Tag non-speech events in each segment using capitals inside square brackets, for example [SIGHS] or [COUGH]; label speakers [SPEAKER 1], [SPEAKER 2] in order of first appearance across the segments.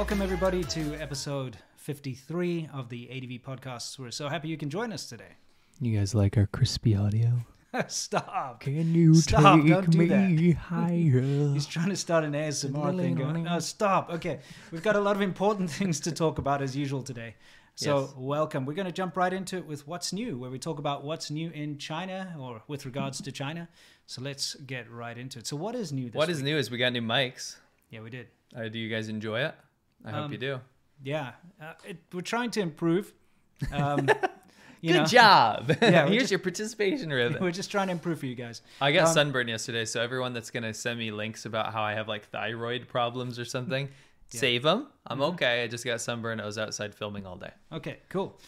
[SPEAKER 1] Welcome, everybody, to episode 53 of the ADV podcast. We're so happy you can join us today.
[SPEAKER 2] You guys like our crispy audio? [LAUGHS]
[SPEAKER 1] Stop.
[SPEAKER 2] Can you
[SPEAKER 1] Stop,
[SPEAKER 2] take me higher? [LAUGHS]
[SPEAKER 1] He's trying to start an ASMR thing. Going, no, stop. Okay. We've got a lot of important [LAUGHS] things to talk about as usual today. So,
[SPEAKER 2] Yes.
[SPEAKER 1] welcome. We're going to jump right into it with what's new, where we talk about what's new in China or with regards to China. So, let's get right into it. So, what is new this
[SPEAKER 3] What is
[SPEAKER 1] week?
[SPEAKER 3] new is we got new mics.
[SPEAKER 1] Yeah, we did.
[SPEAKER 3] Uh, do you guys enjoy it? I hope
[SPEAKER 1] Um,
[SPEAKER 3] you do.
[SPEAKER 1] Yeah. Uh, it, we're trying to improve. Um, [LAUGHS] you
[SPEAKER 3] Good
[SPEAKER 1] know,
[SPEAKER 3] job. [LAUGHS]
[SPEAKER 1] Yeah,
[SPEAKER 3] Here's
[SPEAKER 1] just-
[SPEAKER 3] your participation ribbon. [LAUGHS]
[SPEAKER 1] We're just trying to improve for you guys.
[SPEAKER 3] I got
[SPEAKER 1] um,
[SPEAKER 3] sunburn yesterday, so everyone that's gonna send me links about how I have like thyroid problems or something, save them. I'm
[SPEAKER 1] Mm-hmm.
[SPEAKER 3] okay. I just got sunburned. I was outside filming all day.
[SPEAKER 1] Okay, cool.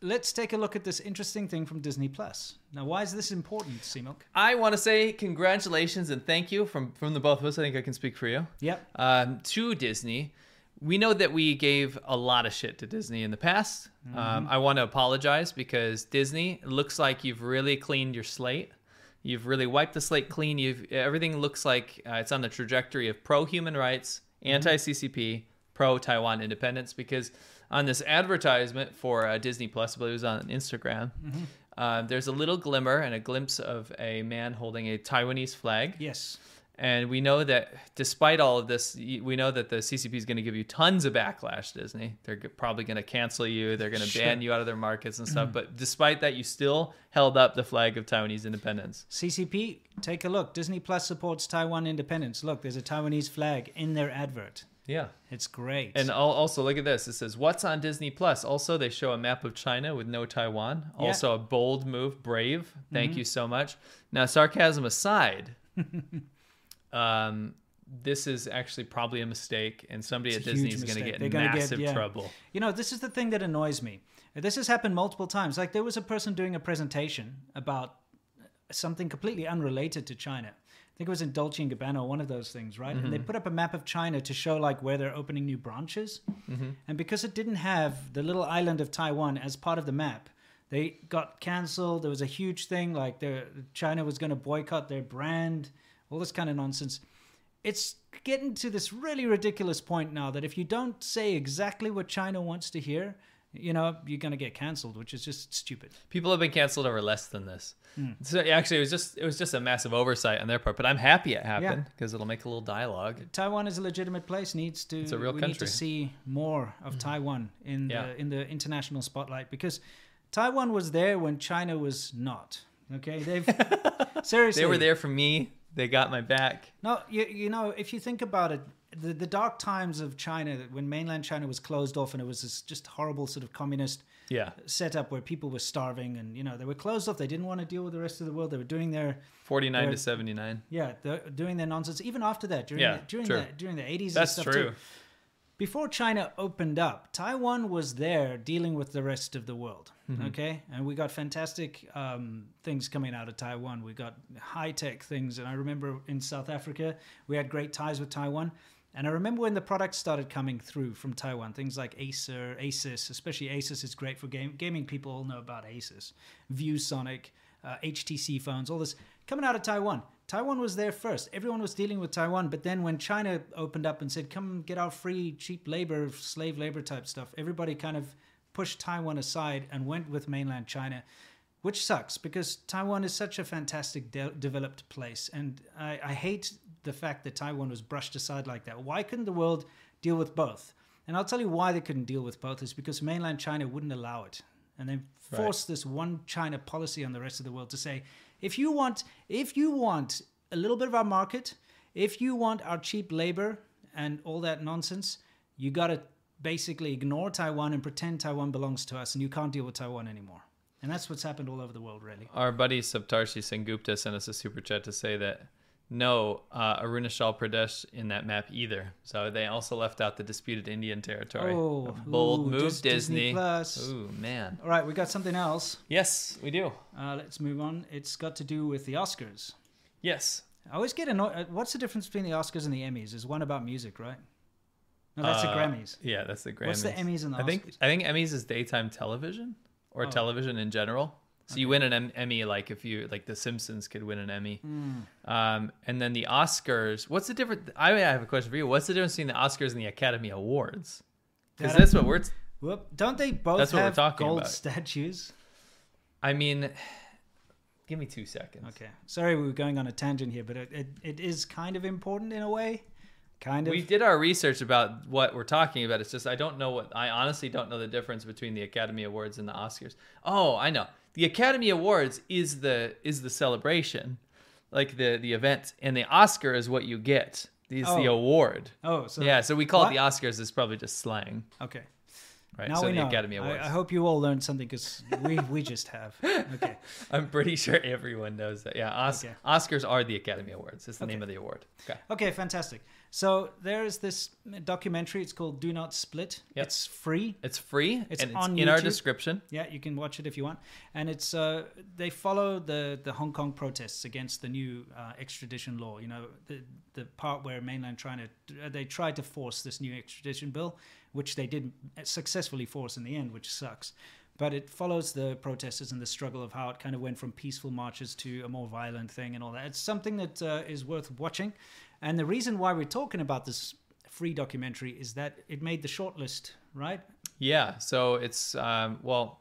[SPEAKER 1] Let's take a look at this interesting thing from Disney Plus. Now, why is this important, C-Milk?
[SPEAKER 3] I want to say congratulations and thank you from from the both of us. I think I can speak for you.
[SPEAKER 1] Yep.
[SPEAKER 3] um, to Disney. We know that we gave a lot of shit to Disney in the past. Um, I want to apologize because Disney looks like you've really cleaned your slate. You've really wiped the slate clean. You've everything looks like uh, it's on the trajectory of pro human rights, anti CCP, pro Taiwan independence. Because on this advertisement for uh, Disney Plus, I believe it was on Instagram. Uh, there's a little glimmer and a glimpse of a man holding a Taiwanese flag.
[SPEAKER 1] Yes.
[SPEAKER 3] And we know that despite all of this, we know that the CCP is going to give you tons of backlash, Disney. They're probably going to cancel you. They're going to
[SPEAKER 1] Sure.
[SPEAKER 3] ban you out of their markets and stuff. But despite that, you still held up the flag of Taiwanese independence.
[SPEAKER 1] CCP, take a look. Disney Plus supports Taiwan independence. Look, there's a Taiwanese flag in their advert.
[SPEAKER 3] Yeah.
[SPEAKER 1] It's great.
[SPEAKER 3] And also, look at this. It says, What's on Disney Plus? Also, they show a map of China with no Taiwan.
[SPEAKER 1] Yeah. Mm-hmm.
[SPEAKER 3] Also, a bold move. Brave. Thank you so much. Now, sarcasm aside, [LAUGHS] um, this is actually probably a mistake, and somebody
[SPEAKER 1] It's
[SPEAKER 3] at Disney is going to get
[SPEAKER 1] They're
[SPEAKER 3] in
[SPEAKER 1] gonna get-
[SPEAKER 3] massive
[SPEAKER 1] yeah.
[SPEAKER 3] trouble.
[SPEAKER 1] You know, this is the thing that annoys me. This has happened multiple times. Like there was a person doing a presentation about something completely unrelated to China. I think it was in Dolce and Gabbana, one of those things, right? And they put up a map of China to show like where they're opening new branches. And because it didn't have the little island of Taiwan as part of the map, they got canceled. There was a huge thing like the China was going to boycott their brand, all this kind of nonsense it's getting to this really ridiculous point now that if you don't say exactly what China wants to hear, you know, you're going to get canceled, which is just stupid.
[SPEAKER 3] People have been canceled over less than this.
[SPEAKER 1] Hmm.
[SPEAKER 3] So actually, it was just it was just a massive oversight on their part. But I'm happy it happened
[SPEAKER 1] Yeah.
[SPEAKER 3] because it'll make a little dialogue.
[SPEAKER 1] Taiwan is a legitimate place. Needs to.
[SPEAKER 3] It's a real
[SPEAKER 1] we need to
[SPEAKER 3] country.
[SPEAKER 1] See more of Taiwan in
[SPEAKER 3] Yeah.
[SPEAKER 1] the in the international spotlight because Taiwan was there when China was not. Okay, they've [LAUGHS] seriously
[SPEAKER 3] They were there for me. They got my back.
[SPEAKER 1] No, you, you know, if you think about it, the, the dark times of China, when mainland China was closed off and it was this just horrible sort of communist
[SPEAKER 3] Yeah,
[SPEAKER 1] setup where people were starving and you know they were closed off they didn't want to deal with the rest of the world they were doing their
[SPEAKER 3] forty nine
[SPEAKER 1] They're-
[SPEAKER 3] to seventy nine.
[SPEAKER 1] yeah they're doing their nonsense even after that during
[SPEAKER 3] Yeah,
[SPEAKER 1] the, during
[SPEAKER 3] true.
[SPEAKER 1] the during the 80s and
[SPEAKER 3] That's
[SPEAKER 1] stuff
[SPEAKER 3] true.
[SPEAKER 1] too. Before china opened up taiwan was there dealing with the rest of the world
[SPEAKER 3] Mm-hmm.
[SPEAKER 1] okay and we got fantastic um, things coming out of taiwan we got high-tech things and i remember in south africa we had great ties with taiwan and I remember when the products started coming through from Taiwan, things like Acer, Asus, especially Asus is great for game, gaming. People all know about Asus, ViewSonic, uh, HTC phones, all this coming out of Taiwan. Taiwan was there first. Everyone was dealing with Taiwan, but then when China opened up and said, "Come get our free, cheap labor, slave labor type stuff," everybody kind of pushed Taiwan aside and went with mainland China which sucks because Taiwan is such a fantastic de- developed place, and I, I hate the fact that Taiwan was brushed aside like that. Why couldn't the world deal with both? And I'll tell you why they couldn't deal with both is because mainland China wouldn't allow it, and they forced this one China policy on the rest of the world to say, if you want, if you want a little bit of our market, if you want our cheap labor and all that nonsense, you got to basically ignore Taiwan and pretend Taiwan belongs to us, and you can't deal with Taiwan anymore. And that's what's happened all over the world, really.
[SPEAKER 3] Our buddy Saptarshi Sengupta sent us a super chat to say that no uh, Arunachal Pradesh in that map either. So they also left out the disputed Indian territory.
[SPEAKER 1] Oh,
[SPEAKER 3] A bold
[SPEAKER 1] ooh,
[SPEAKER 3] move,
[SPEAKER 1] Dis- Disney
[SPEAKER 3] Disney.
[SPEAKER 1] Plus.
[SPEAKER 3] Ooh man.
[SPEAKER 1] All right, we got something else.
[SPEAKER 3] Yes, we do.
[SPEAKER 1] Uh, let's move on. It's got to do with the Oscars.
[SPEAKER 3] Yes.
[SPEAKER 1] I always get annoyed. uh, What's the difference between the Oscars and the Emmys? Is one about music, right? No, that's the
[SPEAKER 3] Uh,
[SPEAKER 1] Grammys.
[SPEAKER 3] Yeah, that's the Grammys.
[SPEAKER 1] What's the Emmys and the
[SPEAKER 3] I think
[SPEAKER 1] Oscars?
[SPEAKER 3] I think Emmys is daytime television or
[SPEAKER 1] Oh.
[SPEAKER 3] television in general. So you win an Em- Emmy like if you like The Simpsons could win an Emmy.
[SPEAKER 1] Hmm.
[SPEAKER 3] Um, and then the Oscars. What's the difference? I mean, I have a question for you. What's the difference between the Oscars and the Academy Awards? Because
[SPEAKER 1] That
[SPEAKER 3] that's what we're.
[SPEAKER 1] Whoop. Don't they both
[SPEAKER 3] That's what we're
[SPEAKER 1] have
[SPEAKER 3] talking
[SPEAKER 1] gold
[SPEAKER 3] about.
[SPEAKER 1] statues?
[SPEAKER 3] I mean, [SIGHS] give me two seconds.
[SPEAKER 1] Okay. Sorry, we were going on a tangent here, but it, it, it is kind of important in a way. Kind of.
[SPEAKER 3] We did our research about what we're talking about. It's just I don't know what I honestly don't know the difference between the Academy Awards and the Oscars. Oh, I know. The Academy Awards is the is the celebration, like the the event, and the Oscar is what you get. Is the
[SPEAKER 1] Oh.
[SPEAKER 3] award.
[SPEAKER 1] Oh, so
[SPEAKER 3] yeah, so we call
[SPEAKER 1] What?
[SPEAKER 3] it the Oscars. It's probably just slang,
[SPEAKER 1] Okay.
[SPEAKER 3] right?
[SPEAKER 1] Now
[SPEAKER 3] so
[SPEAKER 1] we
[SPEAKER 3] the
[SPEAKER 1] know.
[SPEAKER 3] Academy Awards.
[SPEAKER 1] I hope you all learned something because we we just have. Okay. [LAUGHS]
[SPEAKER 3] I'm pretty sure everyone knows that. Yeah, Os-
[SPEAKER 1] Okay.
[SPEAKER 3] Oscars are the Academy Awards. It's the name of the award. Okay.
[SPEAKER 1] Okay, fantastic. So there is this documentary. It's called "Do Not Split."
[SPEAKER 3] Yep.
[SPEAKER 1] It's free.
[SPEAKER 3] It's free
[SPEAKER 1] It's
[SPEAKER 3] and it's
[SPEAKER 1] on
[SPEAKER 3] in our description.
[SPEAKER 1] Yeah, you can watch it if you want. And it's uh, they follow the the Hong Kong protests against the new uh, extradition law. You know, the the part where mainland China uh, they tried to force this new extradition bill, which they did successfully force in the end, which sucks. But it follows the protesters and the struggle of how it kind of went from peaceful marches to a more violent thing and all that. It's something that uh, is worth watching. And the reason why we're talking about this free documentary is that it made the shortlist, right?
[SPEAKER 3] Yeah, so it's um, well,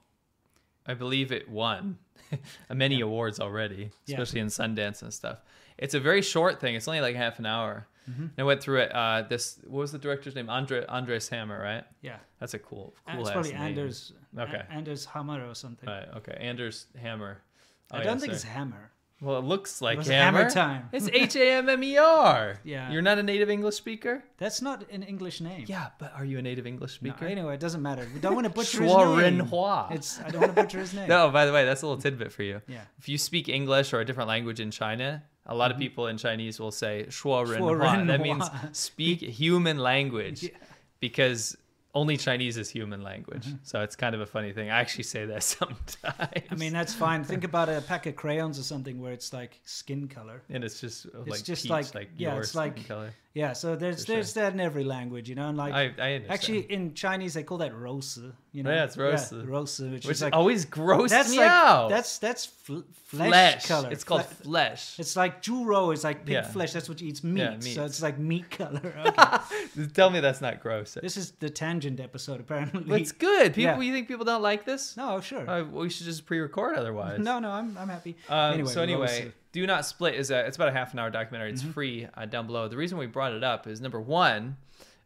[SPEAKER 3] I believe it won [LAUGHS] many awards already,
[SPEAKER 1] Yeah.
[SPEAKER 3] especially in Sundance and stuff. It's a very short thing. It's only like half an hour.
[SPEAKER 1] Mm-hmm.
[SPEAKER 3] And I went through it. Uh, this what was the director's name? Andre Andres Hammer, right?
[SPEAKER 1] Yeah.
[SPEAKER 3] That's a cool,
[SPEAKER 1] Uh,
[SPEAKER 3] cool
[SPEAKER 1] it's probably
[SPEAKER 3] name.
[SPEAKER 1] Anders.
[SPEAKER 3] Okay.
[SPEAKER 1] A- Anders Hammer or something.
[SPEAKER 3] Right. Okay. Anders Hammer.
[SPEAKER 1] I
[SPEAKER 3] Oh,
[SPEAKER 1] don't
[SPEAKER 3] yeah,
[SPEAKER 1] think
[SPEAKER 3] sorry.
[SPEAKER 1] it's Hammer.
[SPEAKER 3] Well, it looks like
[SPEAKER 1] was
[SPEAKER 3] hammer.
[SPEAKER 1] Hammer time.
[SPEAKER 3] It's H A M M E R. [LAUGHS]
[SPEAKER 1] Yeah.
[SPEAKER 3] You're not a native English speaker.
[SPEAKER 1] That's not an English name.
[SPEAKER 3] Yeah, but are you a native English
[SPEAKER 1] No,
[SPEAKER 3] speaker?
[SPEAKER 1] anyway, it doesn't matter. We don't want to [LAUGHS] butcher his name.
[SPEAKER 3] Hua.
[SPEAKER 1] It's I don't want to butcher his name. [LAUGHS]
[SPEAKER 3] No, by the way, that's a little tidbit for you.
[SPEAKER 1] Yeah.
[SPEAKER 3] If you speak English or a different language in China, a lot of people in Chinese will say "shuo ren hua."
[SPEAKER 1] Mm-hmm.
[SPEAKER 3] That means speak human language,
[SPEAKER 1] Yeah.
[SPEAKER 3] because only Chinese is human language.
[SPEAKER 1] Mm-hmm.
[SPEAKER 3] So it's kind of a funny thing. I actually say that [LAUGHS] sometimes.
[SPEAKER 1] I mean that's fine. Think [LAUGHS] about a pack of crayons or something where it's like skin color.
[SPEAKER 3] and it's just like
[SPEAKER 1] just
[SPEAKER 3] peach,
[SPEAKER 1] like-
[SPEAKER 3] like
[SPEAKER 1] yeah, it's
[SPEAKER 3] skin
[SPEAKER 1] like-
[SPEAKER 3] color.
[SPEAKER 1] Yeah, so there's
[SPEAKER 3] For
[SPEAKER 1] there's that in every language, you know, and like
[SPEAKER 3] I, I understand.
[SPEAKER 1] actually in Chinese they call that rosu, you know.
[SPEAKER 3] Yeah, it's rosu.
[SPEAKER 1] rosu, which,
[SPEAKER 3] which
[SPEAKER 1] is like
[SPEAKER 3] always gross
[SPEAKER 1] that's
[SPEAKER 3] me
[SPEAKER 1] like
[SPEAKER 3] out.
[SPEAKER 1] that's that's fl- flesh,
[SPEAKER 3] flesh.
[SPEAKER 1] color.
[SPEAKER 3] It's called
[SPEAKER 1] Fle-
[SPEAKER 3] flesh.
[SPEAKER 1] It's like juro is like pig
[SPEAKER 3] Yeah.
[SPEAKER 1] flesh. That's what eats meat.
[SPEAKER 3] Yeah, meat.
[SPEAKER 1] So it's like meat color. [LAUGHS] Okay.
[SPEAKER 3] Tell me that's not gross.
[SPEAKER 1] this is the tangent episode, apparently.
[SPEAKER 3] It's good. People,
[SPEAKER 1] Yeah.
[SPEAKER 3] you think people don't like this?
[SPEAKER 1] no, sure.
[SPEAKER 3] Uh, we should just pre-record otherwise. [LAUGHS]
[SPEAKER 1] no, no, I'm I'm happy.
[SPEAKER 3] Um,
[SPEAKER 1] Anyway,
[SPEAKER 3] so anyway,
[SPEAKER 1] Rosa.
[SPEAKER 3] Do not split is a it's about a half an hour documentary.
[SPEAKER 1] Mm-hmm.
[SPEAKER 3] It's free uh, down below. The reason we brought it up is number one,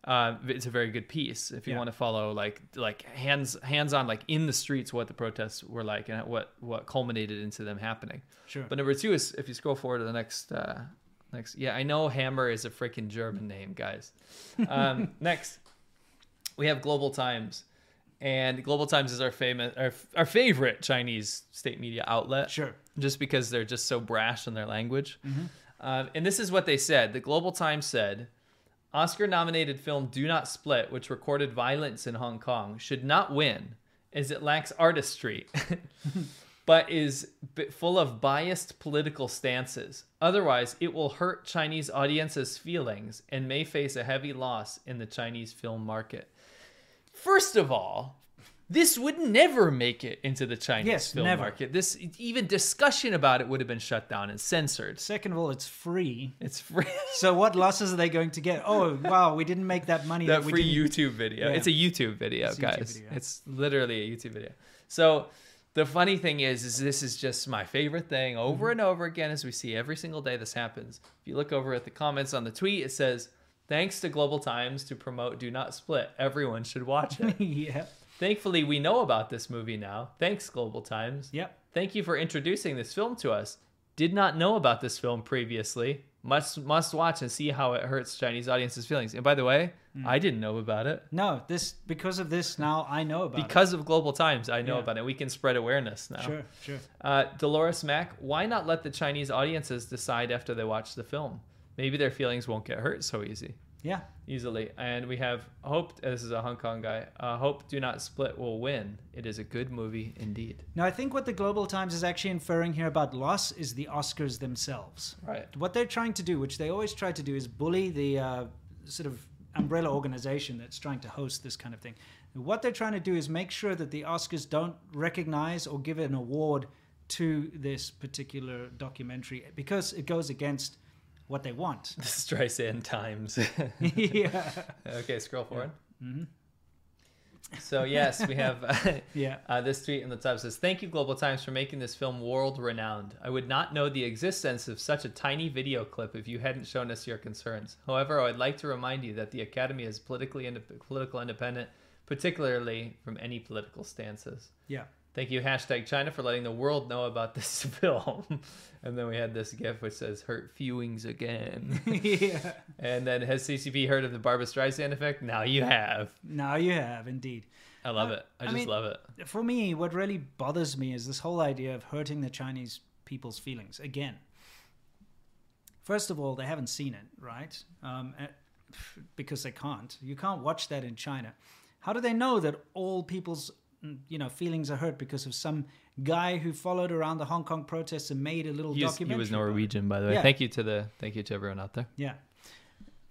[SPEAKER 3] uh, it's a very good piece if you
[SPEAKER 1] Yeah.
[SPEAKER 3] want to follow like like hands hands on like in the streets what the protests were like and what what culminated into them happening.
[SPEAKER 1] Sure.
[SPEAKER 3] But number two is if you scroll forward to the next uh, next yeah I know Hammer is a freaking German name guys. Um, [LAUGHS] next we have Global Times. And Global Times is our famous, our, our favorite Chinese state media outlet
[SPEAKER 1] Sure.
[SPEAKER 3] just because they're just so brash in their language.
[SPEAKER 1] Mm-hmm.
[SPEAKER 3] Um, and this is what they said. The Global Times said Oscar nominated film Do Not Split, which recorded violence in Hong Kong, should not win as it lacks artistry, [LAUGHS] but is full of biased political stances. Otherwise, it will hurt Chinese audiences' feelings and may face a heavy loss in the Chinese film market. First of all, this would never make it into the Chinese
[SPEAKER 1] Yes,
[SPEAKER 3] film
[SPEAKER 1] never.
[SPEAKER 3] market. This even discussion about it would have been shut down and censored.
[SPEAKER 1] Second of all, it's free.
[SPEAKER 3] It's free. [LAUGHS]
[SPEAKER 1] So what losses are they going to get? Oh wow, we didn't make that money.
[SPEAKER 3] that
[SPEAKER 1] we
[SPEAKER 3] free YouTube video.
[SPEAKER 1] Yeah.
[SPEAKER 3] It's a YouTube video,
[SPEAKER 1] It's a YouTube
[SPEAKER 3] guys.
[SPEAKER 1] video.
[SPEAKER 3] It's literally a YouTube video. So the funny thing is, is this is just my favorite thing over
[SPEAKER 1] Mm-hmm.
[SPEAKER 3] and over again as we see every single day this happens. If you look over at the comments on the tweet, it says, "Thanks to Global Times to promote Do Not Split. Everyone should watch it." [LAUGHS]
[SPEAKER 1] yeah.
[SPEAKER 3] Thankfully, we know about this movie now. Thanks, Global Times.
[SPEAKER 1] Yep.
[SPEAKER 3] Thank you for introducing this film to us. Did not know about this film previously. Must must watch and see how it hurts Chinese audiences' feelings. And by the way,
[SPEAKER 1] Hmm.
[SPEAKER 3] I didn't know about it.
[SPEAKER 1] No, this because of this now I know about
[SPEAKER 3] Because of Global Times, I know
[SPEAKER 1] Yeah.
[SPEAKER 3] about it. We can spread awareness now.
[SPEAKER 1] Sure, sure.
[SPEAKER 3] Uh, Dolores Mack, why not let the Chinese audiences decide after they watch the film? Maybe their feelings won't get hurt so easy,
[SPEAKER 1] Yeah.
[SPEAKER 3] easily. And we have Hope. This is a Hong Kong guy. Uh, Hope Do Not Split will win. It is a good movie indeed.
[SPEAKER 1] Now I think what the Global Times is actually inferring here about loss is the Oscars themselves.
[SPEAKER 3] Right.
[SPEAKER 1] What they're trying to do, which they always try to do, is bully the uh, sort of umbrella organization that's trying to host this kind of thing. What they're trying to do is make sure that the Oscars don't recognize or give an award to this particular documentary because it goes against what they want. [LAUGHS]
[SPEAKER 3] The Streisand Times. [LAUGHS]
[SPEAKER 1] yeah.
[SPEAKER 3] okay, scroll forward. So yes, we have [LAUGHS] uh,
[SPEAKER 1] Yeah.
[SPEAKER 3] uh, this tweet in the top says, "Thank you, Global Times, for making this film world-renowned. I would not know the existence of such a tiny video clip if you hadn't shown us your concerns. However, I would like to remind you that the Academy is politically ind- political independent, particularly from any political stances."
[SPEAKER 1] Yeah.
[SPEAKER 3] Thank you, hashtag China, for letting the world know about this [LAUGHS] film. and then we had this GIF which says "Hurt feelings again." [LAUGHS]
[SPEAKER 1] yeah.
[SPEAKER 3] and then has CCP heard of the Barbra Streisand effect? Now you have.
[SPEAKER 1] Now you have indeed.
[SPEAKER 3] I love
[SPEAKER 1] Uh,
[SPEAKER 3] it. I,
[SPEAKER 1] I
[SPEAKER 3] just
[SPEAKER 1] mean-
[SPEAKER 3] love it.
[SPEAKER 1] For me, what really bothers me is this whole idea of hurting the Chinese people's feelings again. First of all, they haven't seen it, right? Um, eh, because they can't. You can't watch that in China. How do they know that all people's you know feelings are hurt because of some guy who followed around the Hong Kong protests and made a little
[SPEAKER 3] He was, he was? Norwegian, by the way.
[SPEAKER 1] Yeah.
[SPEAKER 3] Thank you to the thank you to everyone out there.
[SPEAKER 1] Yeah.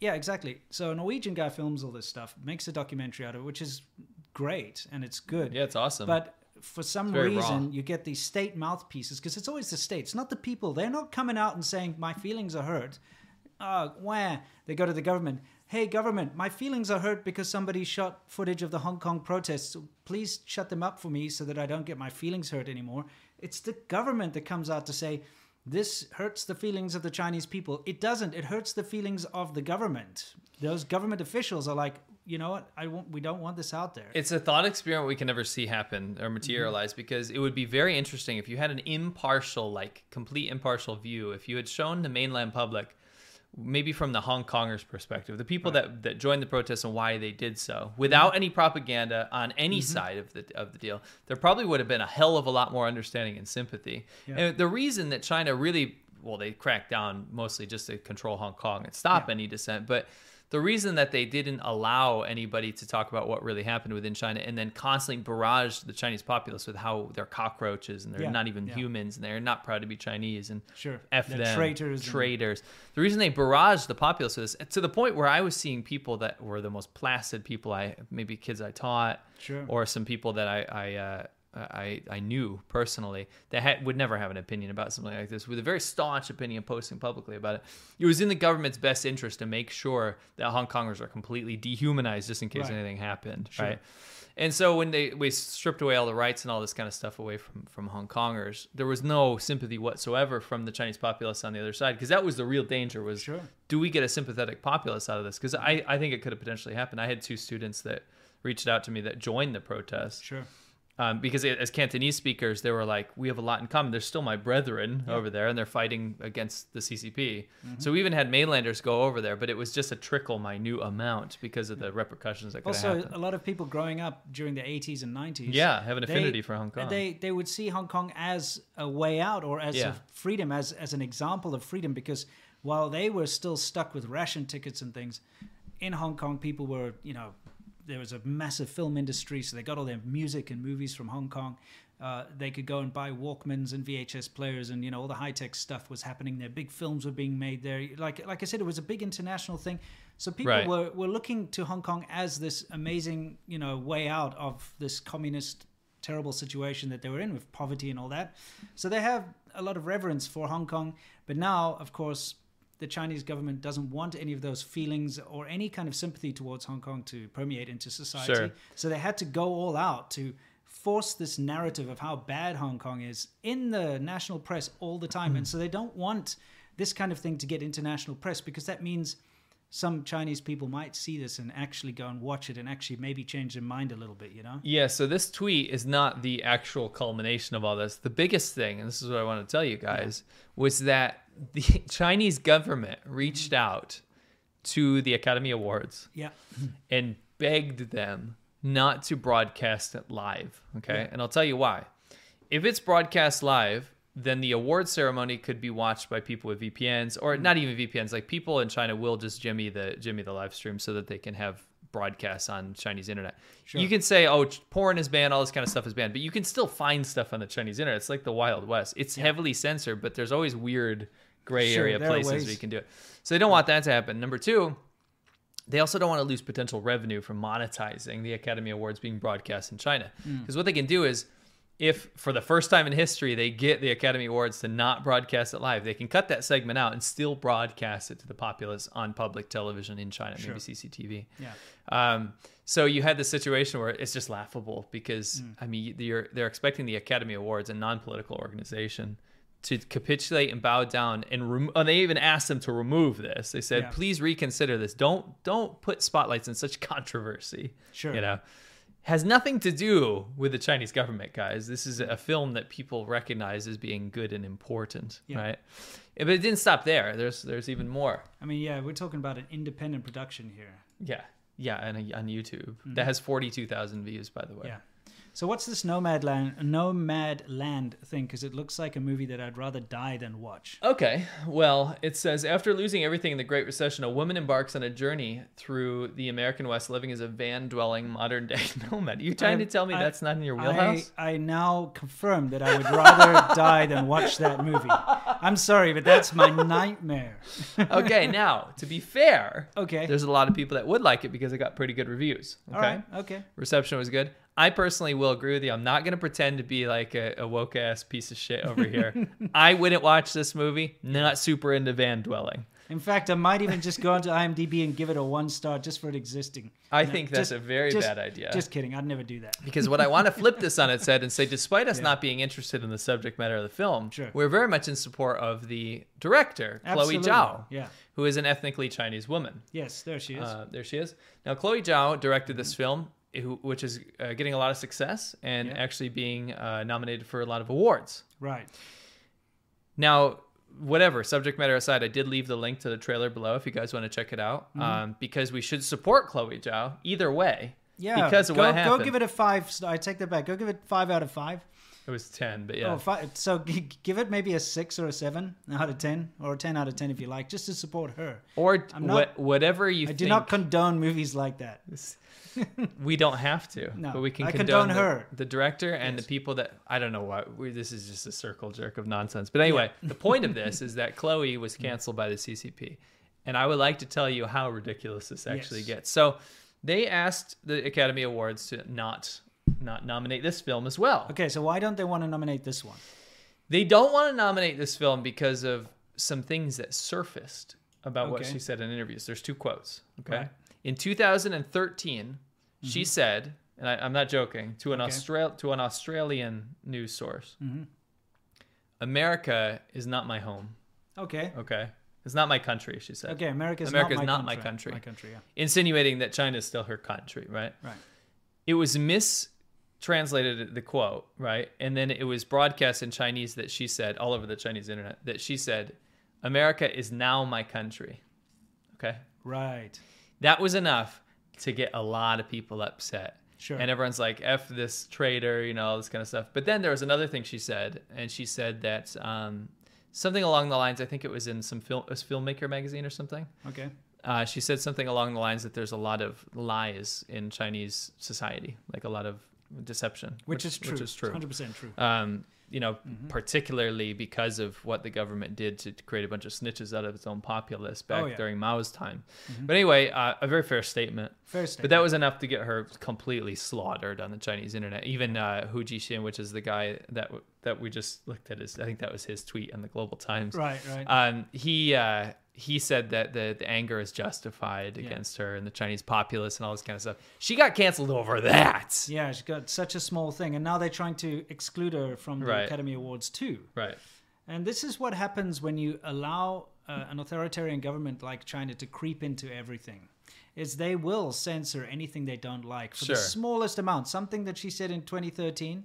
[SPEAKER 1] Yeah, exactly. So a Norwegian guy films all this stuff, makes a documentary out of it, which is great and it's good.
[SPEAKER 3] Yeah, it's awesome.
[SPEAKER 1] But for some reason,
[SPEAKER 3] raw.
[SPEAKER 1] you get these state mouthpieces because it's always the states, not the people. They're not coming out and saying, My feelings are hurt. Uh, where? They go to the government. Hey, government, my feelings are hurt because somebody shot footage of the Hong Kong protests. Please shut them up for me so that I don't get my feelings hurt anymore. It's the government that comes out to say, this hurts the feelings of the Chinese people. It doesn't. It hurts the feelings of the government. Those government officials are like, you know what? I want. We don't want this out there.
[SPEAKER 3] it's a thought experiment we can never see happen
[SPEAKER 1] Mm-hmm.
[SPEAKER 3] or materialize because it would be very interesting if you had an impartial, like complete impartial view. If you had shown the mainland public, maybe from the Hong Kongers' perspective, the people that, that joined the protests and why they did so, without any propaganda on any
[SPEAKER 1] Mm-hmm.
[SPEAKER 3] side of the of the deal, there probably would have been a hell of a lot more understanding and sympathy.
[SPEAKER 1] Yeah.
[SPEAKER 3] And the reason that China really well, they cracked down mostly just to control Hong Kong and stop
[SPEAKER 1] Yeah.
[SPEAKER 3] any dissent, but the reason that they didn't allow anybody to talk about what really happened within China and then constantly barrage the Chinese populace with how they're cockroaches and they're
[SPEAKER 1] Yeah,
[SPEAKER 3] not even
[SPEAKER 1] yeah.
[SPEAKER 3] humans and they're not proud to be Chinese and
[SPEAKER 1] Sure.
[SPEAKER 3] F
[SPEAKER 1] They're
[SPEAKER 3] them,
[SPEAKER 1] traitors and-
[SPEAKER 3] The reason they barraged the populace with this to the point where I was seeing people that were the most placid people I maybe kids I taught
[SPEAKER 1] Sure.
[SPEAKER 3] or some people that I I uh, I, I knew personally that had, would never have an opinion about something like this with a very staunch opinion posting publicly about it. It was in the government's best interest to make sure that Hong Kongers are completely dehumanized just in case
[SPEAKER 1] Right.
[SPEAKER 3] anything happened,
[SPEAKER 1] Sure.
[SPEAKER 3] right? And so when they we stripped away all the rights and all this kind of stuff away from from Hong Kongers, there was no sympathy whatsoever from the Chinese populace on the other side because that was the real danger was
[SPEAKER 1] Sure.
[SPEAKER 3] do we get a sympathetic populace out of this? Because I, I think it could have potentially happened. I had two students that reached out to me that joined the protest
[SPEAKER 1] Sure.
[SPEAKER 3] Um, because as Cantonese speakers, they were like, we have a lot in common. They're still my brethren over there, and they're fighting against the CCP.
[SPEAKER 1] Mm-hmm.
[SPEAKER 3] So we even had mainlanders go over there, but it was just a trickle, minute amount because of the repercussions that could
[SPEAKER 1] Also,
[SPEAKER 3] happen.
[SPEAKER 1] a lot of people growing up during the 80s and 90s.
[SPEAKER 3] Yeah, have an
[SPEAKER 1] they-
[SPEAKER 3] affinity for Hong Kong.
[SPEAKER 1] They they would see Hong Kong as a way out or as
[SPEAKER 3] Yeah.
[SPEAKER 1] a freedom, as as an example of freedom, because while they were still stuck with ration tickets and things, in Hong Kong people were you know there was a massive film industry, so they got all their music and movies from Hong Kong. Uh, they could go and buy Walkmans and VHS players, and you know all the high tech stuff was happening there. Big films were being made there. Like like I said, it was a big international thing. So people
[SPEAKER 3] Right.
[SPEAKER 1] were were looking to Hong Kong as this amazing you know way out of this communist terrible situation that they were in with poverty and all that. So they have a lot of reverence for Hong Kong. But now, of course, the Chinese government doesn't want any of those feelings or any kind of sympathy towards Hong Kong to permeate into society.
[SPEAKER 3] Sure.
[SPEAKER 1] So they had to go all out to force this narrative of how bad Hong Kong is in the national press all the time. And hmm. so they don't want this kind of thing to get international press because that means some Chinese people might see this and actually go and watch it and actually maybe change their mind a little bit, you know?
[SPEAKER 3] Yeah, so this tweet is not the actual culmination of all this. The biggest thing, and this is what I want to tell you guys, was that the [LAUGHS] Chinese government reached mm-hmm. out to the Academy Awards
[SPEAKER 1] Yeah. [CLEARS THROAT]
[SPEAKER 3] and begged them not to broadcast it live. Okay.
[SPEAKER 1] Yeah.
[SPEAKER 3] And I'll tell you why. If it's broadcast live, then the award ceremony could be watched by people with VPNs or not even VPNs. Like people in China will just jimmy the jimmy the live stream so that they can have broadcasts on Chinese internet.
[SPEAKER 1] Sure.
[SPEAKER 3] You can say, oh, porn is banned, all this kind of stuff is banned, but you can still find stuff on the Chinese internet. It's like the Wild West. It's heavily censored, but there's always weird gray
[SPEAKER 1] Sure,
[SPEAKER 3] area places where you can do it. So they don't want that to happen. Number two, they also don't want to lose potential revenue from monetizing the Academy Awards being broadcast in China.
[SPEAKER 1] Mm.
[SPEAKER 3] Because what they can do is, if for the first time in history they get the Academy Awards to not broadcast it live, they can cut that segment out and still broadcast it to the populace on public television in China,
[SPEAKER 1] Sure.
[SPEAKER 3] maybe CCTV.
[SPEAKER 1] Yeah.
[SPEAKER 3] Um, so you had the situation where it's just laughable because
[SPEAKER 1] Mm.
[SPEAKER 3] I mean you're, they're expecting the Academy Awards, a non-political organization, to capitulate and bow down, and, rem- and they even asked them to remove this. They said,
[SPEAKER 1] Yeah.
[SPEAKER 3] "Please reconsider this. Don't don't put spotlights in such [LAUGHS] controversy."
[SPEAKER 1] Sure.
[SPEAKER 3] you know, has nothing to do with the Chinese government, guys. This is a film that people recognize as being good and important,
[SPEAKER 1] Yeah.
[SPEAKER 3] right? But it didn't stop there. There's there's even more.
[SPEAKER 1] I mean, yeah, we're talking about an independent production here.
[SPEAKER 3] Yeah, yeah, and on YouTube that has forty two thousand views, by the way.
[SPEAKER 1] Mm-hmm. Yeah. So what's this Nomad Land Nomad Land thing? Because it looks like a movie that I'd rather die than watch.
[SPEAKER 3] Okay, well, it says after losing everything in the Great Recession, a woman embarks on a journey through the American West, living as a van-dwelling modern-day [LAUGHS] nomad. You trying
[SPEAKER 1] I-
[SPEAKER 3] to tell me
[SPEAKER 1] I-
[SPEAKER 3] that's not in your
[SPEAKER 1] I,
[SPEAKER 3] wheelhouse?
[SPEAKER 1] I now confirm that I would rather [LAUGHS] die than watch that movie. I'm sorry, but that's my nightmare. [LAUGHS]
[SPEAKER 3] okay, now to be fair,
[SPEAKER 1] Okay.
[SPEAKER 3] there's a lot of people that would like it because it got pretty good reviews. Okay,
[SPEAKER 1] right. Okay.
[SPEAKER 3] reception was good. I personally will agree with you. I'm not going to pretend to be like a, a woke ass piece of shit over here. [LAUGHS] I wouldn't watch this movie. Not super into van dwelling.
[SPEAKER 1] In fact, I might even just go onto IMDb and give it a one star just for it existing.
[SPEAKER 3] I
[SPEAKER 1] No,
[SPEAKER 3] think that's
[SPEAKER 1] just-
[SPEAKER 3] a very
[SPEAKER 1] just-
[SPEAKER 3] bad idea.
[SPEAKER 1] Just kidding. I'd never do that.
[SPEAKER 3] because what I want to [LAUGHS] flip this on its head and say, despite us
[SPEAKER 1] Yeah.
[SPEAKER 3] not being interested in the subject matter of the film,
[SPEAKER 1] Sure.
[SPEAKER 3] we're very much in support of the director,
[SPEAKER 1] Absolutely.
[SPEAKER 3] Chloe Zhao,
[SPEAKER 1] Yeah.
[SPEAKER 3] who is an ethnically Chinese woman.
[SPEAKER 1] Yes, there she is.
[SPEAKER 3] Uh, there she is. Now, Chloe Zhao directed this film, which is uh, getting a lot of success and
[SPEAKER 1] Yeah.
[SPEAKER 3] actually being uh, nominated for a lot of awards.
[SPEAKER 1] right.
[SPEAKER 3] Now, whatever subject matter aside, I did leave the link to the trailer below if you guys want to check it out,
[SPEAKER 1] Mm-hmm.
[SPEAKER 3] um, because we should support Chloe Zhao either way.
[SPEAKER 1] Yeah.
[SPEAKER 3] because of
[SPEAKER 1] go,
[SPEAKER 3] what happened.
[SPEAKER 1] Go give it a five. I take that back. Go give it five out of five.
[SPEAKER 3] It was ten, but yeah.
[SPEAKER 1] Oh, five. So g- give it maybe a six or a seven out of ten, or a ten out of ten if you like, just to support her.
[SPEAKER 3] or
[SPEAKER 1] I'm not-
[SPEAKER 3] what, whatever you
[SPEAKER 1] I do not condone movies like that.
[SPEAKER 3] we don't have to, [LAUGHS]
[SPEAKER 1] No,
[SPEAKER 3] but we can
[SPEAKER 1] I
[SPEAKER 3] condone,
[SPEAKER 1] condone
[SPEAKER 3] the,
[SPEAKER 1] her.
[SPEAKER 3] the director and
[SPEAKER 1] Yes.
[SPEAKER 3] the people that I don't know why. We, this is just a circle jerk of nonsense. But anyway, the point of this [LAUGHS] is that Chloe was canceled by the CCP, and I would like to tell you how ridiculous this actually
[SPEAKER 1] Yes.
[SPEAKER 3] gets. So they asked the Academy Awards to not not nominate this film as well.
[SPEAKER 1] Okay, so why don't they want to nominate this one?
[SPEAKER 3] They don't want to nominate this film because of some things that surfaced about what she said in interviews. There's two quotes. Okay.
[SPEAKER 1] Right.
[SPEAKER 3] In 2013, she said, and I, I'm not joking, to an
[SPEAKER 1] Okay.
[SPEAKER 3] Austral to an Australian news source,
[SPEAKER 1] Mm-hmm.
[SPEAKER 3] America is not my home.
[SPEAKER 1] Okay.
[SPEAKER 3] Okay. It's not my country, she said.
[SPEAKER 1] Okay, America's,
[SPEAKER 3] America's
[SPEAKER 1] not, my,
[SPEAKER 3] not my
[SPEAKER 1] country.
[SPEAKER 3] country.
[SPEAKER 1] My country, yeah.
[SPEAKER 3] Insinuating that China is still her country, right?
[SPEAKER 1] Right.
[SPEAKER 3] it was mistranslated the quote right and then it was broadcast in chinese that she said all over the chinese internet that she said america is now my country okay
[SPEAKER 1] Right.
[SPEAKER 3] that was enough to get a lot of people upset
[SPEAKER 1] Sure.
[SPEAKER 3] and everyone's like f this traitor you know all this kind of stuff but then there was another thing she said and she said that um, something along the lines i think it was in some film was filmmaker magazine or something
[SPEAKER 1] Okay.
[SPEAKER 3] uh, she said something along the lines that there's a lot of lies in Chinese society, like a lot of deception,
[SPEAKER 1] Which, is true.
[SPEAKER 3] Which is true.
[SPEAKER 1] 100% true.
[SPEAKER 3] Um, you know,
[SPEAKER 1] Mm-hmm.
[SPEAKER 3] particularly because of what the government did to create a bunch of snitches out of its own populace back
[SPEAKER 1] Oh, yeah. Mm-hmm.
[SPEAKER 3] during Mao's time. But anyway, uh, a very fair statement.
[SPEAKER 1] Fair
[SPEAKER 3] But that was enough to get her completely slaughtered on the Chinese internet. Even uh, Hu Jixin, which is the guy that that we just looked at, his I think that was his tweet on the Global Times.
[SPEAKER 1] Right, right.
[SPEAKER 3] Um, he uh, he said that the, the anger is justified against her and the Chinese populace and all this kind of stuff. She got canceled over that.
[SPEAKER 1] yeah, she got such a small thing, and now they're trying to exclude her from the
[SPEAKER 3] Right.
[SPEAKER 1] Academy Awards too.
[SPEAKER 3] Right.
[SPEAKER 1] And this is what happens when you allow uh, an authoritarian government like China to creep into everything. Is they will censor anything they don't like for
[SPEAKER 3] Sure.
[SPEAKER 1] the smallest amount. Something that she said in 2013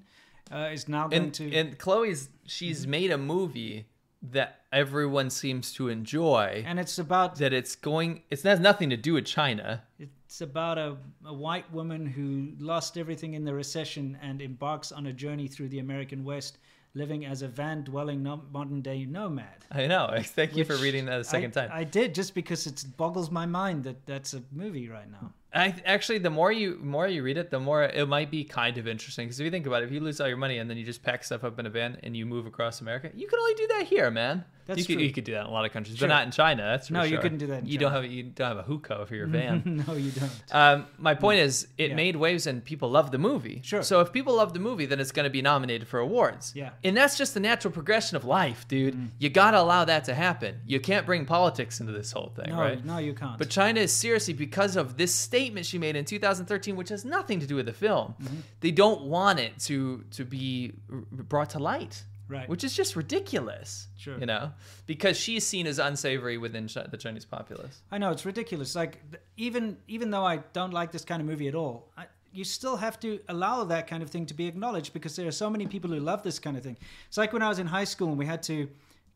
[SPEAKER 1] uh, is now going
[SPEAKER 3] And
[SPEAKER 1] to.
[SPEAKER 3] and Chloe's she's made a movie that everyone seems to enjoy.
[SPEAKER 1] and it's about
[SPEAKER 3] that it's going it has nothing to do with China.
[SPEAKER 1] It's about a, a white woman who lost everything in the recession and embarks on a journey through the American West, living as a van dwelling modern day nomad.
[SPEAKER 3] I know. [LAUGHS] Thank you for reading that a second
[SPEAKER 1] I,
[SPEAKER 3] time.
[SPEAKER 1] I did just because it boggles my mind that that's a movie right now.
[SPEAKER 3] I actually, the more you more you read it, the more it might be kind of interesting. Because if you think about it, if you lose all your money and then you just pack stuff up in a van and you move across America, you can only do that here, man.
[SPEAKER 1] That's
[SPEAKER 3] you could
[SPEAKER 1] true.
[SPEAKER 3] you could do that in a lot of countries,
[SPEAKER 1] Sure.
[SPEAKER 3] but not in China. That's for
[SPEAKER 1] No, you couldn't do that in
[SPEAKER 3] you don't
[SPEAKER 1] China.
[SPEAKER 3] have you don't have a hookah for your van. [LAUGHS]
[SPEAKER 1] no, you don't.
[SPEAKER 3] Um, my point is, it
[SPEAKER 1] Yeah.
[SPEAKER 3] made waves and people love the movie.
[SPEAKER 1] Sure.
[SPEAKER 3] So if people love the movie, then it's going to be nominated for awards.
[SPEAKER 1] Yeah.
[SPEAKER 3] And that's just the natural progression of life, dude. You got to allow that to happen. You can't bring politics into this whole thing,
[SPEAKER 1] No,
[SPEAKER 3] right?
[SPEAKER 1] no, you can't.
[SPEAKER 3] But China is seriously because of this statement she made in 2013, which has nothing to do with the film.
[SPEAKER 1] Mm-hmm.
[SPEAKER 3] They don't want it to to be brought to light,
[SPEAKER 1] Right.
[SPEAKER 3] Which is just ridiculous.
[SPEAKER 1] Sure.
[SPEAKER 3] You know, because she's seen as unsavory within the Chinese populace.
[SPEAKER 1] I know it's ridiculous. Like even even though I don't like this kind of movie at all, I, you still have to allow that kind of thing to be acknowledged because there are so many people who love this kind of thing. It's like when I was in high school and we had to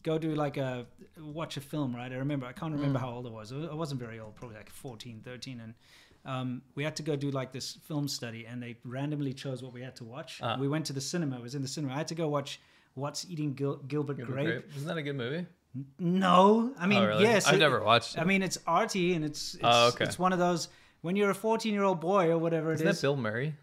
[SPEAKER 1] go do like a watch a film, right? I remember I can't remember how old I was. I wasn't very old, probably like 14, 13 and um, we had to go do like this film study and they randomly chose what we had to watch.
[SPEAKER 3] Ah.
[SPEAKER 1] We went to the cinema. It was in the cinema. I had to go watch What's Eating Gil- Gilbert, Grape.
[SPEAKER 3] Grape. Isn't that a good movie?
[SPEAKER 1] No, I mean
[SPEAKER 3] Oh, really?
[SPEAKER 1] yes.
[SPEAKER 3] I've
[SPEAKER 1] it-
[SPEAKER 3] never watched it.
[SPEAKER 1] I mean, it's arty and it's it's,
[SPEAKER 3] Oh, okay.
[SPEAKER 1] it's one of those when you're a 14 year old boy or whatever it
[SPEAKER 3] Isn't
[SPEAKER 1] it
[SPEAKER 3] that
[SPEAKER 1] is.
[SPEAKER 3] Bill Murray?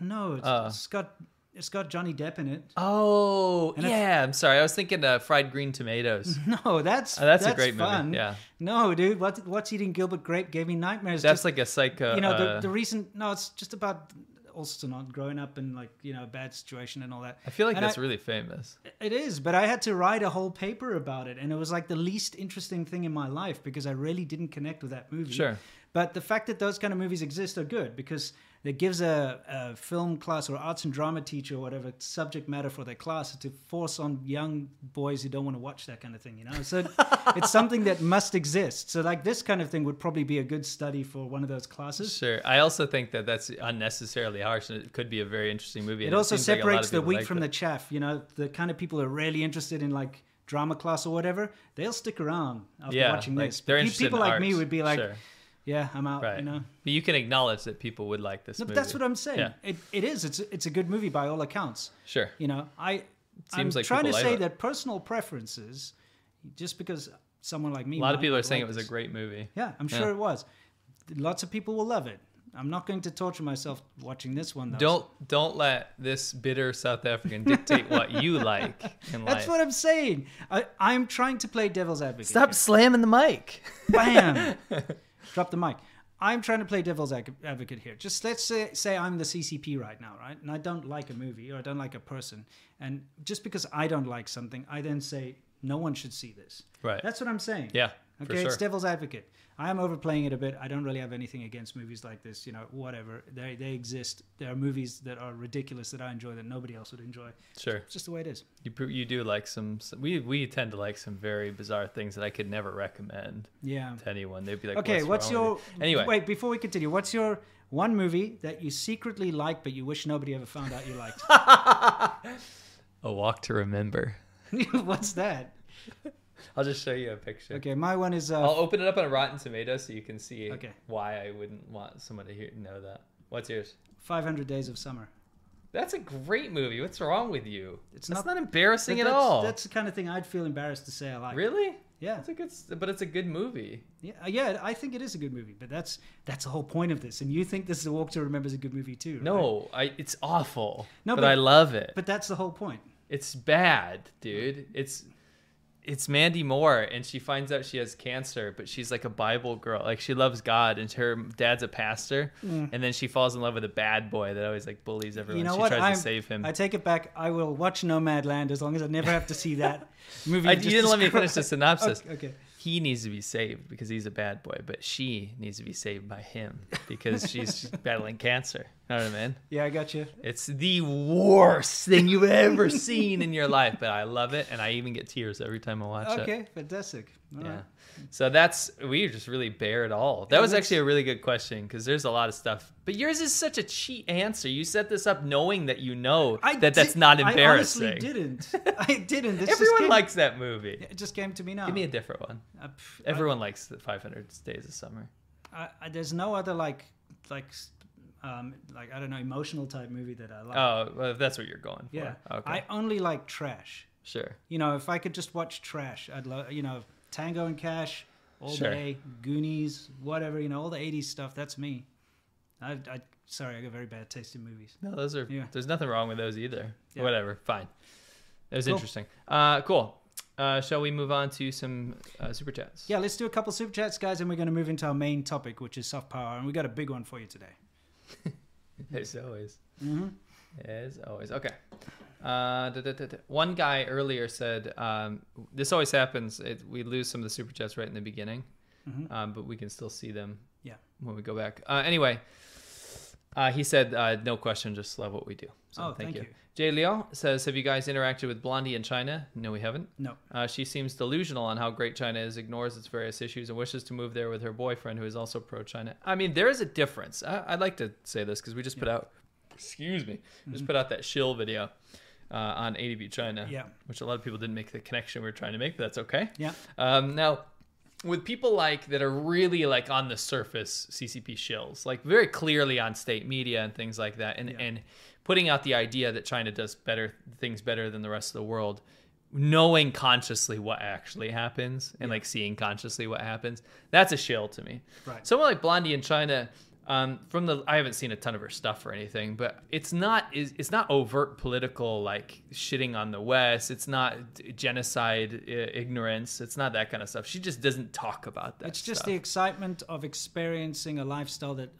[SPEAKER 1] No, it's,
[SPEAKER 3] Oh.
[SPEAKER 1] it's got it's got Johnny Depp in it.
[SPEAKER 3] Oh,
[SPEAKER 1] And
[SPEAKER 3] yeah. I'm sorry. I was thinking uh, fried green tomatoes. [LAUGHS]
[SPEAKER 1] No, that's
[SPEAKER 3] Oh, that's, a great
[SPEAKER 1] fun.
[SPEAKER 3] movie. Yeah,
[SPEAKER 1] No, dude, what what's eating Gilbert Grape gave me nightmares.
[SPEAKER 3] that's
[SPEAKER 1] just,
[SPEAKER 3] like a psycho.
[SPEAKER 1] you know
[SPEAKER 3] uh,
[SPEAKER 1] the the reason. No, it's just about also not growing up in like you know a bad situation and all that.
[SPEAKER 3] I feel like
[SPEAKER 1] And
[SPEAKER 3] that's
[SPEAKER 1] I-
[SPEAKER 3] really famous.
[SPEAKER 1] It is, but I had to write a whole paper about it, and it was like the least interesting thing in my life because I really didn't connect with that movie.
[SPEAKER 3] Sure.
[SPEAKER 1] But the fact that those kind of movies exist are good because it gives a, a film class or arts and drama teacher or whatever subject matter for their class to force on young boys who don't want to watch that kind of thing, you know? So [LAUGHS] it's something that must exist. So, like, this kind of thing would probably be a good study for one of those classes.
[SPEAKER 3] Sure. I also think that that's unnecessarily harsh, and it could be a very interesting movie.
[SPEAKER 1] It
[SPEAKER 3] and
[SPEAKER 1] also
[SPEAKER 3] like lot
[SPEAKER 1] separates
[SPEAKER 3] of
[SPEAKER 1] the wheat
[SPEAKER 3] liked
[SPEAKER 1] from
[SPEAKER 3] it.
[SPEAKER 1] the chaff, you know? The kind of people who are really interested in, like, drama class or whatever, they'll stick around after
[SPEAKER 3] yeah,
[SPEAKER 1] watching
[SPEAKER 3] like,
[SPEAKER 1] this.
[SPEAKER 3] They're
[SPEAKER 1] But
[SPEAKER 3] interested
[SPEAKER 1] people like me would be like,
[SPEAKER 3] Sure.
[SPEAKER 1] Yeah, I'm out,
[SPEAKER 3] right.
[SPEAKER 1] you know?
[SPEAKER 3] But you can acknowledge that people would like this
[SPEAKER 1] No,
[SPEAKER 3] movie.
[SPEAKER 1] but that's what I'm saying.
[SPEAKER 3] Yeah.
[SPEAKER 1] It, it is. It's it's a good movie by all accounts.
[SPEAKER 3] Sure.
[SPEAKER 1] You know, I I'm
[SPEAKER 3] like
[SPEAKER 1] trying to
[SPEAKER 3] like
[SPEAKER 1] say
[SPEAKER 3] it.
[SPEAKER 1] that personal preferences, just because someone like me,
[SPEAKER 3] A lot of people are saying
[SPEAKER 1] like
[SPEAKER 3] it was a great movie.
[SPEAKER 1] Yeah, I'm
[SPEAKER 3] Yeah.
[SPEAKER 1] sure it was. Lots of people will love it. I'm not going to torture myself watching this one though.
[SPEAKER 3] Don't don't let this bitter South African dictate what you [LAUGHS] like in
[SPEAKER 1] That's
[SPEAKER 3] life.
[SPEAKER 1] what I'm saying. I, I'm trying to play devil's advocate.
[SPEAKER 3] Stop slamming the mic.
[SPEAKER 1] Bam! [LAUGHS] Drop the mic. I'm trying to play devil's advocate here. Just let's say, say I'm the CCP right now, right? And I don't like a movie or I don't like a person. And just because I don't like something, I then say, no one should see this.
[SPEAKER 3] Right.
[SPEAKER 1] That's what I'm saying.
[SPEAKER 3] Yeah.
[SPEAKER 1] Okay, it's devil's advocate. I am overplaying it a bit. I don't really have anything against movies like this. You know, whatever. They they exist. There are movies that are ridiculous that I enjoy that nobody else would enjoy.
[SPEAKER 3] Sure.
[SPEAKER 1] It's just the way it is.
[SPEAKER 3] You you do like some, we we tend to like some very bizarre things that I could never recommend
[SPEAKER 1] Yeah.
[SPEAKER 3] to anyone. They'd be like,
[SPEAKER 1] Okay, what's,
[SPEAKER 3] wrong
[SPEAKER 1] your
[SPEAKER 3] with you?" anyway?
[SPEAKER 1] Wait, before we continue, what's your one movie that you secretly like but you wish nobody ever found out you liked? [LAUGHS]
[SPEAKER 3] A Walk to Remember. [LAUGHS]
[SPEAKER 1] what's that? [LAUGHS]
[SPEAKER 3] I'll just show you a picture.
[SPEAKER 1] Okay, my one is uh,
[SPEAKER 3] I'll open it up on Rotten Tomatoes so you can see
[SPEAKER 1] Okay.
[SPEAKER 3] why I wouldn't want someone to hear, know that. What's yours?
[SPEAKER 1] 500 Days of Summer.
[SPEAKER 3] That's a great movie. What's wrong with you?
[SPEAKER 1] It's not-
[SPEAKER 3] not, embarrassing at all.
[SPEAKER 1] That's the kind of thing I'd feel embarrassed to say I like.
[SPEAKER 3] really?
[SPEAKER 1] Yeah.
[SPEAKER 3] That's a good, but it's a good movie.
[SPEAKER 1] Yeah, uh, yeah, I think it is a good movie, but that's that's the whole point of this. And you think this is a Walk to Remember is a good movie too? right?
[SPEAKER 3] No, I. It's awful.
[SPEAKER 1] No,
[SPEAKER 3] but,
[SPEAKER 1] but-
[SPEAKER 3] I love it.
[SPEAKER 1] but that's the whole point.
[SPEAKER 3] It's bad, dude. It's it's Mandy Moore, and she finds out she has cancer, but she's like a Bible girl. Like she loves God, and her dad's a pastor, mm. and then she falls in love with a bad boy that always like bullies everyone.
[SPEAKER 1] you know
[SPEAKER 3] she
[SPEAKER 1] what?
[SPEAKER 3] tries
[SPEAKER 1] I'm,
[SPEAKER 3] to save him.
[SPEAKER 1] I take it back. I will watch Nomadland as long as I never have to see that [LAUGHS] movie.
[SPEAKER 3] I,
[SPEAKER 1] you
[SPEAKER 3] you didn't let me finish the synopsis. [LAUGHS]
[SPEAKER 1] Okay, okay.
[SPEAKER 3] He needs to be saved because he's a bad boy, but she needs to be saved by him because [LAUGHS] she's battling cancer. You know what I mean?
[SPEAKER 1] Yeah, I got you.
[SPEAKER 3] It's the worst thing you've ever seen in your life, but I love it, and I even get tears every time I watch it.
[SPEAKER 1] Okay, fantastic. All
[SPEAKER 3] Yeah.
[SPEAKER 1] right.
[SPEAKER 3] So that's we just really bare it all. That was actually a really good question because there's a lot of stuff. But yours is such a cheat answer. You set this up knowing that you know
[SPEAKER 1] I
[SPEAKER 3] that that's
[SPEAKER 1] did-
[SPEAKER 3] not embarrassing.
[SPEAKER 1] I honestly didn't. [LAUGHS] I didn't. This just
[SPEAKER 3] Everyone
[SPEAKER 1] came-
[SPEAKER 3] likes that movie.
[SPEAKER 1] It just came to me now.
[SPEAKER 3] Give me a different one.
[SPEAKER 1] Uh, pff, I-
[SPEAKER 3] Everyone likes the 500 Days of Summer.
[SPEAKER 1] I, I, there's no other like like um like I don't know emotional type movie that I like.
[SPEAKER 3] Oh, well, if that's what you're going for.
[SPEAKER 1] yeah.
[SPEAKER 3] Okay.
[SPEAKER 1] I only like trash.
[SPEAKER 3] sure.
[SPEAKER 1] You know, if I could just watch trash, I'd love. You know, Tango and Cash all
[SPEAKER 3] Sure.
[SPEAKER 1] day, Goonies, whatever. You know, all the '80s stuff. That's me. I, I sorry, I got very bad taste in movies.
[SPEAKER 3] No, those are.
[SPEAKER 1] Yeah.
[SPEAKER 3] There's nothing wrong with those either.
[SPEAKER 1] Yeah.
[SPEAKER 3] Whatever. Fine. It was
[SPEAKER 1] Cool.
[SPEAKER 3] interesting. Uh, cool. Uh, shall we move on to some uh, super chats?
[SPEAKER 1] Yeah, let's do a couple super chats, guys, and we're going to move into our main topic, which is soft power, and we got a big one for you today. [LAUGHS]
[SPEAKER 3] As always.
[SPEAKER 1] Mm-hmm.
[SPEAKER 3] As always. Okay. Uh, da, da, da. One guy earlier said, um, "This always happens. It, we lose some of the super chats right in the beginning,
[SPEAKER 1] Mhm.
[SPEAKER 3] um, but we can still see them.
[SPEAKER 1] Yeah.
[SPEAKER 3] When we go back. Uh, anyway, uh, he said, uh, "No question. Just love what we do." So
[SPEAKER 1] Oh,
[SPEAKER 3] thank,
[SPEAKER 1] thank
[SPEAKER 3] you.
[SPEAKER 1] you.
[SPEAKER 3] Jay Leon says, "Have you guys interacted with Blondie in China? No, we haven't.
[SPEAKER 1] No.
[SPEAKER 3] Uh, she seems delusional on how great China is, ignores its various issues, and wishes to move there with her boyfriend, who is also pro-China. I mean, there is a difference. I, I'd like to say this because we just put out, excuse me, we just put out that shill video uh, on ADV China.
[SPEAKER 1] Yeah.
[SPEAKER 3] which a lot of people didn't make the connection we were trying to make, but that's okay.
[SPEAKER 1] Yeah.
[SPEAKER 3] Um, now, with people like that are really like on the surface CCP shills, like very clearly on state media and things like that, and
[SPEAKER 1] Yeah.
[SPEAKER 3] and putting out the idea that China does better things better than the rest of the world, knowing consciously what actually happens and like seeing consciously what happens, that's a shill to me.
[SPEAKER 1] Right.
[SPEAKER 3] Someone like Blondie in China. Um, from the I haven't seen a ton of her stuff or anything, but it's not is it's not overt political like shitting on the West. It's not genocide, ignorance. It's not that kind of stuff. She just doesn't talk about that.
[SPEAKER 1] It's just
[SPEAKER 3] stuff.
[SPEAKER 1] the excitement of experiencing a lifestyle that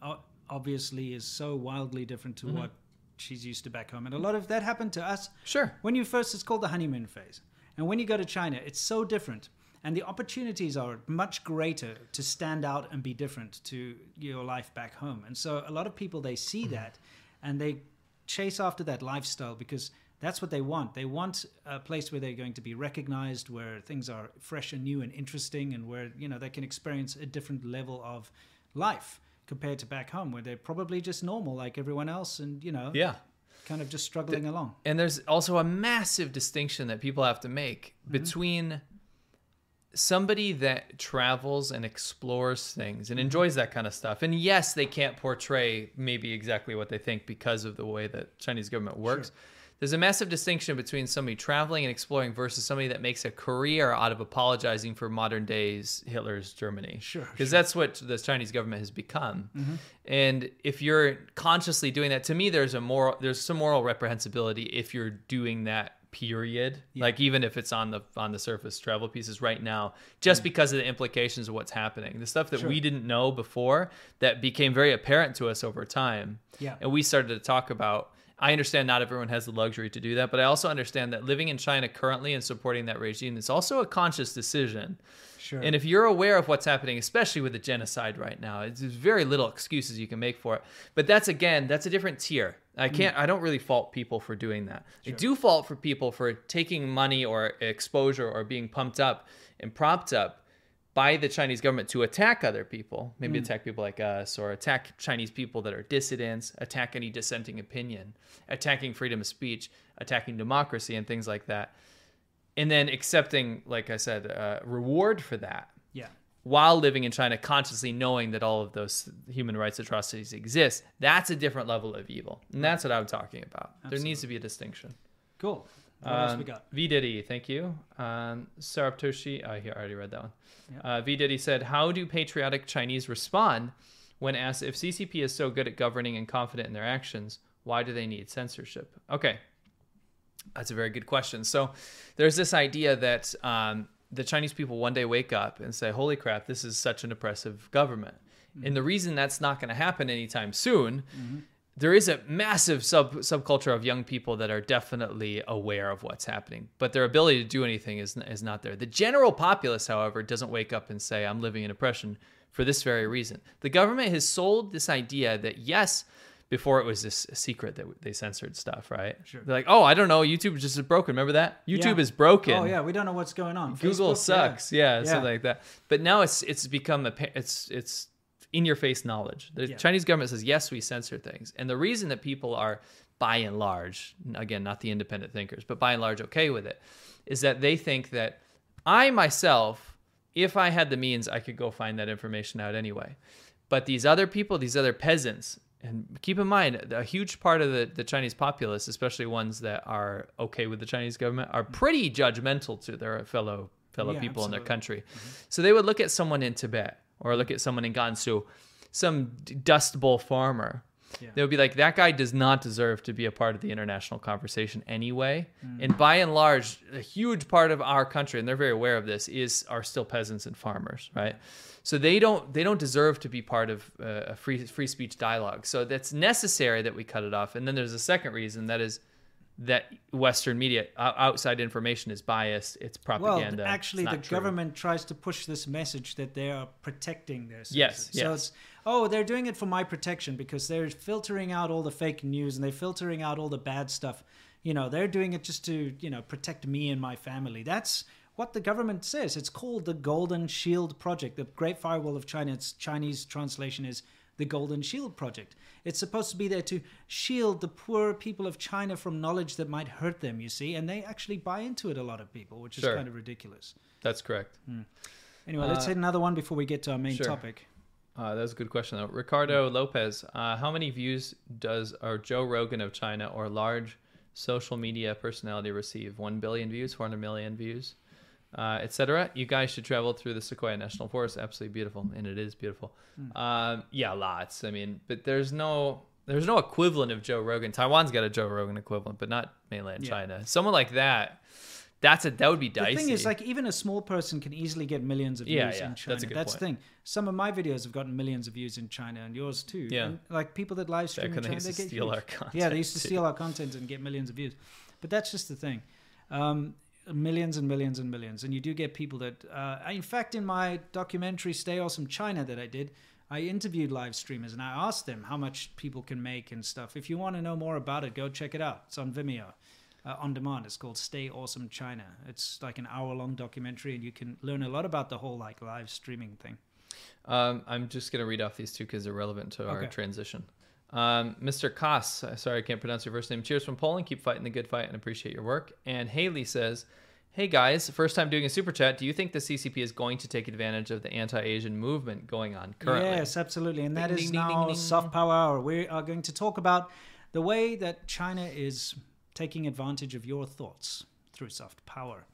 [SPEAKER 1] obviously is so wildly different
[SPEAKER 3] Mm-hmm.
[SPEAKER 1] to what she's used to back home. And a lot of that happened to us.
[SPEAKER 3] sure.
[SPEAKER 1] When you first, it's called the honeymoon phase. And when you go to China, it's so different. And the opportunities are much greater to stand out and be different to your life back home. And so a lot of people, they see mm-hmm. that and they chase after that lifestyle because that's what they want. They want a place where they're going to be recognized, where things are fresh and new and interesting, and where, you know, they can experience a different level of life compared to back home, where they're probably just normal like everyone else and, you know,
[SPEAKER 3] Yeah.
[SPEAKER 1] kind of just struggling along.
[SPEAKER 3] And there's also a massive distinction that people have to make mm-hmm. between somebody that travels and explores things and mm-hmm. enjoys that kind of stuff. And yes, they can't portray maybe exactly what they think because of the way that Chinese government works. There's a massive distinction between somebody traveling and exploring versus somebody that makes a career out of apologizing for modern days Hitler's Germany.
[SPEAKER 1] Sure,
[SPEAKER 3] Because that's what the Chinese government has become. Mm-hmm. And if you're consciously doing that, to me, there's a moral, there's some moral reprehensibility if you're doing that. Period. Like even if it's on the on the surface travel pieces right now, just mm. because of the implications of what's happening, the stuff that
[SPEAKER 1] Sure.
[SPEAKER 3] we didn't know before that became very apparent to us over time,
[SPEAKER 1] Yeah.
[SPEAKER 3] and we started to talk about. I understand not everyone has the luxury to do that, but I also understand that living in China currently and supporting that regime is also a conscious decision.
[SPEAKER 1] Sure.
[SPEAKER 3] And if you're aware of what's happening, especially with the genocide right now, it's, there's very little excuses you can make for it. But that's again, that's a different tier. I mm. can't. I don't really fault people for doing that. I do fault for people for taking money or exposure or being pumped up and propped up by the Chinese government to attack other people, maybe mm. attack people like us, or attack Chinese people that are dissidents, attack any dissenting opinion, attacking freedom of speech, attacking democracy, and things like that. And then accepting, like I said, uh, reward for that
[SPEAKER 1] yeah.
[SPEAKER 3] while living in China, consciously knowing that all of those human rights atrocities exist. That's a different level of evil. And that's what I'm talking about. There needs to be a distinction.
[SPEAKER 1] Cool. What else
[SPEAKER 3] Um,
[SPEAKER 1] we got?
[SPEAKER 3] V Diddy, thank you. Um, Saraptoshi, oh, here, I already read that one.
[SPEAKER 1] Yeah.
[SPEAKER 3] Uh, v Diddy said, How do patriotic Chinese respond when asked if CCP is so good at governing and confident in their actions? Why do they need censorship? Okay, that's a very good question. So there's this idea that um, the Chinese people one day wake up and say, Holy crap, this is such an oppressive government. And the reason that's not going to happen anytime soon there is a massive sub subculture of young people that are definitely aware of what's happening, but their ability to do anything is is not there. The general populace, however, doesn't wake up and say, "I'm living in oppression." For this very reason, the government has sold this idea that yes, before it was this secret that they censored stuff, right?
[SPEAKER 1] Sure.
[SPEAKER 3] They're like, "Oh, I don't know, YouTube just is broken." Remember that? YouTube
[SPEAKER 1] Yeah.
[SPEAKER 3] is broken.
[SPEAKER 1] Oh yeah, we don't know what's going on.
[SPEAKER 3] Google
[SPEAKER 1] Facebook,
[SPEAKER 3] sucks. Yeah,
[SPEAKER 1] Yeah.
[SPEAKER 3] something like that. But now it's it's become a it's it's in your face knowledge. The
[SPEAKER 1] Yeah.
[SPEAKER 3] Chinese government says yes, we censor things, and the reason that people are by and large, again, not the independent thinkers, but by and large okay with it, is that they think that I myself, if I had the means, I could go find that information out anyway. But these other people, these other peasants, and keep in mind, a huge part of the, the Chinese populace, especially ones that are okay with the Chinese government, are mm-hmm. pretty judgmental to their fellow fellow
[SPEAKER 1] Yeah,
[SPEAKER 3] people in their
[SPEAKER 1] absolutely.
[SPEAKER 3] country. Mm-hmm. So they would look at someone in Tibet or look at someone in Gansu, some dust bowl farmer,
[SPEAKER 1] Yeah.
[SPEAKER 3] They'll be like, that guy does not deserve to be a part of the international conversation anyway.
[SPEAKER 1] Mm.
[SPEAKER 3] And by and large, a huge part of our country, and they're very aware of this, is are still peasants and farmers, right? So they don't they don't deserve to be part of uh, a free free speech dialogue. So that's necessary that we cut it off. And then there's a second reason that is that Western media outside information is biased. It's propaganda. it's
[SPEAKER 1] actually, the
[SPEAKER 3] true.
[SPEAKER 1] government tries to push this message that they are protecting their citizens.
[SPEAKER 3] Yes,
[SPEAKER 1] So
[SPEAKER 3] yes.
[SPEAKER 1] it's, oh, they're doing it for my protection because they're filtering out all the fake news and they're filtering out all the bad stuff. You know, they're doing it just to, you know, protect me and my family. That's what the government says. It's called the Golden Shield Project. The Great Firewall of China, its Chinese translation is the Golden Shield Project. It's supposed to be there to shield the poor people of China from knowledge that might hurt them, you see, and they actually buy into it, a lot of people, which is
[SPEAKER 3] Sure.
[SPEAKER 1] kind of ridiculous.
[SPEAKER 3] That's correct.
[SPEAKER 1] Anyway, let's
[SPEAKER 3] Uh,
[SPEAKER 1] hit another one before we get to our main
[SPEAKER 3] sure.
[SPEAKER 1] topic.
[SPEAKER 3] Uh, that was a good question, though. Ricardo Lopez, uh, how many views does our Joe Rogan of China or large social media personality receive? 1 billion views, 400 million views, uh, etc. You guys should travel through the Sequoia National Forest. Absolutely beautiful, and it is beautiful. Um, yeah, lots. I mean, but there's no there's no equivalent of Joe Rogan. Taiwan's got a Joe Rogan equivalent, but not mainland
[SPEAKER 1] Yeah.
[SPEAKER 3] China. Someone like that, that's a that would be dicey.
[SPEAKER 1] The thing is, like, even a small person can easily get millions of views
[SPEAKER 3] Yeah, yeah,
[SPEAKER 1] in
[SPEAKER 3] that's
[SPEAKER 1] China.
[SPEAKER 3] a good
[SPEAKER 1] the thing. Some of my videos have gotten millions of views in China, and yours too.
[SPEAKER 3] Yeah.
[SPEAKER 1] And, like people that live stream in China,
[SPEAKER 3] used
[SPEAKER 1] they
[SPEAKER 3] to
[SPEAKER 1] get
[SPEAKER 3] steal our content.
[SPEAKER 1] Yeah, they used to
[SPEAKER 3] too.
[SPEAKER 1] steal our content and get millions of views. But that's just the thing. Um, millions and millions and millions. And you do get people that, uh, in fact, in my documentary Stay Awesome China that I did, I interviewed live streamers and I asked them how much people can make and stuff. If you want to know more about it, go check it out. It's on Vimeo. Uh, on demand. It's called Stay Awesome China. It's like an hour long documentary, and you can learn a lot about the whole like live streaming thing.
[SPEAKER 3] Um, I'm just going to read off these two because they're relevant to our
[SPEAKER 1] Okay.
[SPEAKER 3] transition. Um, Mr. Koss, uh, sorry I can't pronounce your first name. Cheers from Poland. Keep fighting the good fight and appreciate your work. And Haley says, Hey guys, first time doing a super chat. Do you think the CCP is going to take advantage of the anti Asian movement going on currently?
[SPEAKER 1] Yes, absolutely. And that
[SPEAKER 3] Ding,
[SPEAKER 1] is
[SPEAKER 3] ding,
[SPEAKER 1] now
[SPEAKER 3] ding.
[SPEAKER 1] soft power hour. We are going to talk about the way that China is taking advantage of your thoughts through soft power.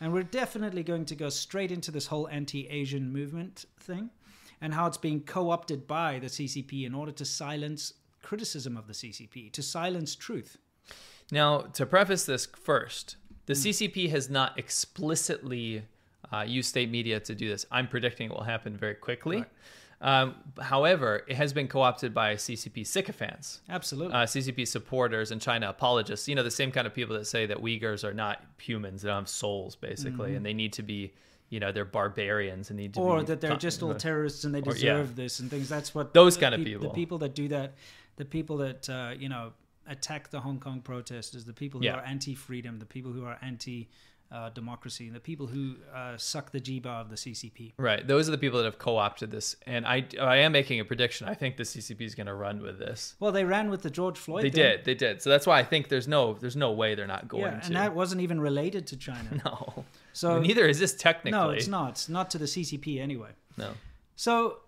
[SPEAKER 1] And we're definitely going to go straight into this whole anti Asian movement thing and how it's being co opted by the CCP in order to silence criticism of the CCP, to silence truth.
[SPEAKER 3] Now, to preface this first, the
[SPEAKER 1] Hmm.
[SPEAKER 3] CCP has not explicitly uh, used state media to do this. I'm predicting it will happen very quickly.
[SPEAKER 1] Right.
[SPEAKER 3] Um, however, it has been co opted by CCP sycophants.
[SPEAKER 1] Absolutely.
[SPEAKER 3] uh, CCP supporters and China apologists. You know, the same kind of people that say that Uyghurs are not humans; they don't have souls, basically, and they need to be, you know, they're barbarians and need to
[SPEAKER 1] Mm-hmm. or that they're
[SPEAKER 3] con-
[SPEAKER 1] just all terrorists and they
[SPEAKER 3] Or- yeah.
[SPEAKER 1] deserve this and things. That's what
[SPEAKER 3] Those
[SPEAKER 1] the
[SPEAKER 3] kind of
[SPEAKER 1] peop-
[SPEAKER 3] people.
[SPEAKER 1] The people that do that, the people that uh, you know attack the Hong Kong protesters, the people who
[SPEAKER 3] Yeah.
[SPEAKER 1] are anti-freedom, the people who are anti. Uh, democracy, and the people who uh, suck the jiba of the CCP.
[SPEAKER 3] Right, those are the people that have co-opted this, and I, I am making a prediction. I think the CCP is going to run with this.
[SPEAKER 1] Well, they ran with the George Floyd.
[SPEAKER 3] They
[SPEAKER 1] thing.
[SPEAKER 3] did, they did. So that's why I think there's no, there's no way they're not going
[SPEAKER 1] yeah,
[SPEAKER 3] to.
[SPEAKER 1] and that wasn't even related to China. [LAUGHS]
[SPEAKER 3] no,
[SPEAKER 1] So
[SPEAKER 3] neither is this technically.
[SPEAKER 1] no, it's not. It's not to the CCP anyway.
[SPEAKER 3] No.
[SPEAKER 1] So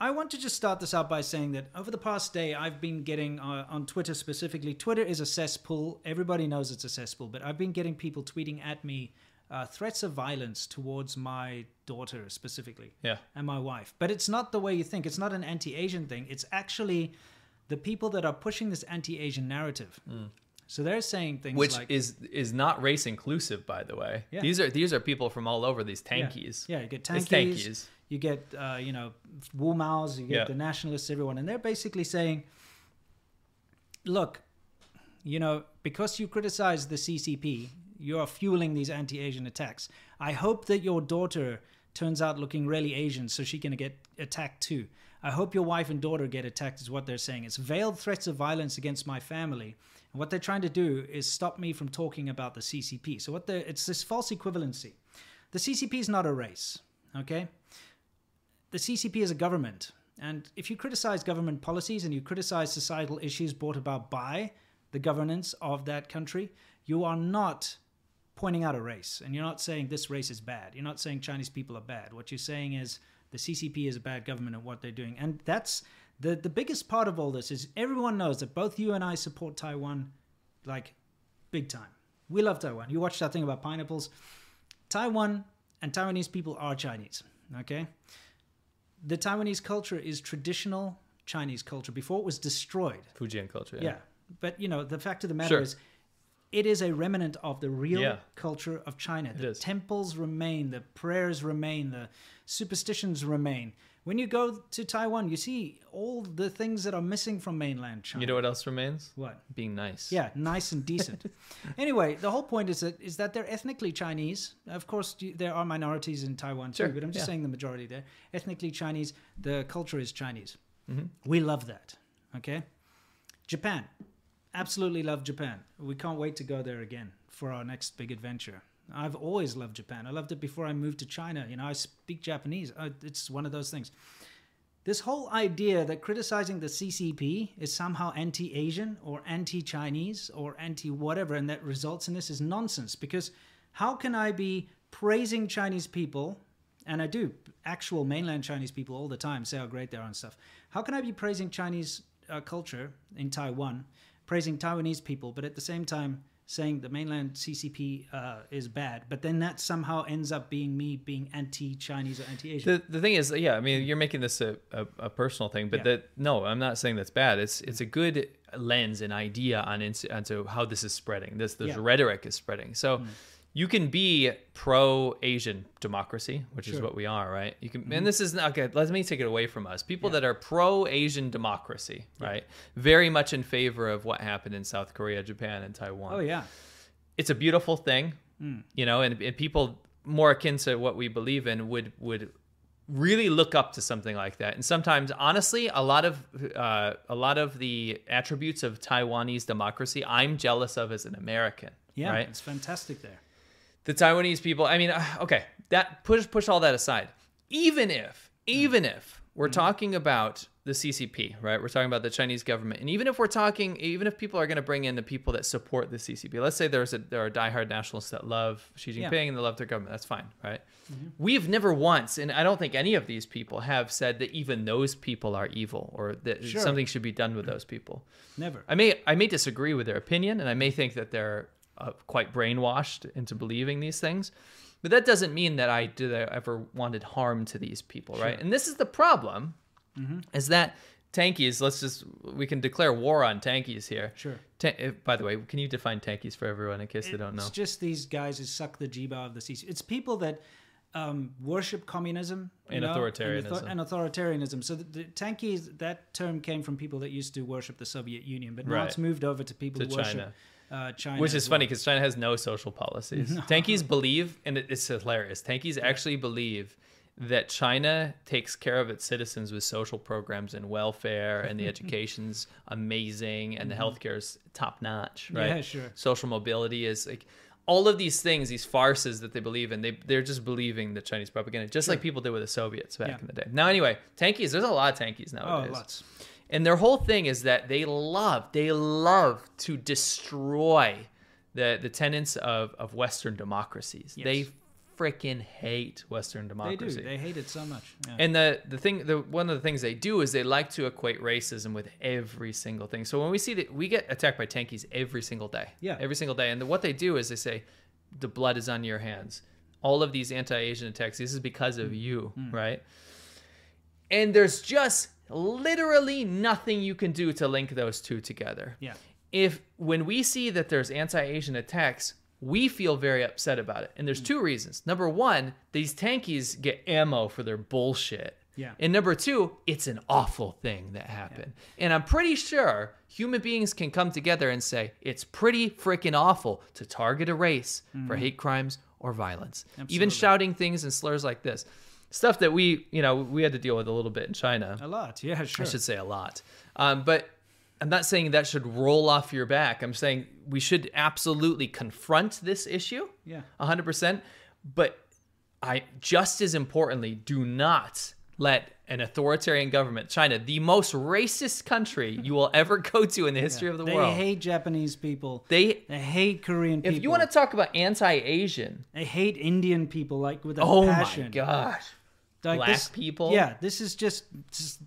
[SPEAKER 1] I want to just start this out by saying that over the past day, I've been getting uh, on Twitter specifically. Twitter is a cesspool. Everybody knows it's a cesspool, but I've been getting people tweeting at me uh, threats of violence towards my daughter specifically
[SPEAKER 3] Yeah.
[SPEAKER 1] and my wife. But it's not the way you think. It's not an anti-Asian thing. It's actually the people that are pushing this anti-Asian narrative. So they're saying things
[SPEAKER 3] Mm. Which
[SPEAKER 1] like,
[SPEAKER 3] is is not race inclusive, by the way.
[SPEAKER 1] Yeah.
[SPEAKER 3] These are these are people from all over these tankies.
[SPEAKER 1] Yeah, you get tankies.
[SPEAKER 3] It's
[SPEAKER 1] tankies. You get, uh, you know, Wu Mao's, you get
[SPEAKER 3] Yeah.
[SPEAKER 1] the nationalists, everyone. And they're basically saying, look, you know, because you criticize the CCP, you're fueling these anti Asian attacks. I hope that your daughter turns out looking really Asian so she can get attacked too. I hope your wife and daughter get attacked, is what they're saying. It's veiled threats of violence against my family. And what they're trying to do is stop me from talking about the CCP. So what they it's this false equivalency. The CCP is not a race, okay? The CCP is a government. And if you criticize government policies and you criticize societal issues brought about by the governance of that country, you are not pointing out a race. And you're not saying this race is bad. You're not saying Chinese people are bad. What you're saying is the CCP is a bad government at what they're doing. And that's the, the biggest part of all this is everyone knows that both you and I support Taiwan like big time. We love Taiwan. You watched that thing about pineapples. Taiwan and Taiwanese people are Chinese. Okay, the Taiwanese culture is traditional Chinese culture before it was destroyed.
[SPEAKER 3] Fujian culture.
[SPEAKER 1] Yeah. yeah. But you know, the fact of the matter
[SPEAKER 3] Sure.
[SPEAKER 1] is it is a remnant of the real
[SPEAKER 3] Yeah.
[SPEAKER 1] culture of China. The temples remain, the prayers remain, the superstitions remain. When you go to Taiwan, you see all the things that are missing from mainland China.
[SPEAKER 3] You know what else remains?
[SPEAKER 1] what?
[SPEAKER 3] Being nice.
[SPEAKER 1] Yeah, nice and decent. [LAUGHS] anyway, the whole point is that is that they're ethnically Chinese. Of course, you- there are minorities in Taiwan too,
[SPEAKER 3] Sure,
[SPEAKER 1] but I'm just
[SPEAKER 3] yeah.
[SPEAKER 1] saying the majority there. Ethnically Chinese. The culture is Chinese.
[SPEAKER 3] Mm-hmm.
[SPEAKER 1] We love that. Okay. Japan, absolutely love Japan. We can't wait to go there again for our next big adventure. I've always loved Japan. I loved it before I moved to China. You know, I speak Japanese. It's one of those things. This whole idea that criticizing the CCP is somehow anti Asian or anti Chinese or anti whatever and that results in this is nonsense because how can I be praising Chinese people, and I do, actual mainland Chinese people all the time say how great they are and stuff. How can I be praising Chinese uh, culture in Taiwan, praising Taiwanese people, but at the same time saying the mainland CCP uh, is bad, but then that somehow ends up being me being anti Chinese or anti Asian?
[SPEAKER 3] The, the thing is, yeah, I mean, you're making this a, a, a personal thing, but
[SPEAKER 1] Yeah.
[SPEAKER 3] that no, I'm not saying that's bad. It's it's a good lens and idea on onto how this is spreading. This this
[SPEAKER 1] Yeah. Mm.
[SPEAKER 3] rhetoric is spreading. So you can be pro Asian democracy, which is
[SPEAKER 1] Sure. Mm-hmm.
[SPEAKER 3] what we are, right? You can, and this is not okay. Let me take it away from us. People that are pro Asian democracy, right? Very much in favor of what happened in South Korea, Japan, and Taiwan
[SPEAKER 1] oh, yeah.
[SPEAKER 3] it's a beautiful thing,
[SPEAKER 1] Hmm.
[SPEAKER 3] you know, and, and people more akin to what we believe in would would really look up to something like that. And sometimes, honestly, a lot of uh, a lot of the attributes of Taiwanese democracy, I'm jealous of as an American.
[SPEAKER 1] Yeah,
[SPEAKER 3] right.
[SPEAKER 1] it's fantastic there.
[SPEAKER 3] The Taiwanese people. I mean, uh, okay, that push push all that aside. Even if, even if we're mm-hmm. talking about the CCP, right? We're talking about the Chinese government, and even if we're talking, even if people are going to bring in the people that support the CCP, let's say there's a there are diehard nationalists that love Xi Jinping
[SPEAKER 1] Yeah.
[SPEAKER 3] and they love their government. That's fine, right? Mm-hmm. We've never once, and I don't think any of these people have said that even those people are evil or that
[SPEAKER 1] Sure.
[SPEAKER 3] something should be done with mm-hmm. those people.
[SPEAKER 1] Never.
[SPEAKER 3] I may I may disagree with their opinion, and I may think that they're uh, quite brainwashed into believing these things, but that doesn't mean that I did I ever wanted harm to these people, right? And this is the problem,
[SPEAKER 1] Mm-hmm.
[SPEAKER 3] is that tankies. Let's just we can declare war on tankies here.
[SPEAKER 1] Sure.
[SPEAKER 3] Ta- uh, by the way, can you define tankies for everyone in case they don't know?
[SPEAKER 1] It's just these guys who suck the jiba of the CC. It's people that um, worship communism
[SPEAKER 3] And
[SPEAKER 1] know,
[SPEAKER 3] authoritarianism.
[SPEAKER 1] And, and authoritarianism. So the, the tankies, that term came from people that used to worship the Soviet Union, but now
[SPEAKER 3] Right.
[SPEAKER 1] it's moved over to people
[SPEAKER 3] To
[SPEAKER 1] who worship
[SPEAKER 3] China.
[SPEAKER 1] Uh, China.
[SPEAKER 3] Which is funny because China has no social policies. [LAUGHS] Tankies believe, and it's hilarious. Tankies actually believe that China takes care of its citizens with social programs and welfare, and the [LAUGHS] education's amazing, and the healthcare's top notch. Right?
[SPEAKER 1] Mm-hmm. Yeah, sure.
[SPEAKER 3] Social mobility is like all of these things, these farces that they believe in. They they're just believing the Chinese propaganda, just like people did with the Soviets back
[SPEAKER 1] Yeah.
[SPEAKER 3] in the day. Now, anyway, tankies. There's a lot of tankies nowadays.
[SPEAKER 1] Oh,
[SPEAKER 3] nowadays.
[SPEAKER 1] lots.
[SPEAKER 3] And their whole thing is that they love, they love to destroy the the tenets of, of Western democracies.
[SPEAKER 1] Yes.
[SPEAKER 3] They freaking hate Western democracy.
[SPEAKER 1] They do. They hate it so much. Yeah.
[SPEAKER 3] And the the thing, the one of the things they do is they like to equate racism with every single thing. So when we see that we get attacked by tankies every single day,
[SPEAKER 1] Yeah.
[SPEAKER 3] every single day, and what they do is they say, the blood is on your hands. All of these anti-Asian attacks, this is because
[SPEAKER 1] Mm.
[SPEAKER 3] of you, right? And there's just literally nothing you can do to link those two together
[SPEAKER 1] yeah.
[SPEAKER 3] if when we see that there's anti-Asian attacks, we feel very upset about it. And
[SPEAKER 1] Mm.
[SPEAKER 3] there's two reasons. Number one, these tankies get ammo for their bullshit.
[SPEAKER 1] Yeah.
[SPEAKER 3] And number two, it's an awful thing that happened. And I'm pretty sure human beings can come together and say it's pretty freaking awful to target a race for hate crimes or violence. Even
[SPEAKER 1] Mm-hmm.
[SPEAKER 3] Shouting things and slurs like this. Stuff that we, you know, we had to deal with a little bit in China.
[SPEAKER 1] A lot. Yeah, sure.
[SPEAKER 3] I should say a lot. Um, but I'm not saying that should roll off your back. I'm saying we should absolutely confront this issue.
[SPEAKER 1] Yeah.
[SPEAKER 3] 100%. But I just as importantly, do not let an authoritarian government, China, the most racist country [LAUGHS] you will ever go to in the history of the
[SPEAKER 1] they
[SPEAKER 3] world.
[SPEAKER 1] They hate Japanese people.
[SPEAKER 3] they
[SPEAKER 1] They hate Korean people.
[SPEAKER 3] if you want to talk about anti-Asian,
[SPEAKER 1] they hate Indian people like with a
[SPEAKER 3] oh
[SPEAKER 1] passion.
[SPEAKER 3] my gosh.
[SPEAKER 1] Like
[SPEAKER 3] black
[SPEAKER 1] this-
[SPEAKER 3] people.
[SPEAKER 1] Yeah, this is just, just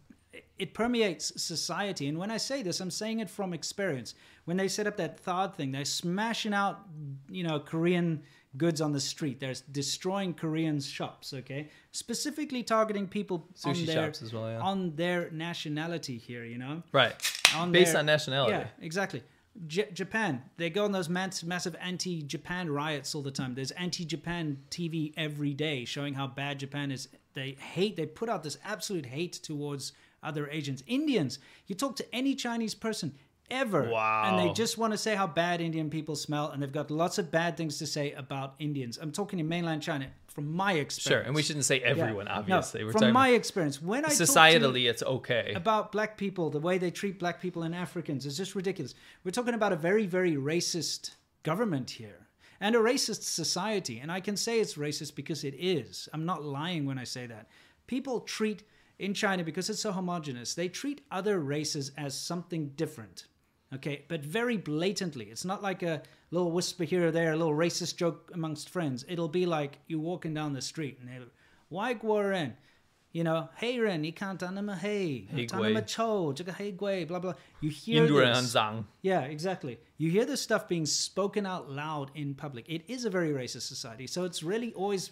[SPEAKER 1] it permeates society. And when I say this, I'm saying it from experience. When they set up that THAAD thing, they're smashing out, you know, Korean goods on the street. They're destroying Korean shops. Okay, specifically targeting people on
[SPEAKER 3] Sushi
[SPEAKER 1] their
[SPEAKER 3] shops as well, yeah.
[SPEAKER 1] on their nationality here. You know,
[SPEAKER 3] Right.
[SPEAKER 1] on
[SPEAKER 3] Based
[SPEAKER 1] their-
[SPEAKER 3] on nationality.
[SPEAKER 1] Yeah, exactly. J- Japan, they go on those mass- massive anti-Japan riots all the time. There's anti-Japan TV every day showing how bad Japan is. They hate. They put out this absolute hate towards other Asians, Indians. You talk to any Chinese person ever, and they just want to say how bad Indian people smell, and they've got lots of bad things to say about Indians. I'm talking in mainland China from my experience.
[SPEAKER 3] Sure. And we shouldn't say
[SPEAKER 1] Yeah.
[SPEAKER 3] everyone,
[SPEAKER 1] No,
[SPEAKER 3] obviously. We're
[SPEAKER 1] from my experience, when I
[SPEAKER 3] societally, it's okay.
[SPEAKER 1] about black people, the way they treat black people and Africans is just ridiculous. We're talking about a very, very racist government here and a racist society. And I can say it's racist because it is. I'm not lying when I say that. People treat, in China, because it's so homogenous, they treat other races as something different okay but very blatantly. It's not like a little whisper here or there a little racist joke amongst friends. It'll be like you're walking down the street and they'll why guaran you know hey ren you can't anima hey anima cho hey gui blah blah. You hear this, yeah exactly. You hear this stuff being spoken out loud in public. It is a very racist society. So it's really always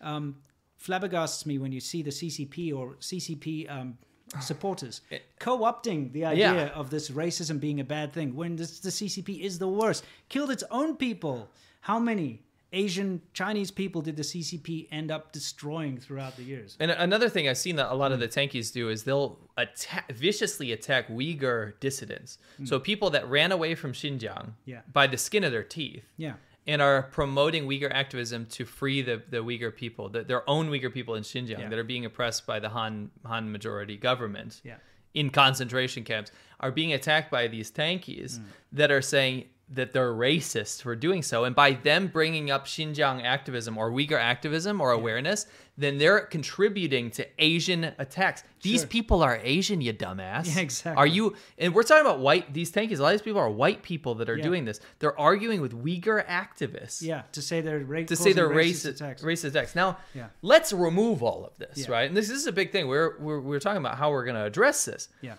[SPEAKER 1] um, flabbergasts me when you see the ccp or ccp um, supporters co-opting the idea
[SPEAKER 3] Yeah.
[SPEAKER 1] of this racism being a bad thing when this, the CCP is the worst. Killed its own people. How many Asian Chinese people did the CCP end up destroying throughout the years?
[SPEAKER 3] And another thing I've seen that a lot of hmm. the tankies do is they'll attack, viciously attack Uyghur dissidents. Hmm. So people that ran away from Xinjiang
[SPEAKER 1] Yeah.
[SPEAKER 3] by the skin of their teeth
[SPEAKER 1] Yeah.
[SPEAKER 3] And are promoting Uyghur activism to free the, the Uyghur people, the, their own Uyghur people in Xinjiang
[SPEAKER 1] Yeah.
[SPEAKER 3] that are being oppressed by the Han, Han majority government
[SPEAKER 1] Yeah.
[SPEAKER 3] in concentration camps, are being attacked by these tankies
[SPEAKER 1] Mm.
[SPEAKER 3] that are saying that they're racist for doing so. And by them bringing up Xinjiang activism or Uyghur activism or awareness, then they're contributing to Asian attacks. These
[SPEAKER 1] Sure.
[SPEAKER 3] people are Asian, you dumbass.
[SPEAKER 1] Yeah, exactly.
[SPEAKER 3] Are you? And we're talking about white. These tankies. A lot of these people are white people that are
[SPEAKER 1] Yeah.
[SPEAKER 3] doing this. They're arguing with Uyghur activists
[SPEAKER 1] Yeah, to say they're ra-
[SPEAKER 3] to say they're
[SPEAKER 1] causing
[SPEAKER 3] racist
[SPEAKER 1] attacks.
[SPEAKER 3] racist attacks. Now,
[SPEAKER 1] Yeah.
[SPEAKER 3] let's remove all of this,
[SPEAKER 1] Yeah.
[SPEAKER 3] right? And this, this is a big thing. We're we're, we're talking about how we're going to address this
[SPEAKER 1] Yeah,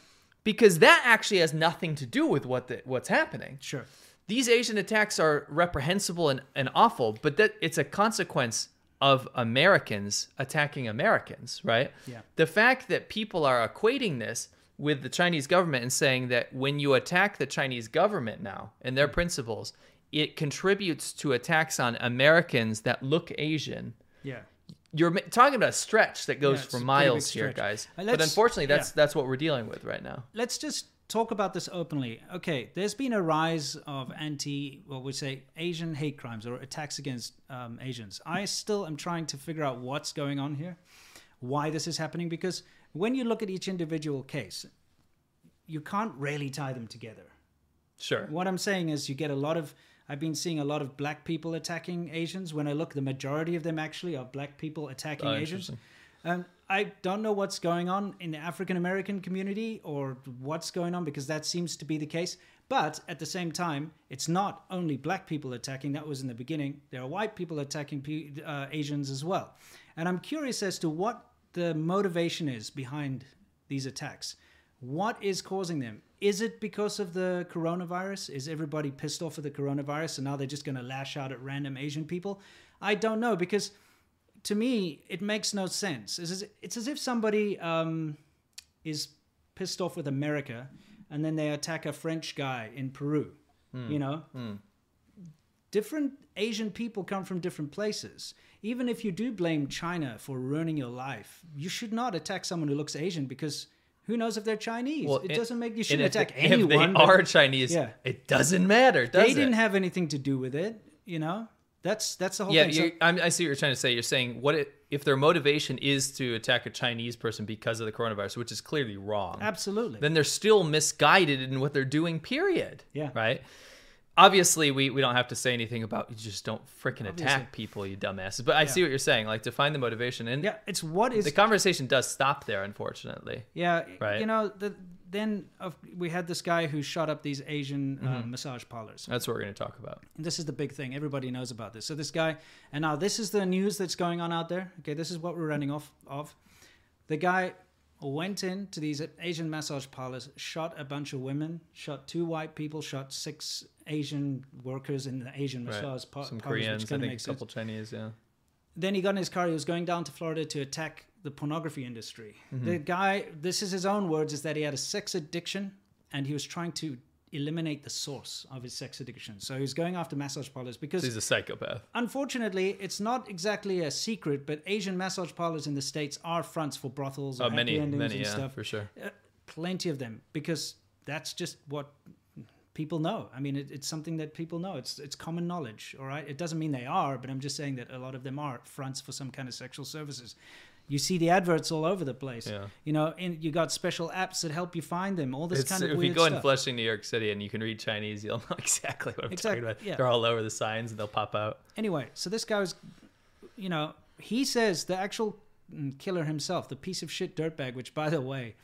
[SPEAKER 3] because that actually has nothing to do with what the, what's happening.
[SPEAKER 1] sure.
[SPEAKER 3] These Asian attacks are reprehensible and, and awful, but that it's a consequence of Americans attacking Americans, right?
[SPEAKER 1] Yeah.
[SPEAKER 3] The fact that people are equating this with the Chinese government and saying that when you attack the Chinese government now and their principles, it contributes to attacks on Americans that look Asian
[SPEAKER 1] Yeah.
[SPEAKER 3] you're talking about a stretch that goes
[SPEAKER 1] Yeah,
[SPEAKER 3] for miles here, guys.
[SPEAKER 1] Uh,
[SPEAKER 3] But unfortunately, that's
[SPEAKER 1] yeah.
[SPEAKER 3] that's what we're dealing with right now.
[SPEAKER 1] let's just talk about this openly. Okay, there's been a rise of anti, well, we say Asian hate crimes or attacks against um, Asians. I still am trying to figure out what's going on here, why this is happening, because when you look at each individual case, you can't really tie them together.
[SPEAKER 3] Sure.
[SPEAKER 1] What I'm saying is, you get a lot of. I've been seeing a lot of black people attacking Asians. When I look, the majority of them actually are black people attacking
[SPEAKER 3] Oh,
[SPEAKER 1] Asians. Um, I don't know what's going on in the African American community or what's going on because that seems to be the case. But at the same time, it's not only black people attacking. That was in the beginning. There are white people attacking uh, Asians as well. And I'm curious as to what the motivation is behind these attacks. What is causing them? Is it because of the coronavirus? Is everybody pissed off at the coronavirus and now they're just going to lash out at random Asian people? I don't know because to me it makes no sense. It's as, it's as if somebody um, is pissed off with America and then they attack a French guy in Peru. You know, different Asian people come from different places. Even if you do blame China for ruining your life, you should not attack someone who looks Asian because who knows if they're Chinese? it
[SPEAKER 3] and-
[SPEAKER 1] doesn't make you shouldn't attack
[SPEAKER 3] they,
[SPEAKER 1] anyone.
[SPEAKER 3] If they are Chinese,
[SPEAKER 1] Yeah.
[SPEAKER 3] it doesn't matter, does
[SPEAKER 1] they
[SPEAKER 3] it?
[SPEAKER 1] didn't have anything to do with it. You know, that's that's the whole
[SPEAKER 3] yeah,
[SPEAKER 1] thing. So-
[SPEAKER 3] I'm, see what you're trying to say. You're saying what it, if their motivation is to attack a Chinese person because of the coronavirus, which is clearly wrong.
[SPEAKER 1] absolutely.
[SPEAKER 3] Then they're still misguided in what they're doing. Period.
[SPEAKER 1] Yeah.
[SPEAKER 3] Right. Obviously, we, we don't have to say anything about you just don't freaking attack people, you dumbasses. But I see what you're saying. Like to find the motivation, and
[SPEAKER 1] yeah, it's what is
[SPEAKER 3] the conversation does stop there, unfortunately.
[SPEAKER 1] Yeah,
[SPEAKER 3] Right.
[SPEAKER 1] you know, the, then of we had this guy who shot up these Asian uh,
[SPEAKER 3] Mm-hmm.
[SPEAKER 1] massage parlors.
[SPEAKER 3] That's what we're going to talk about.
[SPEAKER 1] And this is the big thing. Everybody knows about this. So this guy, and now this is the news that's going on out there. Okay, this is what we're running off of. The guy went in to these Asian massage parlors, shot a bunch of women, shot two white people, shot six Asian workers in the Asian
[SPEAKER 3] Right.
[SPEAKER 1] massage par-
[SPEAKER 3] Some
[SPEAKER 1] parlors,
[SPEAKER 3] Koreans,
[SPEAKER 1] which
[SPEAKER 3] I think a
[SPEAKER 1] sense.
[SPEAKER 3] couple Chinese, yeah.
[SPEAKER 1] Then he got in his car. He was going down to Florida to attack the pornography industry.
[SPEAKER 3] Mm-hmm.
[SPEAKER 1] The guy, this is his own words, is that he had a sex addiction and he was trying to eliminate the source of his sex addiction. So he's going after massage parlors because
[SPEAKER 3] He's a psychopath.
[SPEAKER 1] unfortunately, it's not exactly a secret, but Asian massage parlors in the states are fronts for brothels
[SPEAKER 3] Oh, many, many,
[SPEAKER 1] and
[SPEAKER 3] yeah,
[SPEAKER 1] stuff.
[SPEAKER 3] for sure.
[SPEAKER 1] Uh, plenty of them because that's just what people know. I mean, it, it's something that people know. It's it's common knowledge. All right, it doesn't mean they are, but I'm just saying that a lot of them are fronts for some kind of sexual services. You see the adverts all over the place.
[SPEAKER 3] Yeah.
[SPEAKER 1] You know, and you got special apps that help you find them. All this
[SPEAKER 3] It's,
[SPEAKER 1] kind of
[SPEAKER 3] if
[SPEAKER 1] weird
[SPEAKER 3] you go in. Flushing, New York City, and you can read Chinese, you'll [LAUGHS] know exactly what I'm
[SPEAKER 1] Exact-
[SPEAKER 3] talking about.
[SPEAKER 1] yeah.
[SPEAKER 3] They're all over the signs, and they'll pop out.
[SPEAKER 1] anyway, so this guy was, you know, he says the actual mm, killer himself, the piece of shit dirtbag, which, by the way,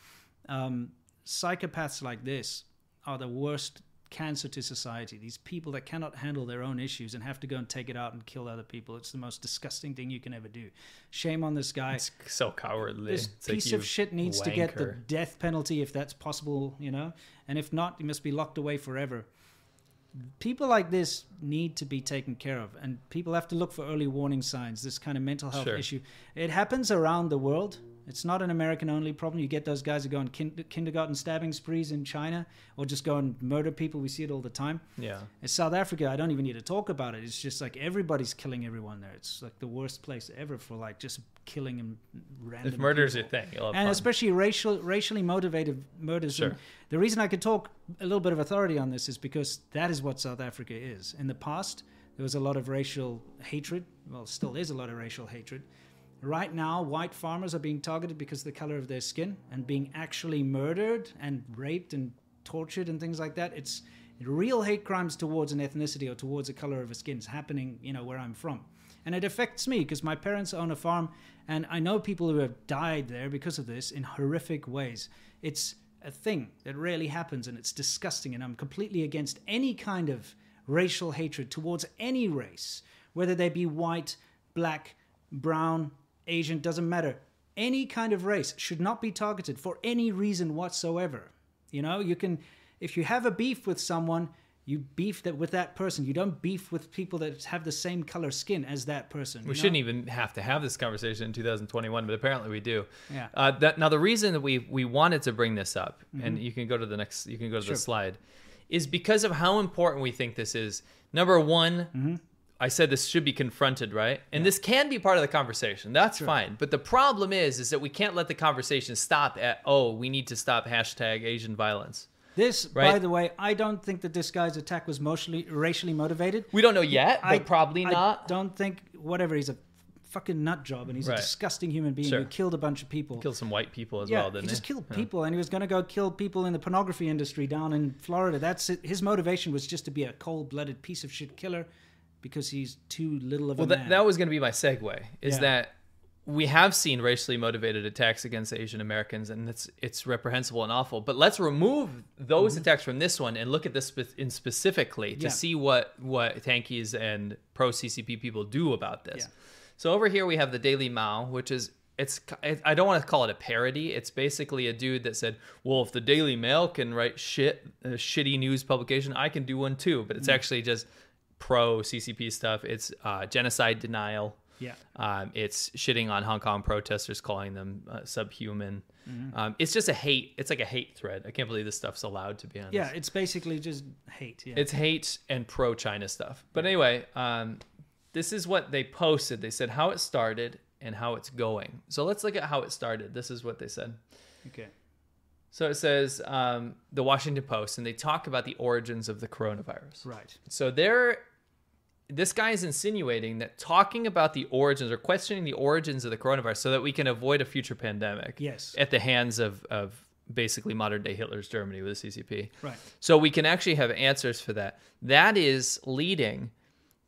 [SPEAKER 1] um, psychopaths like this are the worst cancer to society. These people that cannot handle their own issues and have to go and take it out and kill other people. It's the most disgusting thing you can ever do. Shame on this guy.
[SPEAKER 3] It's so cowardly.
[SPEAKER 1] this
[SPEAKER 3] It's
[SPEAKER 1] piece
[SPEAKER 3] you
[SPEAKER 1] of shit needs to get the death penalty if that's possible, you know? And if not, he must be locked away forever. People like this need to be taken care of, and people have to look for early warning signs. This kind of mental health
[SPEAKER 3] Sure.
[SPEAKER 1] issue, it happens around the world. It's not an American only problem. You get those guys who go on kin- kindergarten stabbing sprees in China, or just go and murder people. We see it all the time.
[SPEAKER 3] Yeah.
[SPEAKER 1] In South Africa, I don't even need to talk about it. It's just like everybody's killing everyone there. It's like the worst place ever for like just killing and random.
[SPEAKER 3] If murder's
[SPEAKER 1] people
[SPEAKER 3] your thing,
[SPEAKER 1] and
[SPEAKER 3] fun.
[SPEAKER 1] especially racial, racially motivated murders.
[SPEAKER 3] Sure.
[SPEAKER 1] And the reason I could talk a little bit of authority on this is because that is what South Africa is. In the past, there was a lot of racial hatred. Well, still is a lot of racial hatred. Right now, white farmers are being targeted because of the color of their skin and being actually murdered and raped and tortured and things like that. It's real hate crimes towards an ethnicity or towards a color of a skin is happening, you know, where I'm from. And it affects me because my parents own a farm and I know people who have died there because of this in horrific ways. It's a thing that rarely happens and it's disgusting and I'm completely against any kind of racial hatred towards any race, whether they be white, black, brown, Asian, doesn't matter. Any kind of race should not be targeted for any reason whatsoever. You know, you can, if you have a beef with someone, you beef that with that person. You don't beef with people that have the same color skin as that person.
[SPEAKER 3] We shouldn't even have to have this conversation in 2021, but apparently we do.
[SPEAKER 1] Yeah.
[SPEAKER 3] Uh, that, now the reason that we we wanted to bring this up, and you can go to the next, you can go to
[SPEAKER 1] Mm-hmm. Sure.
[SPEAKER 3] the slide, is because of how important we think this is. Number one,
[SPEAKER 1] Mm-hmm.
[SPEAKER 3] I said this should be confronted, right? And this can be part of the conversation. That's fine. But the problem is, is that we can't let the conversation stop at oh, we need to stop hashtag Asian violence.
[SPEAKER 1] This, by the way, I don't think that this guy's attack was mostly racially motivated.
[SPEAKER 3] We don't know yet, but
[SPEAKER 1] I
[SPEAKER 3] probably
[SPEAKER 1] I
[SPEAKER 3] not.
[SPEAKER 1] don't think whatever. He's a fucking nut job, and he's
[SPEAKER 3] Right.
[SPEAKER 1] a disgusting human being
[SPEAKER 3] Sure.
[SPEAKER 1] who killed a bunch of people.
[SPEAKER 3] Killed some white people as
[SPEAKER 1] yeah,
[SPEAKER 3] well, didn't
[SPEAKER 1] he
[SPEAKER 3] he?
[SPEAKER 1] just killed
[SPEAKER 3] Yeah.
[SPEAKER 1] people, and he was going to go kill people in the pornography industry down in Florida. That's it. His motivation was just to be a cold-blooded piece of shit killer because he's too little of
[SPEAKER 3] Well,
[SPEAKER 1] a
[SPEAKER 3] that,
[SPEAKER 1] man.
[SPEAKER 3] that was going to be my segue. Is
[SPEAKER 1] Yeah.
[SPEAKER 3] that we have seen racially motivated attacks against Asian Americans, and it's it's reprehensible and awful. But let's remove those attacks from this one and look at this in specifically to
[SPEAKER 1] Mm-hmm. Yeah.
[SPEAKER 3] see what what tankies and pro CCP people do about this.
[SPEAKER 1] Yeah.
[SPEAKER 3] So over here we have the Daily Mao, which is it's I don't want to call it a parody. It's basically a dude that said, "Well, if the Daily Mail can write shit, a shitty news publication, I can do one too." But it's actually just pro CCP stuff. It's uh, genocide denial.
[SPEAKER 1] yeah.
[SPEAKER 3] Um, it's shitting on Hong Kong protesters, calling them uh, subhuman.
[SPEAKER 1] Mm-hmm.
[SPEAKER 3] Um, it's just a hate. It's like a hate thread. I can't believe this stuff's allowed to be on.
[SPEAKER 1] Yeah, it's basically just hate. Yeah.
[SPEAKER 3] It's hate and pro China stuff. But anyway, um, this is what they posted. They said how it started and how it's going. So let's look at how it started. This is what they said.
[SPEAKER 1] okay.
[SPEAKER 3] So it says um, the Washington Post, and they talk about the origins of the coronavirus.
[SPEAKER 1] Right.
[SPEAKER 3] So they're this guy is insinuating that talking about the origins or questioning the origins of the coronavirus so that we can avoid a future pandemic
[SPEAKER 1] Yes.
[SPEAKER 3] at the hands of, of basically modern day Hitler's Germany with the CCP.
[SPEAKER 1] Right.
[SPEAKER 3] So we can actually have answers for that. That is leading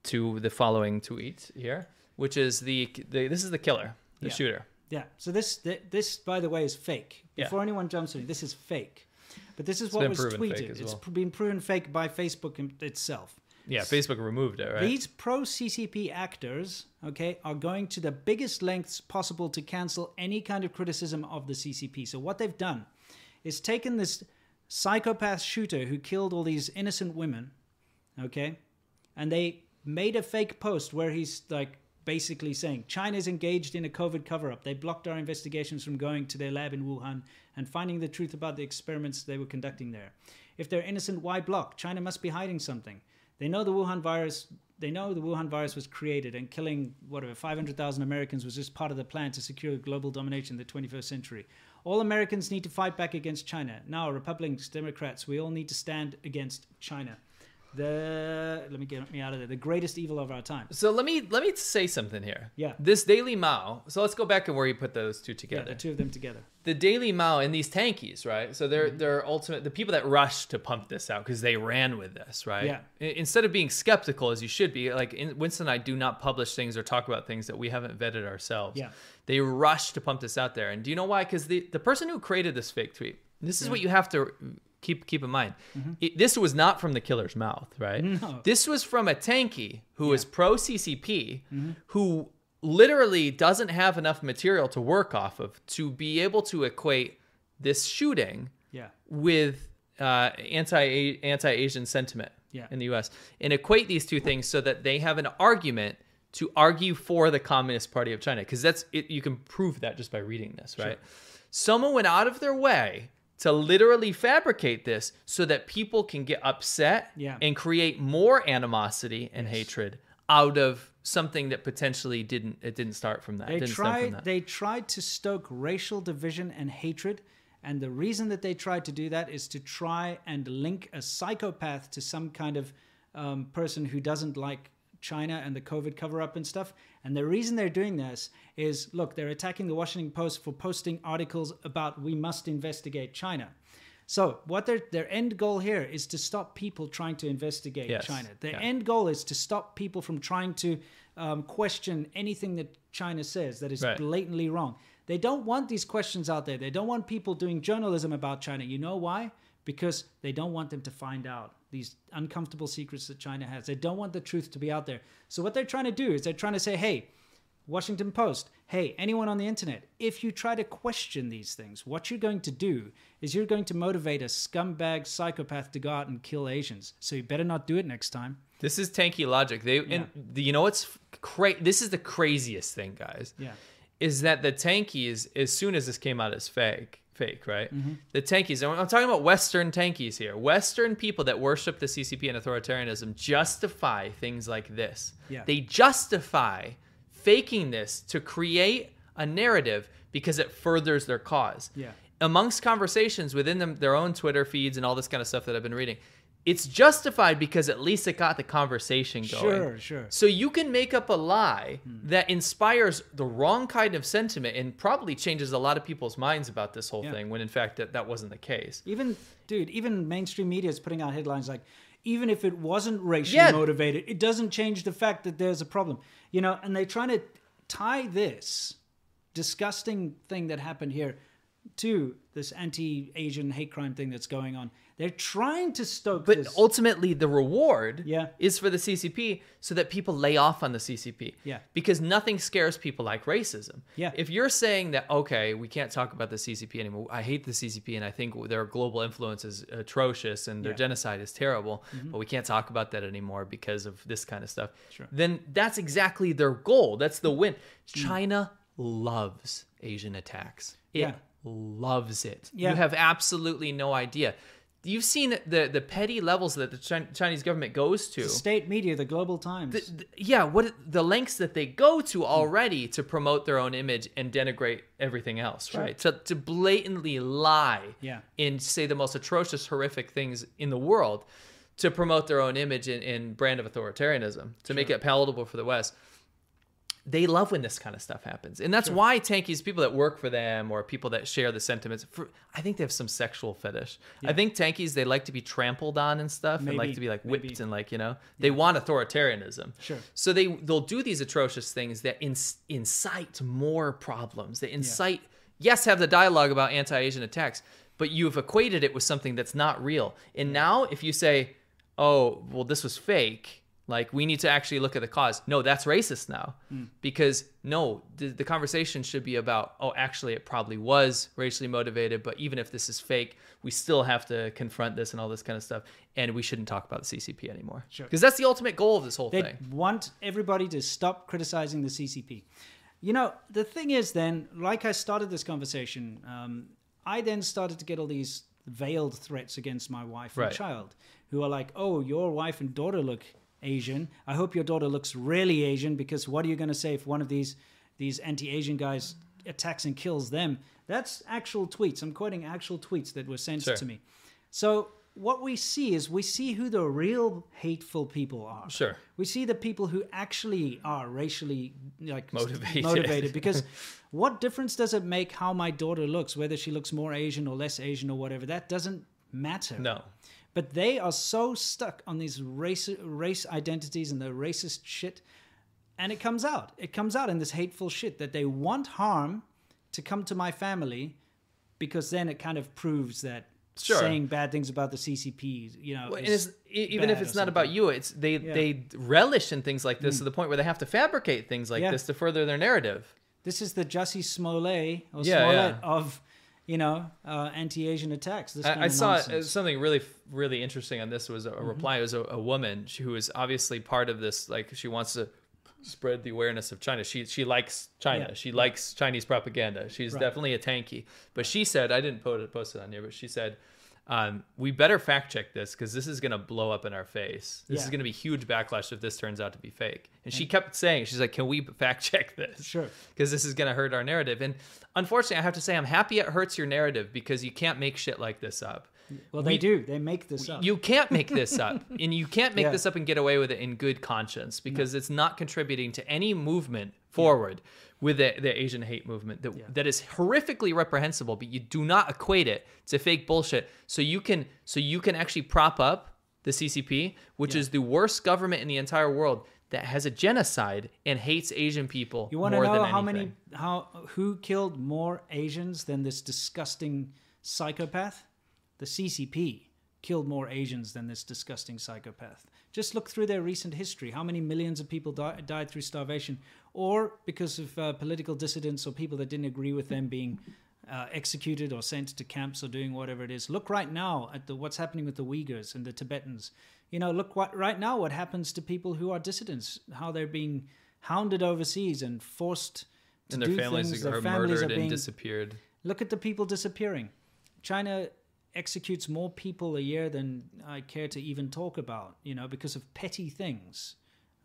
[SPEAKER 3] to the following tweet here, which is the, the this is the killer, the
[SPEAKER 1] Yeah.
[SPEAKER 3] shooter.
[SPEAKER 1] Yeah. So this, this, by the way, is fake.
[SPEAKER 3] Yeah.
[SPEAKER 1] Before anyone jumps in, this is fake. But this is
[SPEAKER 3] It's
[SPEAKER 1] what was tweeted. It's
[SPEAKER 3] well.
[SPEAKER 1] pr- been proven fake by Facebook itself.
[SPEAKER 3] Yeah, Facebook removed it, right?
[SPEAKER 1] These pro CCP actors, okay, are going to the biggest lengths possible to cancel any kind of criticism of the CCP. So what they've done is taken this psychopath shooter who killed all these innocent women, okay, and they made a fake post where he's like basically saying China's engaged in a COVID cover up. They blocked our investigations from going to their lab in Wuhan and finding the truth about the experiments they were conducting there. If they're innocent, why block? China must be hiding something. They know the Wuhan virus. They know the Wuhan virus was created and killing whatever 500,000 Americans was just part of the plan to secure global domination in the 21st century. All Americans need to fight back against China. Now, Republicans, Democrats, we all need to stand against China. The let me get me out of there. The greatest evil of our time.
[SPEAKER 3] So let me let me say something here.
[SPEAKER 1] Yeah.
[SPEAKER 3] This Daily Mao. So let's go back and where you put those two together Yeah,
[SPEAKER 1] the two of them together.
[SPEAKER 3] the Daily Mao and these tankies, right? So
[SPEAKER 1] Mm-hmm.
[SPEAKER 3] they're they're ultimate the people that rushed to pump this out because they ran with this, right?
[SPEAKER 1] Yeah.
[SPEAKER 3] Instead of being skeptical as you should be, like in, Winston and I do not publish things or talk about things that we haven't vetted ourselves.
[SPEAKER 1] Yeah.
[SPEAKER 3] They rushed to pump this out there, and do you know why? Because the the person who created this fake tweet, this is what you have to keep keep in mind. It, this was not from the killer's mouth, right?
[SPEAKER 1] Mm-hmm. No.
[SPEAKER 3] This was from a tanky who is pro CCP, who literally doesn't have enough material to work off of to be able to equate this shooting
[SPEAKER 1] Yeah.
[SPEAKER 3] with uh, anti anti Asian sentiment
[SPEAKER 1] Yeah.
[SPEAKER 3] in the U.S. and equate these two things so that they have an argument to argue for the Communist Party of China because that's it, you can prove that just by reading this, right? Someone went out of their way to literally fabricate this so that people can get upset
[SPEAKER 1] Yeah.
[SPEAKER 3] and create more animosity and hatred out of something that potentially didn't it didn't start from that.
[SPEAKER 1] They
[SPEAKER 3] didn't stem from
[SPEAKER 1] tried
[SPEAKER 3] that.
[SPEAKER 1] they tried to stoke racial division and hatred and the reason that they tried to do that is to try and link a psychopath to some kind of um, person who doesn't like China and the COVID cover up and stuff. And the reason they're doing this is look, they're attacking the Washington Post for posting articles about we must investigate China. So, what their their end goal here is to stop people trying to investigate
[SPEAKER 3] Yes.
[SPEAKER 1] China. Their
[SPEAKER 3] Yeah.
[SPEAKER 1] end goal is to stop people from trying to um, question anything that China says that is
[SPEAKER 3] Right.
[SPEAKER 1] blatantly wrong. They don't want these questions out there. They don't want people doing journalism about China. You know why? Because they don't want them to find out these uncomfortable secrets that China has. They don't want the truth to be out there. So what they're trying to do is they're trying to say, "Hey, Washington Post, hey, anyone on the internet, if you try to question these things, what you're going to do is you're going to motivate a scumbag psychopath to go out and kill Asians. So you better not do it next time."
[SPEAKER 3] This is tanky logic. They and the, you know what's cra- This is the craziest thing, guys.
[SPEAKER 1] Yeah.
[SPEAKER 3] Is that the tankies? As soon as this came out as fake, fake, right?
[SPEAKER 1] Mm-hmm.
[SPEAKER 3] The tankies. I'm talking about Western tankies here. Western people that worship the CCP and authoritarianism justify things like this.
[SPEAKER 1] Yeah.
[SPEAKER 3] They justify faking this to create a narrative because it furthers their cause
[SPEAKER 1] Yeah.
[SPEAKER 3] amongst conversations within them, their own Twitter feeds and all this kind of stuff that I've been reading, it's justified because at least it got the conversation going.
[SPEAKER 1] Sure, sure.
[SPEAKER 3] So you can make up a lie that inspires the wrong kind of sentiment and probably changes a lot of people's minds about this whole
[SPEAKER 1] Yeah.
[SPEAKER 3] thing when in fact that, that wasn't the case.
[SPEAKER 1] Even dude, even mainstream media is putting out headlines like, even if it wasn't racially
[SPEAKER 3] Yeah.
[SPEAKER 1] motivated, it doesn't change the fact that there's a problem. You know, and they're trying to tie this disgusting thing that happened here to this anti-Asian hate crime thing that's going on. They're trying to stoke
[SPEAKER 3] But
[SPEAKER 1] this.
[SPEAKER 3] ultimately, the reward
[SPEAKER 1] Yeah.
[SPEAKER 3] is for the CCP so that people lay off on the CCP.
[SPEAKER 1] Yeah.
[SPEAKER 3] Because nothing scares people like racism.
[SPEAKER 1] Yeah.
[SPEAKER 3] If you're saying that, okay, we can't talk about the CCP anymore, I hate the CCP and I think their global influence is atrocious and their
[SPEAKER 1] Yeah.
[SPEAKER 3] genocide is terrible,
[SPEAKER 1] Mm-hmm.
[SPEAKER 3] but we can't talk about that anymore because of this kind of stuff,
[SPEAKER 1] Sure.
[SPEAKER 3] then that's exactly their goal. That's the win.
[SPEAKER 1] Mm.
[SPEAKER 3] China loves Asian attacks. It
[SPEAKER 1] Yeah.
[SPEAKER 3] Loves it.
[SPEAKER 1] Yeah.
[SPEAKER 3] You have absolutely no idea. You've seen the the petty levels that the Chinese government goes to.
[SPEAKER 1] the state media, the Global Times.
[SPEAKER 3] Th- th- yeah, what the lengths that they go to already to promote their own image and denigrate everything else, right? To to blatantly lie
[SPEAKER 1] Yeah.
[SPEAKER 3] and say the most atrocious, horrific things in the world to promote their own image and, and brand of authoritarianism to make it palatable for the West. They love when this kind of stuff happens, and that's why tankies, people that work for them or people that share the sentiments, for, I think they have some sexual fetish. I think tankies they like to be trampled on and stuff, and like to be like whipped
[SPEAKER 1] maybe.
[SPEAKER 3] and like you know they want authoritarianism.
[SPEAKER 1] Sure.
[SPEAKER 3] So they they'll do these atrocious things that inc- incite more problems. They incite yes, have the dialogue about anti-Asian attacks, but you've equated it with something that's not real. And now if you say, "Oh, well this was fake," Like we need to actually look at the cause. No, that's racist now.
[SPEAKER 1] Hmm.
[SPEAKER 3] Because no, the, the conversation should be about, oh, actually it probably was racially motivated, but even if this is fake, we still have to confront this and all this kind of stuff. And we shouldn't talk about the CCP anymore.
[SPEAKER 1] Sure.
[SPEAKER 3] Because that's the ultimate goal of this whole
[SPEAKER 1] They
[SPEAKER 3] thing.
[SPEAKER 1] want everybody to stop criticizing the CCP. You know, the thing is, then, like I started this conversation, um, I then started to get all these veiled threats against my wife and child, who are like, "Oh, your wife and daughter look Asian. I hope your daughter looks really Asian because what are you going to say if one of these these anti-Asian guys attacks and kills them?" That's actual tweets. I'm quoting actual tweets that were sent
[SPEAKER 3] Sure.
[SPEAKER 1] to me. So what we see is we see who the real hateful people are.
[SPEAKER 3] Sure.
[SPEAKER 1] We see the people who actually are racially like [LAUGHS]
[SPEAKER 3] Motivated.
[SPEAKER 1] motivated [LAUGHS] because what difference does it make how my daughter looks, whether she looks more Asian or less Asian or whatever? That doesn't matter.
[SPEAKER 3] No.
[SPEAKER 1] But they are so stuck on these race race identities and the racist shit, and it comes out. It comes out in this hateful shit that they want harm to come to my family, because then it kind of proves that
[SPEAKER 3] Sure.
[SPEAKER 1] saying bad things about the CCP, you know,
[SPEAKER 3] Well, even if it's not about you, it's they they relish in things like this mm. to the point where they have to fabricate things like
[SPEAKER 1] Yeah.
[SPEAKER 3] this to further their narrative.
[SPEAKER 1] This is the Jussie Smollett or
[SPEAKER 3] Yeah,
[SPEAKER 1] Smollett
[SPEAKER 3] yeah.
[SPEAKER 1] of, you know, uh, anti-Asian attacks. This
[SPEAKER 3] I, I saw uh,
[SPEAKER 1] nonsense.
[SPEAKER 3] something really, really interesting on this was a, a reply. It was a, a woman she- who was obviously part of this. Like she wants to spread the awareness of China. She she likes China.
[SPEAKER 1] Yeah.
[SPEAKER 3] She likes Chinese propaganda. She's
[SPEAKER 1] Right.
[SPEAKER 3] definitely a tanky. But she said, I didn't post it, post it on here, but she said. Um, we better fact check this because this is going to blow up in our face. This is going to be huge backlash if this turns out to be fake. And she kept saying, she's like, can we fact check this?
[SPEAKER 1] Sure.
[SPEAKER 3] because this is going to hurt our narrative. And unfortunately, I have to say, I'm happy it hurts your narrative because you can't make shit like this up.
[SPEAKER 1] well,
[SPEAKER 3] we-
[SPEAKER 1] they do. They make this up.
[SPEAKER 3] You can't make this up, [LAUGHS] and you can't make
[SPEAKER 1] Yeah.
[SPEAKER 3] this up and get away with it in good conscience because it's not contributing to any movement forward with the, the Asian hate movement that that is horrifically reprehensible. But you do not equate it to fake bullshit. So you can so you can actually prop up the CCP, which is the worst government in the entire world that has a genocide and hates Asian people
[SPEAKER 1] you want to know how many, how who killed more Asians than this disgusting psychopath? The CCP killed more Asians than this disgusting psychopath. Just look through their recent history. How many millions of people di- died through starvation, or because of uh, political dissidents or people that didn't agree with them being uh, executed or sent to camps or doing whatever it is. Look right now at the what's happening with the Uyghurs and the Tibetans. You know, look what right now what happens to people who are dissidents, how they're being hounded overseas and forced to
[SPEAKER 3] and their
[SPEAKER 1] do
[SPEAKER 3] families
[SPEAKER 1] things.
[SPEAKER 3] are
[SPEAKER 1] Their families
[SPEAKER 3] murdered
[SPEAKER 1] are
[SPEAKER 3] and disappeared.
[SPEAKER 1] Look at the people disappearing. China executes more people a year than I care to even talk about, you know, because of petty things.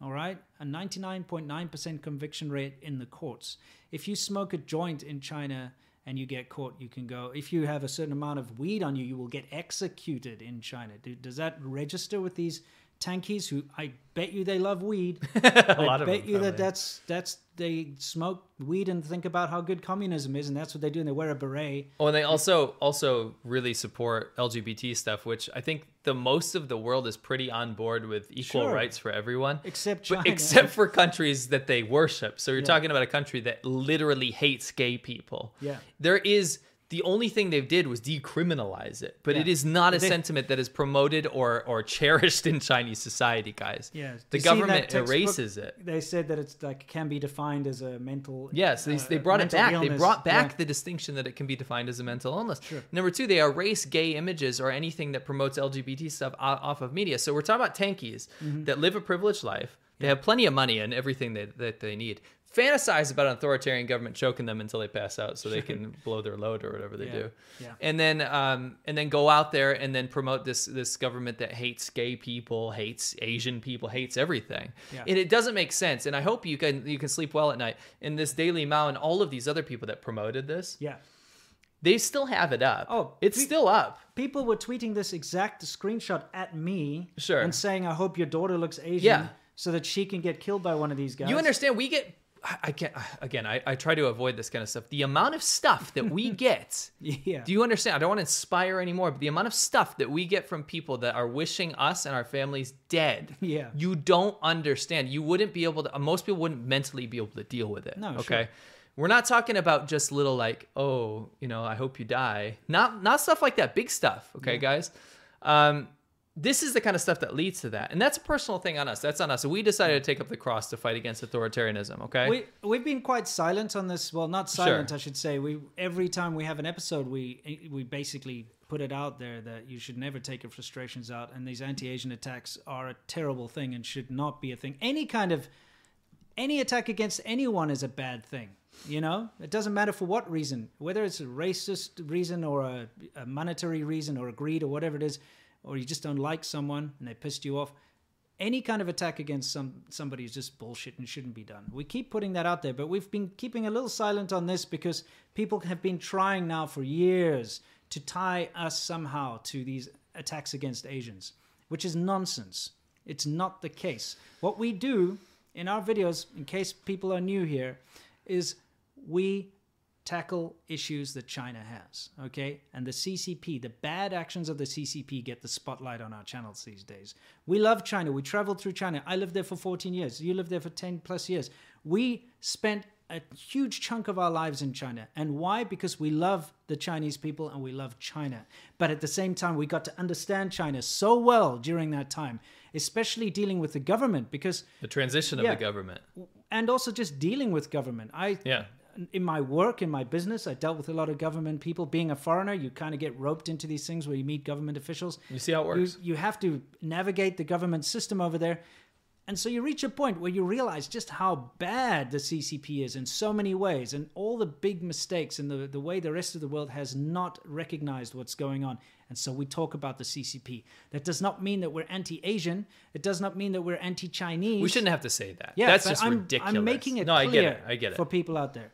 [SPEAKER 1] All right? A 99.9% conviction rate in the courts. If you smoke a joint in China and you get caught, you can go. If you have a certain amount of weed on you, you will get executed in China. Do, does that register with these tankies who I bet you they love weed? [LAUGHS]
[SPEAKER 3] a
[SPEAKER 1] I
[SPEAKER 3] lot of
[SPEAKER 1] bet
[SPEAKER 3] them
[SPEAKER 1] you that that's that's they smoke weed and think about how good communism is, and that's what they do. And they wear a beret.
[SPEAKER 3] Oh, and they also also really support LGBT stuff, which I think the most of the world is pretty on board with equal
[SPEAKER 1] Sure.
[SPEAKER 3] rights for everyone,
[SPEAKER 1] Except
[SPEAKER 3] but except for countries that they worship. So you're talking about a country that literally hates gay people.
[SPEAKER 1] Yeah.
[SPEAKER 3] there is. The only thing they did was decriminalize it, but it
[SPEAKER 1] Yeah.
[SPEAKER 3] is not a
[SPEAKER 1] They-
[SPEAKER 3] sentiment that is promoted or or cherished in Chinese society, guys.
[SPEAKER 1] Yeah,
[SPEAKER 3] the government
[SPEAKER 1] textbook?
[SPEAKER 3] erases it.
[SPEAKER 1] They said that it's like can be defined as a mental.
[SPEAKER 3] Yes, they,
[SPEAKER 1] uh,
[SPEAKER 3] they brought it
[SPEAKER 1] mental
[SPEAKER 3] back. They brought back
[SPEAKER 1] Yeah.
[SPEAKER 3] the distinction that it can be defined as a mental illness. Number two, they erase gay images or anything that promotes LGBT stuff off of media. So we're talking about tankies
[SPEAKER 1] Mm-hmm.
[SPEAKER 3] that live a privileged life. They have plenty of money and everything that, that they need. Fantasize about an authoritarian government choking them until they pass out, so they can [LAUGHS] blow their load or whatever they
[SPEAKER 1] Yeah,
[SPEAKER 3] do.
[SPEAKER 1] yeah.
[SPEAKER 3] And then, um, and then go out there and then promote this this government that hates gay people, hates Asian people, hates everything.
[SPEAKER 1] Yeah.
[SPEAKER 3] And it doesn't make sense. And I hope you can you can sleep well at night. And this Daily Mao and all of these other people that promoted this,
[SPEAKER 1] Yeah,
[SPEAKER 3] they still have it up.
[SPEAKER 1] Oh,
[SPEAKER 3] it's
[SPEAKER 1] we-
[SPEAKER 3] still up.
[SPEAKER 1] people were tweeting this exact screenshot at me.
[SPEAKER 3] Sure.
[SPEAKER 1] And saying, "I hope your daughter looks Asian."
[SPEAKER 3] Yeah.
[SPEAKER 1] So that she can get killed by one of these guys.
[SPEAKER 3] You understand? We get. I- I can't. Again, I, I try to avoid this kind of stuff. The amount of stuff that we [LAUGHS] get.
[SPEAKER 1] Yeah.
[SPEAKER 3] Do you understand? I don't want to inspire anymore, but the amount of stuff that we get from people that are wishing us and our families dead.
[SPEAKER 1] Yeah.
[SPEAKER 3] You don't understand. You wouldn't be able to. Most people wouldn't mentally be able to deal with it.
[SPEAKER 1] No,
[SPEAKER 3] Okay.
[SPEAKER 1] sure.
[SPEAKER 3] We're not talking about just little like, oh, you know, I hope you die. Not not stuff like that. Big stuff. Okay, guys. Um, this is the kind of stuff that leads to that. And that's a personal thing on us. That's on us. So we decided to take up the cross to fight against authoritarianism, okay?
[SPEAKER 1] We we've been quite silent on this. Well, not silent, I should say. We every time we have an episode, we we basically put it out there that you should never take your frustrations out, and these anti-Asian attacks are a terrible thing and should not be a thing. Any kind of any attack against anyone is a bad thing. You know, it doesn't matter for what reason, whether it's a racist reason or a, a monetary reason or a greed or whatever it is, or you just don't like someone and they pissed you off. Any kind of attack against some somebody is just bullshit and shouldn't be done. We keep putting that out there, but we've been keeping a little silent on this because people have been trying now for years to tie us somehow to these attacks against Asians, which is nonsense. It's not the case. What we do in our videos, in case people are new here, is we tackle issues that China has, okay? And the CCP, the bad actions of the CCP get the spotlight on our channels these days. We love China. We traveled through China. I lived there for 14 years. You lived there for 10 plus years. We spent a huge chunk of our lives in China. And why? Because we love the Chinese people and we love China. But at the same time, we got to understand China so well during that time, especially dealing with the government because
[SPEAKER 3] the transition of
[SPEAKER 1] Yeah.
[SPEAKER 3] the government.
[SPEAKER 1] and also just dealing with government. I
[SPEAKER 3] Yeah.
[SPEAKER 1] In my work, in my business, I dealt with a lot of government people. Being a foreigner, you kind of get roped into these things where you meet government officials.
[SPEAKER 3] You see how it works?
[SPEAKER 1] you have to navigate the government system over there. And so you reach a point where you realize just how bad the CCP is in so many ways and all the big mistakes and the, the way the rest of the world has not recognized what's going on. And so we talk about the CCP. That does not mean that we're anti Asian. It does not mean that we're anti Chinese.
[SPEAKER 3] We shouldn't have to say that.
[SPEAKER 1] Yeah,
[SPEAKER 3] That's just
[SPEAKER 1] I'm,
[SPEAKER 3] ridiculous.
[SPEAKER 1] I'm making it
[SPEAKER 3] no,
[SPEAKER 1] clear
[SPEAKER 3] I get it. I get it.
[SPEAKER 1] for people out there.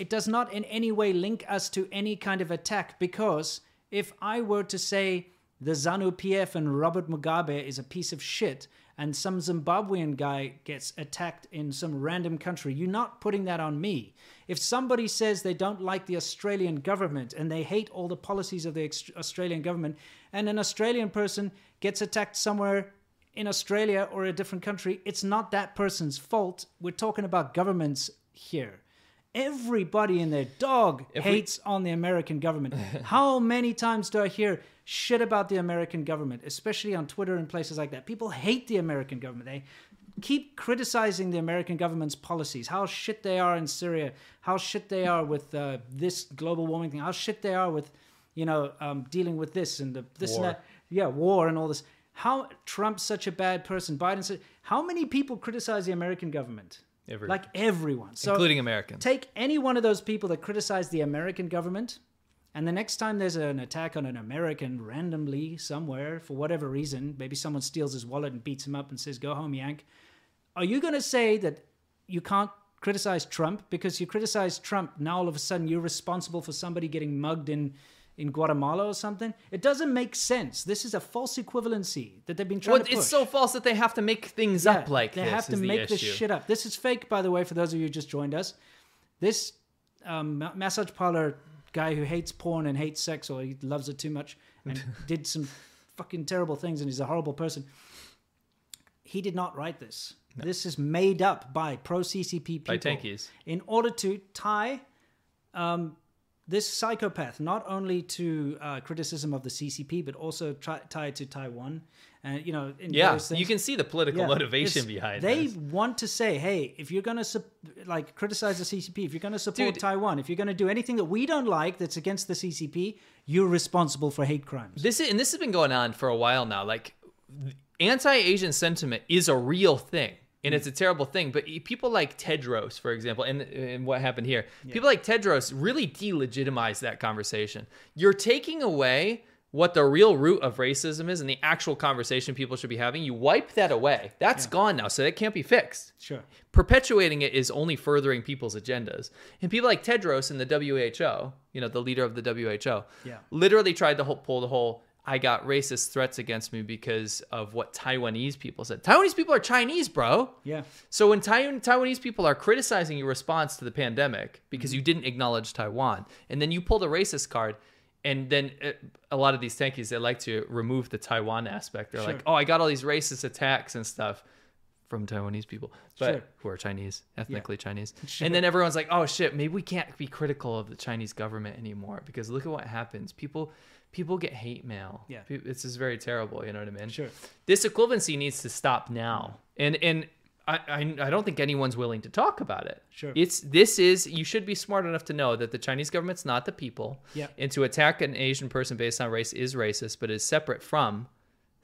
[SPEAKER 1] It does not in any way link us to any kind of attack because if I were to say the ZANU PF and Robert Mugabe is a piece of shit and some Zimbabwean guy gets attacked in some random country, you're not putting that on me. If somebody says they don't like the Australian government and they hate all the policies of the Australian government, and an Australian person gets attacked somewhere in Australia or a different country, it's not that person's fault. We're talking about governments here. Everybody and their dog
[SPEAKER 3] If we-
[SPEAKER 1] hates on the American government. [LAUGHS] How many times do I hear shit about the American government, especially on Twitter and places like that? People hate the American government. They keep criticizing the American government's policies, how shit they are in Syria, how shit they are with uh, this global warming thing, how shit they are with, you know, um, dealing with this and the, this
[SPEAKER 3] War.
[SPEAKER 1] and that. Yeah, war and all this. How Trump's such a bad person. Biden said, how many people criticize the American government?
[SPEAKER 3] Everyone.
[SPEAKER 1] Like everyone. So
[SPEAKER 3] Including Americans.
[SPEAKER 1] Take any one of those people that criticize the American government, and the next time there's an attack on an American randomly somewhere for whatever reason, maybe someone steals his wallet and beats him up and says, Go home, Yank. Are you going to say that you can't criticize Trump because you criticize Trump? Now all of a sudden you're responsible for somebody getting mugged in. In Guatemala or something, it doesn't make sense. This is a false equivalency that they've been trying
[SPEAKER 3] Well,
[SPEAKER 1] to push.
[SPEAKER 3] it's so false that they have to make things
[SPEAKER 1] Yeah,
[SPEAKER 3] up like
[SPEAKER 1] they
[SPEAKER 3] this.
[SPEAKER 1] They have to make this shit up. This is fake, by the way, for those of you who just joined us. This um, massage parlor guy who hates porn and hates sex, or he loves it too much, and [LAUGHS] did some fucking terrible things, and he's a horrible person. He did not write this. This is made up by pro CCP people
[SPEAKER 3] By tankies.
[SPEAKER 1] in order to tie um, this psychopath not only to uh, criticism of the CCP, but also try, tied to Taiwan. And you know, in
[SPEAKER 3] Yeah, you can see the political
[SPEAKER 1] Yeah,
[SPEAKER 3] motivation behind
[SPEAKER 1] They
[SPEAKER 3] this.
[SPEAKER 1] want to say, hey, if you're gonna sup- like criticize the CCP, if you're gonna support
[SPEAKER 3] Dude.
[SPEAKER 1] Taiwan, if you're gonna do anything that we don't like that's against the CCP, you're responsible for hate crimes.
[SPEAKER 3] This is, and this has been going on for a while now. Like, anti-Asian sentiment is a real thing, and it's a terrible thing. But people like Tedros, for example, and, and what happened here, people like Tedros really delegitimize that conversation. You're taking away what the real root of racism is and the actual conversation people should be having. You wipe that away. That's gone now, so that can't be fixed
[SPEAKER 1] Sure.
[SPEAKER 3] perpetuating it is only furthering people's agendas. And people like Tedros in the WHO, you know, the leader of the WHO,
[SPEAKER 1] Yeah.
[SPEAKER 3] literally tried to pull the whole I got racist threats against me because of what Taiwanese people said. Taiwanese people are Chinese, bro.
[SPEAKER 1] Yeah.
[SPEAKER 3] So when Taiwan, Taiwanese people are criticizing your response to the pandemic because
[SPEAKER 1] Mm-hmm.
[SPEAKER 3] you didn't acknowledge Taiwan, and then you pull the racist card, and then uh, a lot of these tankies they like to remove the Taiwan aspect. They're like, "Oh, I got all these racist attacks and stuff." from Taiwanese people, but
[SPEAKER 1] Sure.
[SPEAKER 3] who are Chinese, ethnically Chinese. [LAUGHS]
[SPEAKER 1] Sure.
[SPEAKER 3] And then everyone's like, "Oh shit, maybe we can't be critical of the Chinese government anymore because look at what happens. People people get hate mail.
[SPEAKER 1] Yeah.
[SPEAKER 3] This is very terrible, you know what I mean?
[SPEAKER 1] Sure.
[SPEAKER 3] This equivalency needs to stop now. And and I, I, I don't think anyone's willing to talk about it.
[SPEAKER 1] Sure.
[SPEAKER 3] It's this is you should be smart enough to know that the Chinese government's not the people.
[SPEAKER 1] Yeah.
[SPEAKER 3] And to attack an Asian person based on race is racist, but is separate from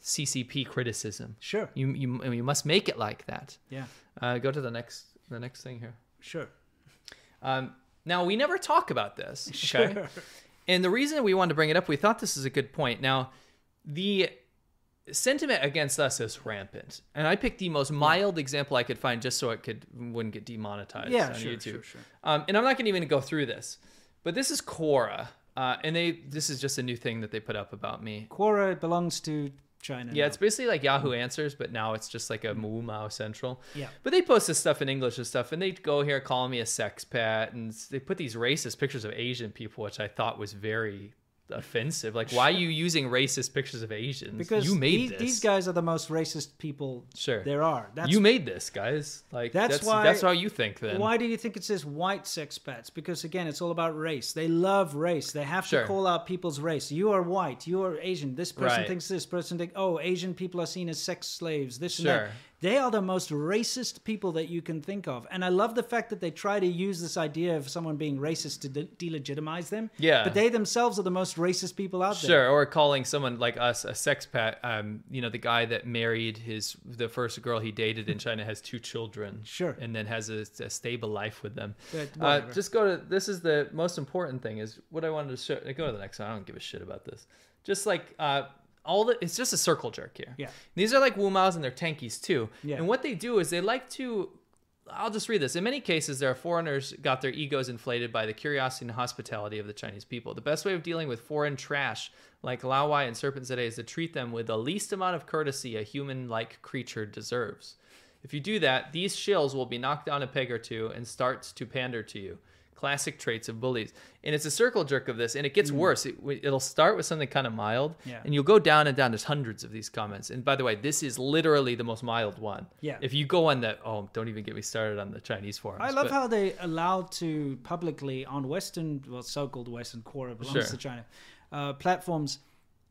[SPEAKER 3] CCP criticism.
[SPEAKER 1] Sure.
[SPEAKER 3] You you you must make it like that.
[SPEAKER 1] Yeah.
[SPEAKER 3] Uh, go to the next the next thing here.
[SPEAKER 1] Sure.
[SPEAKER 3] Um, now we never talk about this. Okay.
[SPEAKER 1] Sure.
[SPEAKER 3] And the reason we wanted to bring it up, we thought this is a good point. Now, the sentiment against us is rampant, and I picked the most mild example I could find just so it could wouldn't get demonetized
[SPEAKER 1] Yeah,
[SPEAKER 3] on
[SPEAKER 1] sure,
[SPEAKER 3] YouTube.
[SPEAKER 1] sure, sure.
[SPEAKER 3] Um, and I'm not going to even go through this, but this is Quora, uh, and they this is just a new thing that they put up about me.
[SPEAKER 1] Quora belongs to China.
[SPEAKER 3] Yeah,
[SPEAKER 1] now.
[SPEAKER 3] it's basically like Yahoo Answers, but now it's just like a Wu Mao Central.
[SPEAKER 1] Yeah.
[SPEAKER 3] But they post this stuff in English and stuff, and they go here calling me a sex pet, and they put these racist pictures of Asian people, which I thought was very offensive. Like, why are you using racist pictures of Asians?
[SPEAKER 1] because
[SPEAKER 3] you made
[SPEAKER 1] these,
[SPEAKER 3] this.
[SPEAKER 1] these guys are the most racist people
[SPEAKER 3] Sure.
[SPEAKER 1] there are. That's
[SPEAKER 3] you made this, guys. Like
[SPEAKER 1] That's
[SPEAKER 3] that's
[SPEAKER 1] why-
[SPEAKER 3] that's how you think then.
[SPEAKER 1] Why do you think it says white sex pets? Because again, it's all about race. They love race. They have
[SPEAKER 3] Sure.
[SPEAKER 1] to call out people's race. You are white. You are Asian. This person
[SPEAKER 3] Right.
[SPEAKER 1] thinks this person think. Oh, Asian people are seen as sex slaves. This and
[SPEAKER 3] Sure.
[SPEAKER 1] that. They are the most racist people that you can think of. And I love the fact that they try to use this idea of someone being racist to de- delegitimize them.
[SPEAKER 3] Yeah.
[SPEAKER 1] But they themselves are the most racist people out there.
[SPEAKER 3] Sure, or calling someone like us a sex pet. Um, you know, the guy that married his the first girl he dated in [LAUGHS] China has two children.
[SPEAKER 1] Sure.
[SPEAKER 3] and then has a, a stable life with them. Uh, just go to this is the most important thing is what I wanted to show. Go to the next one. I don't give a shit about this. Just like uh, all the it's just a circle jerk here.
[SPEAKER 1] Yeah.
[SPEAKER 3] These are like Wu Maos and they're tankies too.
[SPEAKER 1] Yeah.
[SPEAKER 3] And what they do is they like to I'll just read this. In many cases, there are foreigners got their egos inflated by the curiosity and hospitality of the Chinese people. The best way of dealing with foreign trash like Lao Wai and SerpentZA is to treat them with the least amount of courtesy a human-like creature deserves. If you do that, these shills will be knocked down a peg or two and start to pander to you. Classic traits of bullies. And it's a circle jerk of this, and it gets worse. It, it'll start with something kind of mild,
[SPEAKER 1] Mm. Yeah.
[SPEAKER 3] and you'll go down and down. There's hundreds of these comments. And by the way, this is literally the most mild one.
[SPEAKER 1] Yeah.
[SPEAKER 3] If you go on the, oh, don't even get me started on the Chinese forums.
[SPEAKER 1] I love
[SPEAKER 3] but-
[SPEAKER 1] how they allow to publicly on Western, well, so-called Western Quora belongs
[SPEAKER 3] Sure.
[SPEAKER 1] to China, uh, platforms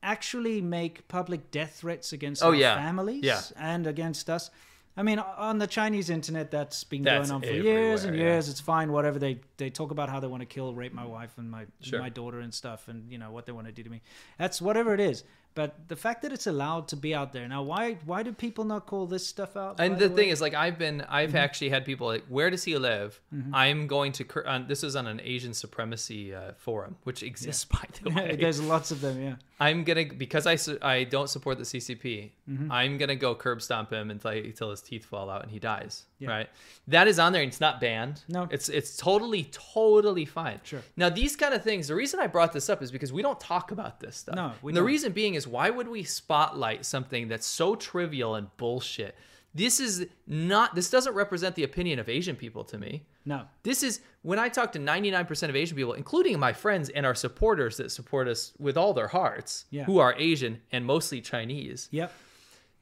[SPEAKER 1] actually make public death threats against
[SPEAKER 3] Oh,
[SPEAKER 1] our
[SPEAKER 3] yeah.
[SPEAKER 1] families
[SPEAKER 3] Yeah.
[SPEAKER 1] and against us. I mean, on the Chinese internet, that's been
[SPEAKER 3] That's
[SPEAKER 1] going on for years and
[SPEAKER 3] everywhere, yeah.
[SPEAKER 1] years. It's fine, whatever. They they talk about how they want to kill, rape my wife and my
[SPEAKER 3] Sure.
[SPEAKER 1] my daughter and stuff, and you know what they want to do to me. That's whatever it is. But the fact that it's allowed to be out there now, why why do people not call this stuff out?
[SPEAKER 3] And
[SPEAKER 1] by
[SPEAKER 3] the thing is, like, I've been, I've
[SPEAKER 1] Mm-hmm.
[SPEAKER 3] actually had people like, where does he live? I'm going to, on, this is on an Asian supremacy uh, forum, which exists, [LAUGHS] by the [LAUGHS] way.
[SPEAKER 1] there's lots of them. Yeah.
[SPEAKER 3] I'm gonna because I su- I don't support the CCP.
[SPEAKER 1] Mm-hmm.
[SPEAKER 3] I'm gonna go curb stomp him until until his teeth fall out and he dies.
[SPEAKER 1] Yeah.
[SPEAKER 3] Right? That is on there. and It's not banned.
[SPEAKER 1] No.
[SPEAKER 3] it's it's totally totally fine.
[SPEAKER 1] Sure.
[SPEAKER 3] Now these kind of things. The reason I brought this up is because we don't talk about this stuff.
[SPEAKER 1] No, we
[SPEAKER 3] And the
[SPEAKER 1] don't.
[SPEAKER 3] reason being is why would we spotlight something that's so trivial and bullshit? This is not. This doesn't represent the opinion of Asian people to me.
[SPEAKER 1] No.
[SPEAKER 3] This is when I talk to 99% of Asian people, including my friends and our supporters that support us with all their hearts,
[SPEAKER 1] Yeah.
[SPEAKER 3] who are Asian and mostly Chinese.
[SPEAKER 1] Yep.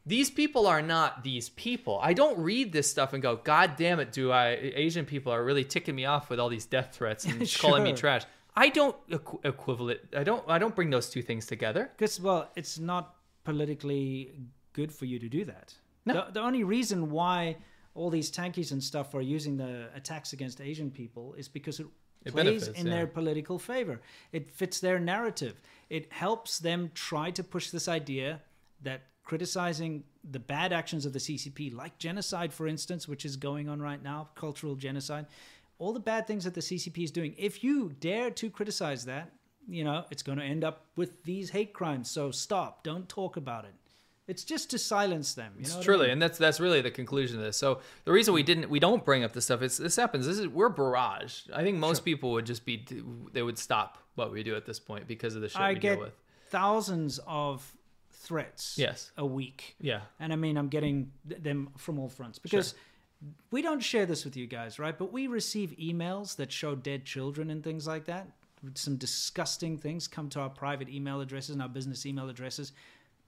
[SPEAKER 3] These people are not these people. I don't read this stuff and go, God damn it, do I? Asian people are really ticking me off with all these death threats and [LAUGHS] calling me trash. I don't equ- equivalent. I don't. I don't bring those two things together.
[SPEAKER 1] Because well, it's not politically good for you to do that.
[SPEAKER 3] No.
[SPEAKER 1] The, the only reason why all these tankies and stuff are using the attacks against Asian people is because it,
[SPEAKER 3] It
[SPEAKER 1] plays
[SPEAKER 3] benefits,
[SPEAKER 1] in
[SPEAKER 3] yeah.
[SPEAKER 1] their political favor. It fits their narrative. It helps them try to push this idea that criticizing the bad actions of the CCP, like genocide, for instance, which is going on right now, cultural genocide, all the bad things that the CCP is doing. If you dare to criticize that, you know, it's going to end up with these hate crimes. So stop. Don't talk about it. It's just to silence them. You
[SPEAKER 3] It's
[SPEAKER 1] know what I
[SPEAKER 3] truly,
[SPEAKER 1] mean?
[SPEAKER 3] and that's that's really the conclusion of this. So the reason we didn't we don't bring up this stuff is this happens. This is we're barrage. I think most people would just be they would stop what we do at this point because of the shit
[SPEAKER 1] I
[SPEAKER 3] we
[SPEAKER 1] get
[SPEAKER 3] deal with.
[SPEAKER 1] thousands of threats
[SPEAKER 3] Yes.
[SPEAKER 1] a week.
[SPEAKER 3] Yeah.
[SPEAKER 1] And I mean, I'm getting them from all fronts because we don't share this with you guys, right? But we receive emails that show dead children and things like that. Some disgusting things come to our private email addresses and our business email addresses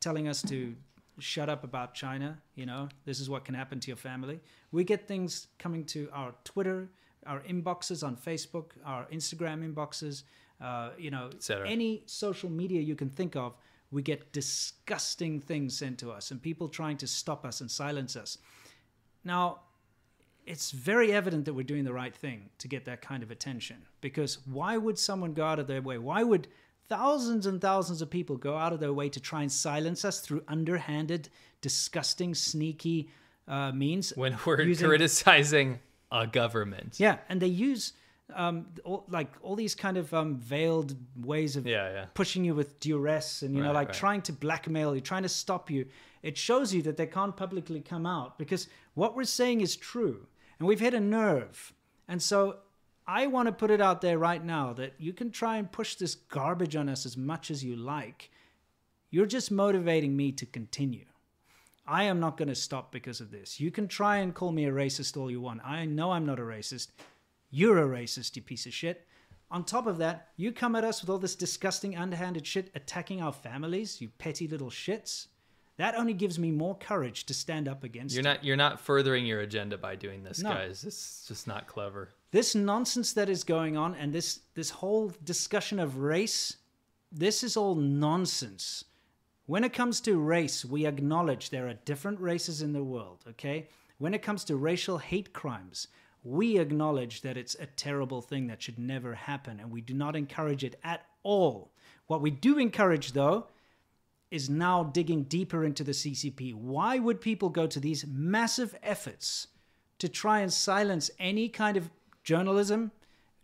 [SPEAKER 1] telling us to shut up about China. You know, this is what can happen to your family. We get things coming to our Twitter, our inboxes on Facebook, our Instagram inboxes. Uh, you know, any social media you can think of. We get disgusting things sent to us, and people trying to stop us and silence us. Now, it's very evident that we're doing the right thing to get that kind of attention. Because why would someone go out of their way? Why would thousands and thousands of people go out of their way to try and silence us through underhanded, disgusting, sneaky uh, means?
[SPEAKER 3] when we're
[SPEAKER 1] using-
[SPEAKER 3] criticizing a government.
[SPEAKER 1] Yeah, and they use um, all, like all these kind of um, veiled ways of
[SPEAKER 3] Yeah, yeah.
[SPEAKER 1] pushing you with duress and you know
[SPEAKER 3] Right,
[SPEAKER 1] like
[SPEAKER 3] right.
[SPEAKER 1] trying to blackmail you trying to stop you it shows you that they can't publicly come out because what we're saying is true and we've hit a nerve and so i want to put it out there right now that you can try and push this garbage on us as much as you like you're just motivating me to continue I am not going to stop because of this. You can try and call me a racist all you want. I know I'm not a racist. You're a racist, you piece of shit. On top of that, you come at us with all this disgusting underhanded shit attacking our families, you petty little shits. That only gives me more courage to stand up against
[SPEAKER 3] You're
[SPEAKER 1] it.
[SPEAKER 3] not you're not furthering your agenda by doing this,
[SPEAKER 1] No.
[SPEAKER 3] guys. It's just not clever.
[SPEAKER 1] this nonsense that is going on and this this whole discussion of race this is all nonsense when it comes to race we acknowledge there are different races in the world okay when it comes to racial hate crimes we acknowledge that it's a terrible thing that should never happen and we do not encourage it at all what we do encourage though is now digging deeper into the CCP. Why would people go to these massive efforts to try and silence any kind of journalism,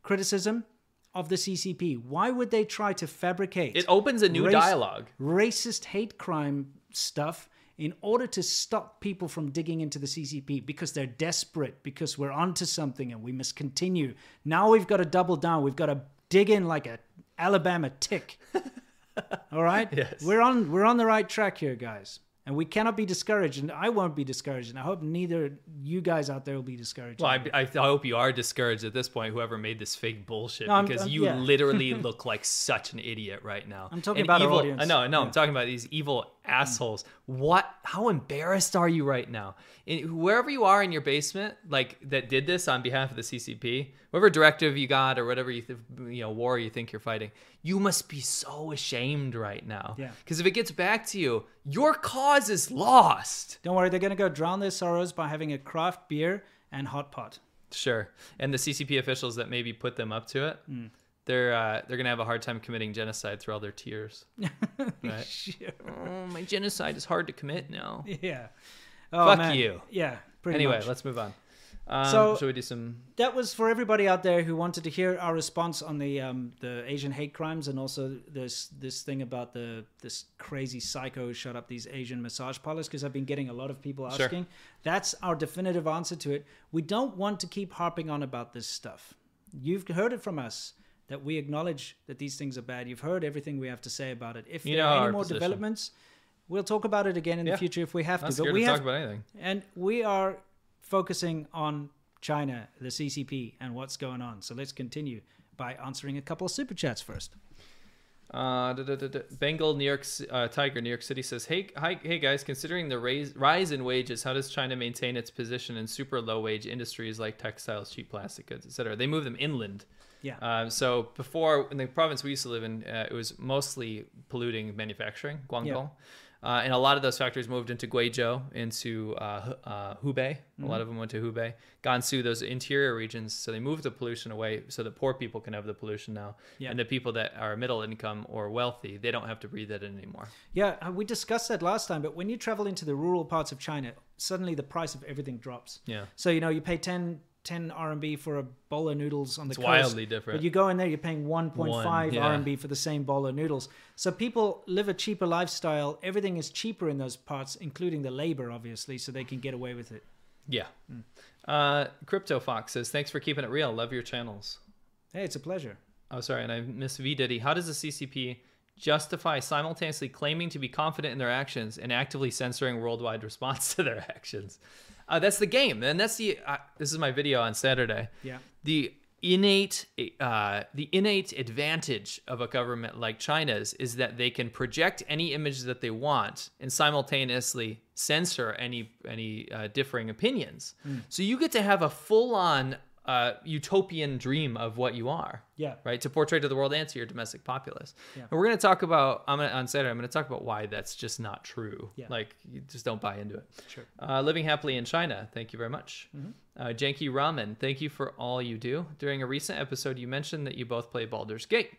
[SPEAKER 1] criticism of the CCP? Why would they try to fabricate
[SPEAKER 3] It opens a new
[SPEAKER 1] race-
[SPEAKER 3] dialogue.
[SPEAKER 1] racist hate crime stuff in order to stop people from digging into the CCP because they're desperate, because we're onto something and we must continue. Now we've got to double down. We've got to dig in like a Alabama tick. [LAUGHS] [LAUGHS] All right?
[SPEAKER 3] Yes.
[SPEAKER 1] We're on we're on the right track here, guys. And we cannot be discouraged, and I won't be discouraged, and I hope neither you guys out there will be discouraged.
[SPEAKER 3] Well, I, I, I hope you are discouraged at this point, whoever made this fake bullshit,
[SPEAKER 1] No, I'm-
[SPEAKER 3] because
[SPEAKER 1] I'm-
[SPEAKER 3] you
[SPEAKER 1] yeah.
[SPEAKER 3] literally [LAUGHS] look like such an idiot right now.
[SPEAKER 1] I'm talking
[SPEAKER 3] An
[SPEAKER 1] about
[SPEAKER 3] evil,
[SPEAKER 1] audience.
[SPEAKER 3] I know, no,
[SPEAKER 1] Yeah.
[SPEAKER 3] I'm talking about these evil assholes. What? How embarrassed are you right now? In, wherever you are in your basement, like that did this on behalf of the CCP, whatever directive you got or whatever you, th- you know, war you think you're fighting, you must be so ashamed right now.
[SPEAKER 1] Yeah.
[SPEAKER 3] Because if it gets back to you, your cause is lost.
[SPEAKER 1] Don't worry, they're to go drown their sorrows by having a craft beer and hot pot.
[SPEAKER 3] Sure. And the CCP officials that maybe put them up to it,
[SPEAKER 1] Hmm.
[SPEAKER 3] They're uh, they're gonna have a hard time committing genocide through all their tears. [LAUGHS] Right?
[SPEAKER 1] Sure.
[SPEAKER 3] oh, my genocide is hard to commit now. [LAUGHS]
[SPEAKER 1] Yeah. Oh,
[SPEAKER 3] Fuck
[SPEAKER 1] man.
[SPEAKER 3] you.
[SPEAKER 1] Yeah. Pretty
[SPEAKER 3] Anyway,
[SPEAKER 1] much.
[SPEAKER 3] let's move on. Um,
[SPEAKER 1] So-
[SPEAKER 3] should we do some?
[SPEAKER 1] that was for everybody out there who wanted to hear our response on the um, the Asian hate crimes and also this this thing about the this crazy psycho who shut up these Asian massage parlors because I've been getting a lot of people
[SPEAKER 3] Sure.
[SPEAKER 1] asking. That's our definitive answer to it. We don't want to keep harping on about this stuff. You've heard it from us that we acknowledge that these things are bad. You've heard everything we have to say about it. If
[SPEAKER 3] You
[SPEAKER 1] there are any more
[SPEAKER 3] position.
[SPEAKER 1] developments, we'll talk about it again in
[SPEAKER 3] Yeah.
[SPEAKER 1] the future if we have to. But we
[SPEAKER 3] to
[SPEAKER 1] have
[SPEAKER 3] talk about anything.
[SPEAKER 1] and we are focusing on China, the CCP, and what's going on. So let's continue by answering a couple of super chats first.
[SPEAKER 3] Uh, da, da, da. Bengal, New York, uh, Tiger, New York City says, "Hey, hi, hey guys! Considering the raise, rise in wages, how does China maintain its position in super low wage industries like textiles, cheap plastic goods, etc.? They move them inland.
[SPEAKER 1] Yeah.
[SPEAKER 3] Um, so before, in the province we used to live in, uh, it was mostly polluting manufacturing, Guangdong. Uh, and a lot of those factories moved into Guizhou, into uh, uh, Hubei. A lot of them went to Hubei, Gansu, those interior regions. So they moved the pollution away, so that poor people can have the pollution now,
[SPEAKER 1] Yeah.
[SPEAKER 3] and the people that are middle income or wealthy, they don't have to breathe that in anymore.
[SPEAKER 1] Yeah, uh, we discussed that last time, but when you travel into the rural parts of China, suddenly the price of everything drops.
[SPEAKER 3] Yeah.
[SPEAKER 1] So, you know, you pay 10, 10 RMB for a bowl of noodles on the
[SPEAKER 3] It's
[SPEAKER 1] coast.
[SPEAKER 3] wildly different.
[SPEAKER 1] But you go in there, you're paying 1.5
[SPEAKER 3] One, yeah.
[SPEAKER 1] RMB for the same bowl of noodles. So people live a cheaper lifestyle. Everything is cheaper in those parts, including the labor, obviously, so they can get away with it.
[SPEAKER 3] Yeah. Uh, Crypto Fox says, "Thanks for keeping it real. Love your channels."
[SPEAKER 1] Hey, it's a pleasure.
[SPEAKER 3] Oh, sorry, and I miss V Diddy. How does the CCP justify simultaneously claiming to be confident in their actions and actively censoring worldwide [LAUGHS] response to their actions? Uh, that's the game, and that's the. Uh, this is my video on Saturday.
[SPEAKER 1] Yeah.
[SPEAKER 3] The innate uh, the innate advantage of a government like China's is that they can project any image that they want and simultaneously censor any any uh, differing opinions. So you get to have a full on uh, utopian dream of what you are.
[SPEAKER 1] Yeah.
[SPEAKER 3] Right to portray to the world and to your domestic populace.
[SPEAKER 1] Yeah.
[SPEAKER 3] And we're going to talk about I'm gonna, on Saturday. I'm going to talk about why that's just not true.
[SPEAKER 1] Yeah.
[SPEAKER 3] Like you just don't buy into it.
[SPEAKER 1] Sure.
[SPEAKER 3] Uh, living happily in China. Thank you very much. Uh, Janky Ramen. Thank you for all you do. During a recent episode, you mentioned that you both play Baldur's Gate.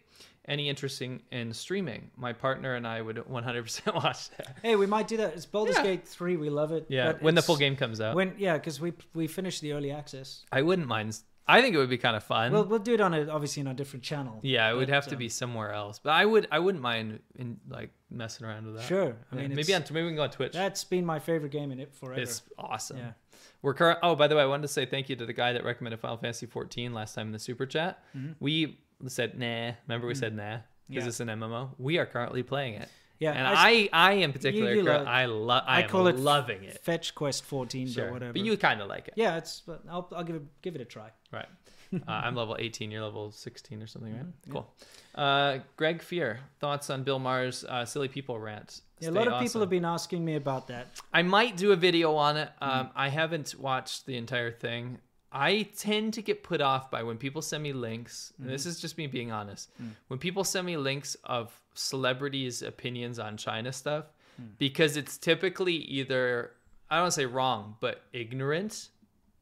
[SPEAKER 3] Any interesting in streaming? My partner and I would 100% [LAUGHS] watch that.
[SPEAKER 1] Hey, we might do that. It's Baldur's
[SPEAKER 3] Yeah.
[SPEAKER 1] Gate three. We love it.
[SPEAKER 3] Yeah, when the full game comes out.
[SPEAKER 1] When yeah, because we we finished the early access.
[SPEAKER 3] I wouldn't mind. I think it would be kind of fun.
[SPEAKER 1] We'll we'll do it on a obviously on a different channel.
[SPEAKER 3] yeah, it would have to
[SPEAKER 1] um,
[SPEAKER 3] be somewhere else. But I would. I wouldn't mind in like messing around with that.
[SPEAKER 1] Sure. I
[SPEAKER 3] Yeah,
[SPEAKER 1] mean,
[SPEAKER 3] maybe on maybe we can go on Twitch.
[SPEAKER 1] That's been my favorite game in it forever.
[SPEAKER 3] It's awesome.
[SPEAKER 1] Yeah.
[SPEAKER 3] We're current. Oh, by the way, I wanted to say thank you to the guy that recommended Final Fantasy 14 last time in the super chat. We said nah. Remember we said nah because
[SPEAKER 1] Yeah.
[SPEAKER 3] it's an MMO. We are currently playing it.
[SPEAKER 1] Yeah,
[SPEAKER 3] and
[SPEAKER 1] I-
[SPEAKER 3] I, I, in particular,
[SPEAKER 1] you
[SPEAKER 3] cur-
[SPEAKER 1] love-
[SPEAKER 3] I love. I,
[SPEAKER 1] I
[SPEAKER 3] am
[SPEAKER 1] call it
[SPEAKER 3] loving it.
[SPEAKER 1] Fetch Quest 14,
[SPEAKER 3] Sure,
[SPEAKER 1] but whatever.
[SPEAKER 3] but you kind of like it,
[SPEAKER 1] yeah, it's. But I'll I'll give it give it a try.
[SPEAKER 3] right? Uh, I'm level 18. You're level 16 or something, right?
[SPEAKER 1] Mm-hmm.
[SPEAKER 3] Cool. Uh, Greg Fear, thoughts on Bill Maher's uh, silly people rant?
[SPEAKER 1] Yeah, a
[SPEAKER 3] Stay
[SPEAKER 1] lot of
[SPEAKER 3] awesome.
[SPEAKER 1] people have been asking me about that.
[SPEAKER 3] I might do a video on it.
[SPEAKER 1] Mm.
[SPEAKER 3] Um, I haven't watched the entire thing. I tend to get put off by when people send me links. and
[SPEAKER 1] Mm-hmm.
[SPEAKER 3] this is just me being honest.
[SPEAKER 1] Mm.
[SPEAKER 3] When people send me links of celebrities' opinions on China stuff,
[SPEAKER 1] Mm.
[SPEAKER 3] because it's typically either I don't want to say wrong, but ignorant.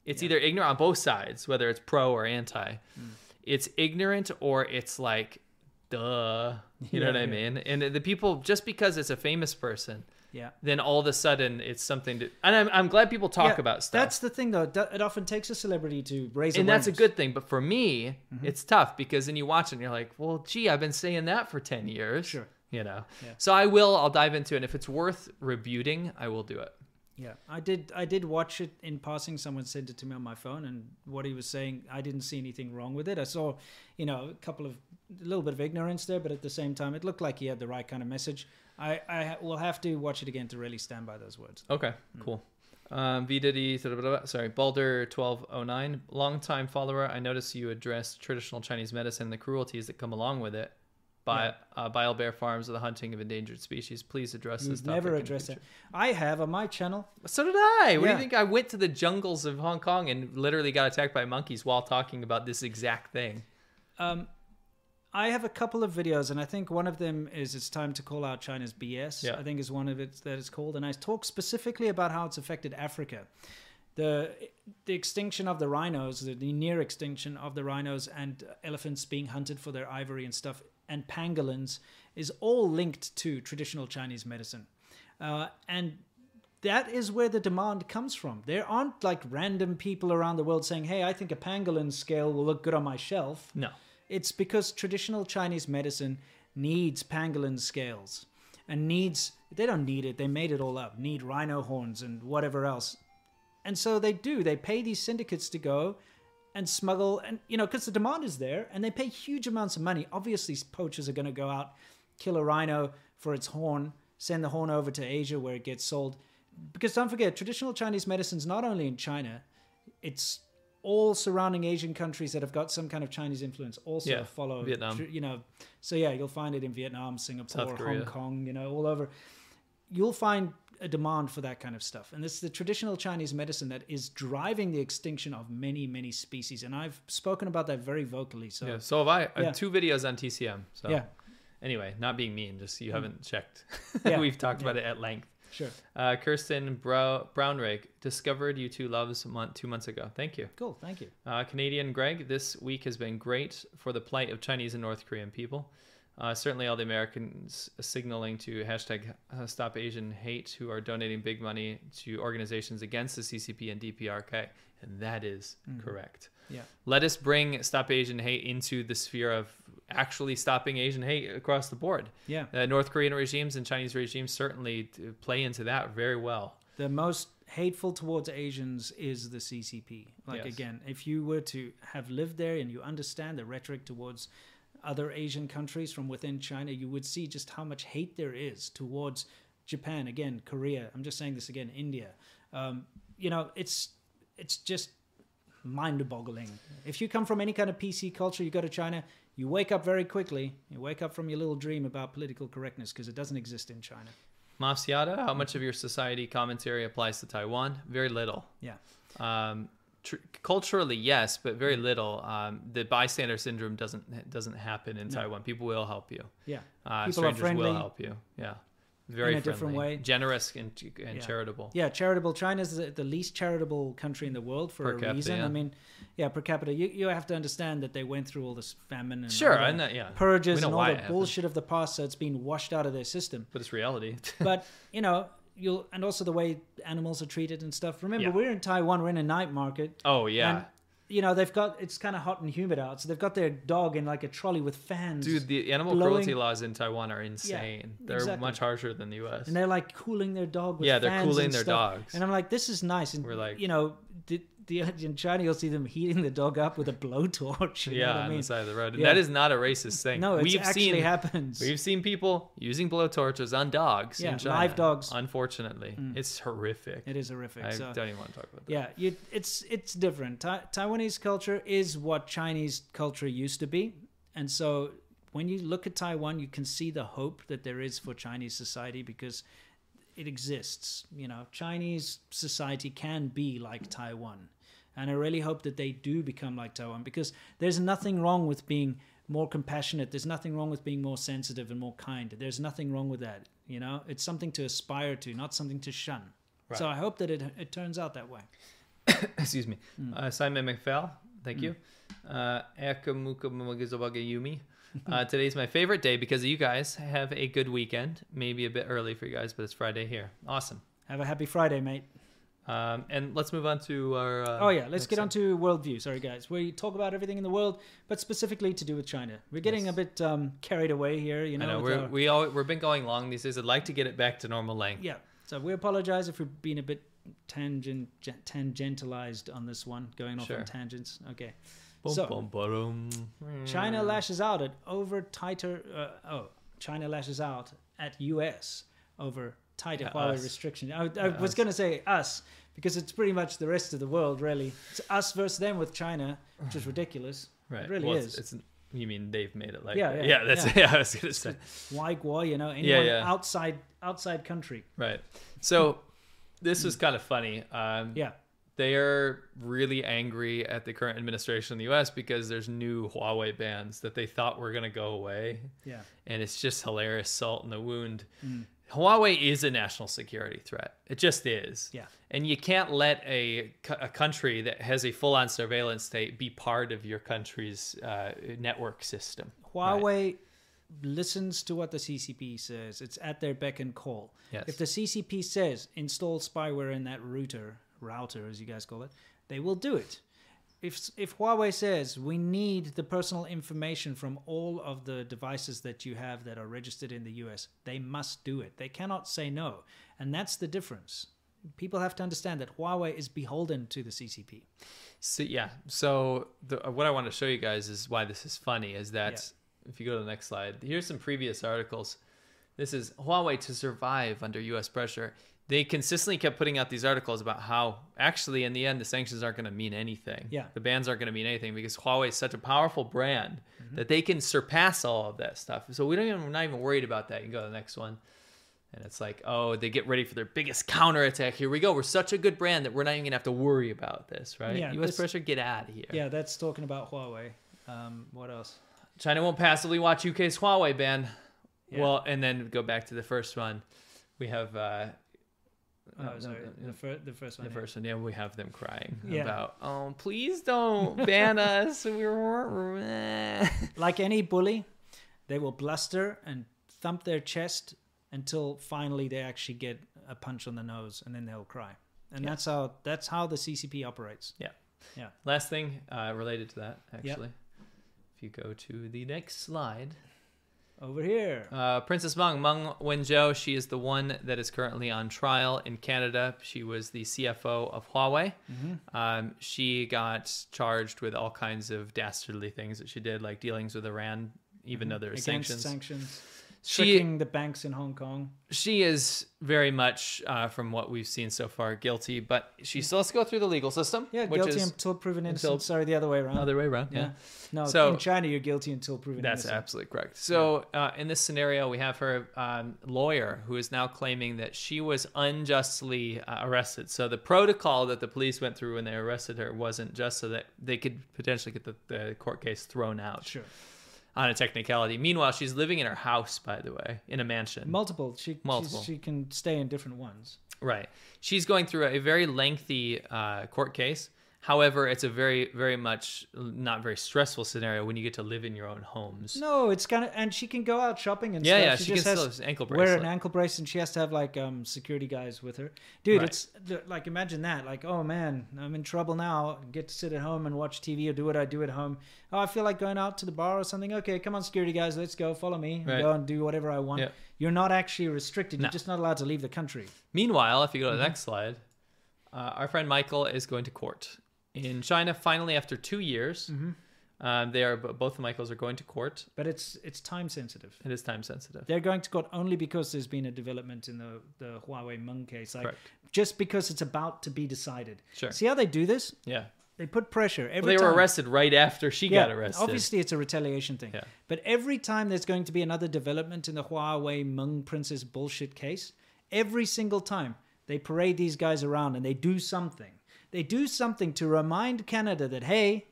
[SPEAKER 3] It's either ignorant on both sides, whether it's pro or anti.
[SPEAKER 1] Mm.
[SPEAKER 3] It's ignorant or it's like, duh. You know
[SPEAKER 1] Yeah,
[SPEAKER 3] what I mean? And the people just because it's a famous person
[SPEAKER 1] Yeah.
[SPEAKER 3] then all of a sudden it's something to and i'm, I'm glad people talk
[SPEAKER 1] Yeah,
[SPEAKER 3] about stuff
[SPEAKER 1] That's the thing, though. It often takes a celebrity to raise
[SPEAKER 3] and that's a good thing but for me
[SPEAKER 1] Mm-hmm.
[SPEAKER 3] it's tough because then you watch it and you're like well gee i've been saying that for 10 years
[SPEAKER 1] Sure.
[SPEAKER 3] you know
[SPEAKER 1] Yeah.
[SPEAKER 3] so i will i'll dive into it and if it's worth rebuting i will do it
[SPEAKER 1] Yeah, I did. I did watch it in passing. Someone sent it to me on my phone, and what he was saying, I didn't see anything wrong with it. I saw, you know, a couple of a little bit of ignorance there, but at the same time, it looked like he had the right kind of message. I I will have to watch it again to really stand by those words.
[SPEAKER 3] okay
[SPEAKER 1] Hmm.
[SPEAKER 3] cool um, VDD, sorry, Balder1209, longtime follower. I noticed you address traditional Chinese medicine and the cruelties that come along with it. By
[SPEAKER 1] Yeah.
[SPEAKER 3] uh, Bile Bear Farms or the hunting of endangered species. Please address this
[SPEAKER 1] You've
[SPEAKER 3] topic.
[SPEAKER 1] never address it. I have on my channel.
[SPEAKER 3] So did I. What do you think? I went to the jungles of Hong Kong and literally got attacked by monkeys while talking about this exact thing.
[SPEAKER 1] Um, I have a couple of videos, and I think one of them is "It's time to call out China's BS."
[SPEAKER 3] Yeah.
[SPEAKER 1] I think is one of it that it's called, and I talk specifically about how it's affected Africa, the the extinction of the rhinos, the, the near extinction of the rhinos, and elephants being hunted for their ivory and stuff, and pangolins is all linked to traditional Chinese medicine, uh, and that is where the demand comes from. There aren't like random people around the world saying, "Hey, I think a pangolin scale will look good on my shelf."
[SPEAKER 3] No.
[SPEAKER 1] It's because traditional Chinese medicine needs pangolin scales and needs, they don't need it, they made it all up, need rhino horns and whatever else. And so they do, they pay these syndicates to go and smuggle, and you know, because the demand is there and they pay huge amounts of money. Obviously, poachers are going to go out, kill a rhino for its horn, send the horn over to Asia where it gets sold. Because don't forget, traditional Chinese medicine's not only in China, it's all surrounding Asian countries that have got some kind of Chinese influence also
[SPEAKER 3] Yeah,
[SPEAKER 1] follow
[SPEAKER 3] Vietnam.
[SPEAKER 1] You know, so yeah, you'll find it in Vietnam, Singapore, Hong Kong. You know, all over. You'll find a demand for that kind of stuff, and it's the traditional Chinese medicine that is driving the extinction of many, many species. And I've spoken about that very vocally. So
[SPEAKER 3] Yeah. So have I. Uh,
[SPEAKER 1] I
[SPEAKER 3] have two videos on TCM. So
[SPEAKER 1] yeah,
[SPEAKER 3] anyway, not being mean, just you mm. haven't checked.
[SPEAKER 1] Yeah. [LAUGHS]
[SPEAKER 3] We've talked about it at length.
[SPEAKER 1] Sure,
[SPEAKER 3] Uh, Kirsten Brow- Brownrigg discovered you two loves month, two months ago. Thank you.
[SPEAKER 1] cool, thank you.
[SPEAKER 3] Uh, Canadian Greg, this week has been great for the plight of Chinese and North Korean people. Uh, certainly, all the Americans signaling to hashtag uh, Stop Asian Hate who are donating big money to organizations against the CCP and DPRK, and that is correct.
[SPEAKER 1] Yeah.
[SPEAKER 3] Let us bring Stop Asian Hate into the sphere of actually stopping Asian hate across the board.
[SPEAKER 1] Yeah,
[SPEAKER 3] Uh, North Korean regimes and Chinese regimes certainly play into that very well.
[SPEAKER 1] the most hateful towards Asians is the CCP. Like
[SPEAKER 3] Yes.
[SPEAKER 1] again, if you were to have lived there and you understand the rhetoric towards other Asian countries from within China, you would see just how much hate there is towards Japan. Again, Korea. I'm just saying this again. India. Um, you know, it's it's just mind-boggling. If you come from any kind of PC culture, you go to China, you wake up very quickly. You wake up from your little dream about political correctness because it doesn't exist in China.
[SPEAKER 3] Mafsiata, how much of your society commentary applies to Taiwan? Very little.
[SPEAKER 1] Yeah.
[SPEAKER 3] Um, tr- culturally, yes, but very little. Um, the bystander syndrome doesn't doesn't happen in Taiwan. People will help you.
[SPEAKER 1] Yeah.
[SPEAKER 3] Uh,
[SPEAKER 1] People are
[SPEAKER 3] strangers
[SPEAKER 1] friendly.
[SPEAKER 3] will help you. Yeah, very
[SPEAKER 1] In a different way.
[SPEAKER 3] generous and, and
[SPEAKER 1] Yeah.
[SPEAKER 3] charitable.
[SPEAKER 1] Yeah, charitable. China's the, the least charitable country in the world for
[SPEAKER 3] Per
[SPEAKER 1] a
[SPEAKER 3] capita,
[SPEAKER 1] reason.
[SPEAKER 3] yeah.
[SPEAKER 1] I mean, yeah, per capita. You, you have to understand that they went through all this famine and
[SPEAKER 3] Sure, know- yeah.
[SPEAKER 1] Purges and all the bullshit of the past, so it's been washed out of their system.
[SPEAKER 3] But it's reality. [LAUGHS]
[SPEAKER 1] but you know you'll and also the way animals are treated and stuff remember
[SPEAKER 3] Yeah.
[SPEAKER 1] we're in taiwan we're in a night market
[SPEAKER 3] oh yeah.
[SPEAKER 1] You know they've got it's kind of hot and humid out so they've got their dog in like a trolley with fans
[SPEAKER 3] Dude, the animal
[SPEAKER 1] blowing-
[SPEAKER 3] cruelty laws in Taiwan are insane. Yeah, They're
[SPEAKER 1] exactly.
[SPEAKER 3] much harsher than the U.S.
[SPEAKER 1] and they're like cooling their dog with
[SPEAKER 3] Yeah, they're
[SPEAKER 1] fans
[SPEAKER 3] cooling their
[SPEAKER 1] stuff.
[SPEAKER 3] dogs.
[SPEAKER 1] and i'm like this is nice and
[SPEAKER 3] We're like-
[SPEAKER 1] you know the, in china you'll see them heating the dog up with a blowtorch you know
[SPEAKER 3] yeah,
[SPEAKER 1] what i
[SPEAKER 3] on
[SPEAKER 1] mean
[SPEAKER 3] the side of the road.
[SPEAKER 1] Yeah.
[SPEAKER 3] that is not a racist thing.
[SPEAKER 1] no it
[SPEAKER 3] we've
[SPEAKER 1] actually
[SPEAKER 3] seen
[SPEAKER 1] happens
[SPEAKER 3] we've seen people using blowtorches on dogs
[SPEAKER 1] Yeah,
[SPEAKER 3] in China.
[SPEAKER 1] live dogs. Mm.
[SPEAKER 3] Unfortunately, it's horrific.
[SPEAKER 1] it is horrific
[SPEAKER 3] I
[SPEAKER 1] so.
[SPEAKER 3] don't even want to talk about that.
[SPEAKER 1] Yeah, you, it's it's different. Ta- Taiwanese culture is what Chinese culture used to be, and so when you look at Taiwan, you can see the hope that there is for Chinese society because it exists. You know, Chinese society can be like Taiwan, and I really hope that they do become like Taiwan because there's nothing wrong with being more compassionate. There's nothing wrong with being more sensitive and more kind. There's nothing wrong with that. You know, it's something to aspire to, not something to shun. So I hope that it it turns out that way. [COUGHS]
[SPEAKER 3] Excuse me.
[SPEAKER 1] Hmm.
[SPEAKER 3] Uh, Simon McPhail, thank you. Uh, Yumi. Uh, today's my favorite day because you guys have a good weekend. Maybe a bit early for you guys, but it's Friday here. Awesome.
[SPEAKER 1] Have a happy Friday, mate.
[SPEAKER 3] Um, and let's move on to our. Uh,
[SPEAKER 1] Oh yeah, let's get on to worldview. Sorry guys, we talk about everything in the world, but specifically to do with China. We're getting
[SPEAKER 3] Yes.
[SPEAKER 1] a bit um, carried away here, you know.
[SPEAKER 3] Know we're,
[SPEAKER 1] our-
[SPEAKER 3] we all we've been going long these days. I'd like to get it back to normal length.
[SPEAKER 1] yeah, so we apologize if we've been a bit tangent tangentialized on this one, going off
[SPEAKER 3] Sure.
[SPEAKER 1] on tangents. Okay. So-. China lashes out at over tighter. Uh, oh, China lashes out at U.S. over tighter
[SPEAKER 3] Yeah,
[SPEAKER 1] Huawei
[SPEAKER 3] us.
[SPEAKER 1] restrictions. I, I
[SPEAKER 3] Yeah,
[SPEAKER 1] was going to say us because it's pretty much the rest of the world, really. It's us versus them with China, which is [SIGHS] ridiculous.
[SPEAKER 3] Right.
[SPEAKER 1] It really
[SPEAKER 3] well,
[SPEAKER 1] is.
[SPEAKER 3] It's, it's you mean they've made it like
[SPEAKER 1] Yeah,
[SPEAKER 3] that.
[SPEAKER 1] yeah,
[SPEAKER 3] that's
[SPEAKER 1] yeah. [LAUGHS]
[SPEAKER 3] yeah. I was gonna say
[SPEAKER 1] waiguo, you know, anyone
[SPEAKER 3] yeah.
[SPEAKER 1] outside outside country.
[SPEAKER 3] right. So this was kind of funny. Um,
[SPEAKER 1] Yeah.
[SPEAKER 3] They are really angry at the current administration in the U.S. because there's new Huawei bans that they thought were gonna go away,
[SPEAKER 1] Yeah.
[SPEAKER 3] and it's just hilarious salt in the wound.
[SPEAKER 1] Mm.
[SPEAKER 3] Huawei is a national security threat. It just is.
[SPEAKER 1] Yeah.
[SPEAKER 3] And you can't let a, a country that has a full on surveillance state be part of your country's uh, network system. Right.
[SPEAKER 1] Huawei listens to what the CCP says. It's at their beck and call.
[SPEAKER 3] Yes.
[SPEAKER 1] If the CCP says install spyware in that router, router as you guys call it, they will do it. If if Huawei says we need the personal information from all of the devices that you have that are registered in the US, they must do it. They cannot say no. And that's the difference. People have to understand that Huawei is beholden to the CCP.
[SPEAKER 3] So yeah. So the, uh, what I want to show you guys is why this is funny. Is that if you go to the next slide, here's some previous articles. This is Huawei to survive under U.S. pressure. They consistently kept putting out these articles about how actually in the end the sanctions aren't going to mean anything.
[SPEAKER 1] Yeah.
[SPEAKER 3] The bans aren't going to mean anything because Huawei is such a powerful brand
[SPEAKER 1] Mm-hmm.
[SPEAKER 3] that they can surpass all of that stuff. So we don't even we're not even worried about that. You can go to the next one. And it's like, oh, they get ready for their biggest counterattack. Here we go. We're such a good brand that we're not even gonna have to worry about this, right?
[SPEAKER 1] Yeah,
[SPEAKER 3] U.S. pressure, get out of here.
[SPEAKER 1] Yeah, that's talking about Huawei. Um, what else?
[SPEAKER 3] China won't passively watch UK's Huawei ban.
[SPEAKER 1] Yeah.
[SPEAKER 3] Well, and then go back to the first one. We have uh, no, no,
[SPEAKER 1] sorry,
[SPEAKER 3] no,
[SPEAKER 1] the, fir- the first one.
[SPEAKER 3] the
[SPEAKER 1] yeah.
[SPEAKER 3] first one. Yeah, we have them crying
[SPEAKER 1] Yeah.
[SPEAKER 3] about, oh, please don't ban us. We're [LAUGHS]
[SPEAKER 1] Like any bully, they will bluster and thump their chest until finally they actually get a punch on the nose, and then they'll cry. And
[SPEAKER 3] Yeah.
[SPEAKER 1] that's how that's how the CCP operates.
[SPEAKER 3] Yeah.
[SPEAKER 1] Yeah.
[SPEAKER 3] Last thing uh, related to that, actually. If you go to the next slide.
[SPEAKER 1] Over here.
[SPEAKER 3] Uh, Princess Meng, Meng Wanzhou, she is the one that is currently on trial in Canada. She was the CFO of Huawei.
[SPEAKER 1] Mm-hmm.
[SPEAKER 3] Um, she got charged with all kinds of dastardly things that she did, like dealings with Iran, even though there were
[SPEAKER 1] Mm-hmm.
[SPEAKER 3] Sanctions.
[SPEAKER 1] Sanctions.
[SPEAKER 3] She-
[SPEAKER 1] the banks in Hong Kong.
[SPEAKER 3] she is very much, uh, from what we've seen so far, guilty, but she still has to go through the legal system.
[SPEAKER 1] Yeah,
[SPEAKER 3] which
[SPEAKER 1] guilty
[SPEAKER 3] is
[SPEAKER 1] until proven innocent.
[SPEAKER 3] until-
[SPEAKER 1] Sorry, the other way around.
[SPEAKER 3] other way around.
[SPEAKER 1] yeah.
[SPEAKER 3] yeah.
[SPEAKER 1] No,
[SPEAKER 3] So-
[SPEAKER 1] in China, you're guilty until proven
[SPEAKER 3] That's
[SPEAKER 1] innocent.
[SPEAKER 3] absolutely correct. So, uh, in this scenario, we have her um, lawyer who is now claiming that she was unjustly uh, arrested. So, the protocol that the police went through when they arrested her wasn't just so that they could potentially get the, the court case thrown out
[SPEAKER 1] Sure.
[SPEAKER 3] On a technicality. Meanwhile, she's living in her house, by the way, in a mansion.
[SPEAKER 1] Multiple. She
[SPEAKER 3] Multiple.
[SPEAKER 1] She can stay in different ones.
[SPEAKER 3] Right. She's going through a very lengthy uh, court case. However, it's a very, very much not very stressful scenario when you get to live in your own homes.
[SPEAKER 1] No, it's kind of, and she can go out shopping and
[SPEAKER 3] Yeah,
[SPEAKER 1] stuff.
[SPEAKER 3] yeah, she
[SPEAKER 1] just
[SPEAKER 3] can
[SPEAKER 1] has
[SPEAKER 3] still ankle
[SPEAKER 1] wear an ankle brace, and she has to have like um security guys with her. Dude,
[SPEAKER 3] Right.
[SPEAKER 1] it's like imagine that. Like, oh man, I'm in trouble now. Get to sit at home and watch TV or do what I do at home. Oh, I feel like going out to the bar or something. Okay, come on, security guys, let's go. Follow me.
[SPEAKER 3] Right.
[SPEAKER 1] Go and do whatever I want.
[SPEAKER 3] Yeah.
[SPEAKER 1] You're not actually restricted.
[SPEAKER 3] No.
[SPEAKER 1] You're just not allowed to leave the country.
[SPEAKER 3] Meanwhile, if you go to the
[SPEAKER 1] Mm-hmm.
[SPEAKER 3] next slide, uh, our friend Michael is going to court in China. Finally, after two years,
[SPEAKER 1] Mm-hmm.
[SPEAKER 3] um, they are both the Michaels are going to court.
[SPEAKER 1] But it's it's time sensitive.
[SPEAKER 3] It is time sensitive.
[SPEAKER 1] They're going to court only because there's been a development in the the Huawei Meng case. Like
[SPEAKER 3] Correct.
[SPEAKER 1] just because it's about to be decided.
[SPEAKER 3] Sure.
[SPEAKER 1] See how they do this?
[SPEAKER 3] Yeah.
[SPEAKER 1] They put pressure
[SPEAKER 3] Well,
[SPEAKER 1] every
[SPEAKER 3] they were arrested right after she got arrested.
[SPEAKER 1] Obviously, it's a retaliation thing.
[SPEAKER 3] Yeah.
[SPEAKER 1] But every time there's going to be another development in the Huawei Meng Princess bullshit case, every single time they parade these guys around and they do something. They do something to remind Canada that hey,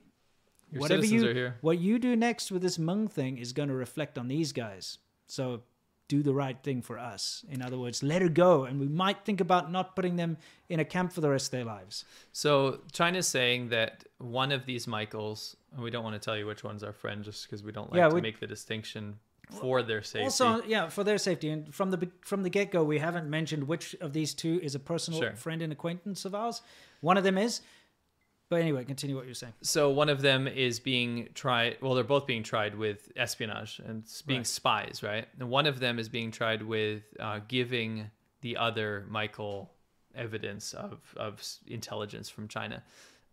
[SPEAKER 3] Your
[SPEAKER 1] whatever you
[SPEAKER 3] are here.
[SPEAKER 1] what you do next with this Meng thing is going to reflect on these guys. So do the right thing for us. In other words, let her go, and we might think about not putting them in a camp for the rest of their lives.
[SPEAKER 3] So China's saying that one of these Michaels, and we don't want to tell you which one's our friend, just because we don't like
[SPEAKER 1] Yeah,
[SPEAKER 3] to
[SPEAKER 1] we-
[SPEAKER 3] make the distinction for their safety.
[SPEAKER 1] Also, yeah, for their safety, and from the from the get go, we haven't mentioned which of these two is a personal
[SPEAKER 3] Sure.
[SPEAKER 1] friend and acquaintance of ours. One of them is, but anyway, continue what you're saying.
[SPEAKER 3] so one of them is being tried well they're both being tried with espionage and being
[SPEAKER 1] Right.
[SPEAKER 3] spies right and one of them is being tried with uh, giving the other michael evidence of, of intelligence from china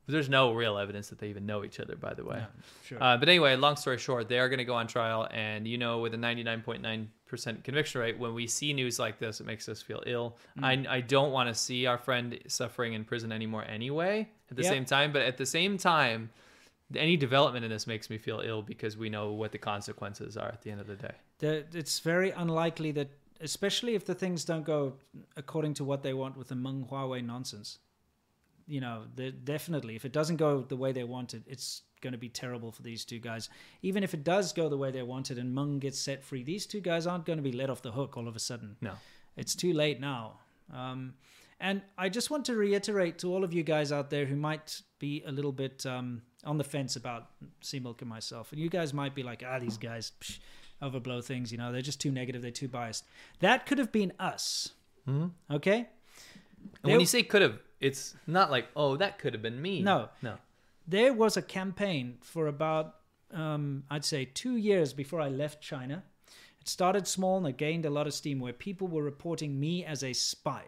[SPEAKER 3] there's no real evidence that they even know each other by the way
[SPEAKER 1] Yeah, sure.
[SPEAKER 3] uh, but anyway long story short they are going to go on trial and you know with a 99.9% conviction rate when we see news like this it makes us feel ill
[SPEAKER 1] Mm.
[SPEAKER 3] I, I don't want to see our friend suffering in prison anymore anyway at the
[SPEAKER 1] Yep.
[SPEAKER 3] same time but at the same time any development in this makes me feel ill because we know what the consequences are at the end of the day
[SPEAKER 1] The- it's very unlikely that, especially if the things don't go according to what they want with the Meng Huawei nonsense. You know, definitely, if it doesn't go the way they wanted, it's going to be terrible for these two guys. Even if it does go the way they wanted and Meng gets set free, these two guys aren't going to be let off the hook all of a sudden.
[SPEAKER 3] no
[SPEAKER 1] It's too late now. Um, and I just want to reiterate to all of you guys out there who might be a little bit um, on the fence about C-Milk and myself, and you guys might be like, ah, these guys psh, overblow things, you know, they're just too negative, they're too biased. That could have been us. Okay?
[SPEAKER 3] and
[SPEAKER 1] There-
[SPEAKER 3] when you say could have it's not like oh that could have been me
[SPEAKER 1] No.
[SPEAKER 3] no
[SPEAKER 1] there was a campaign for about um, I'd say two years before I left China. It started small and it gained a lot of steam where people were reporting me as a spy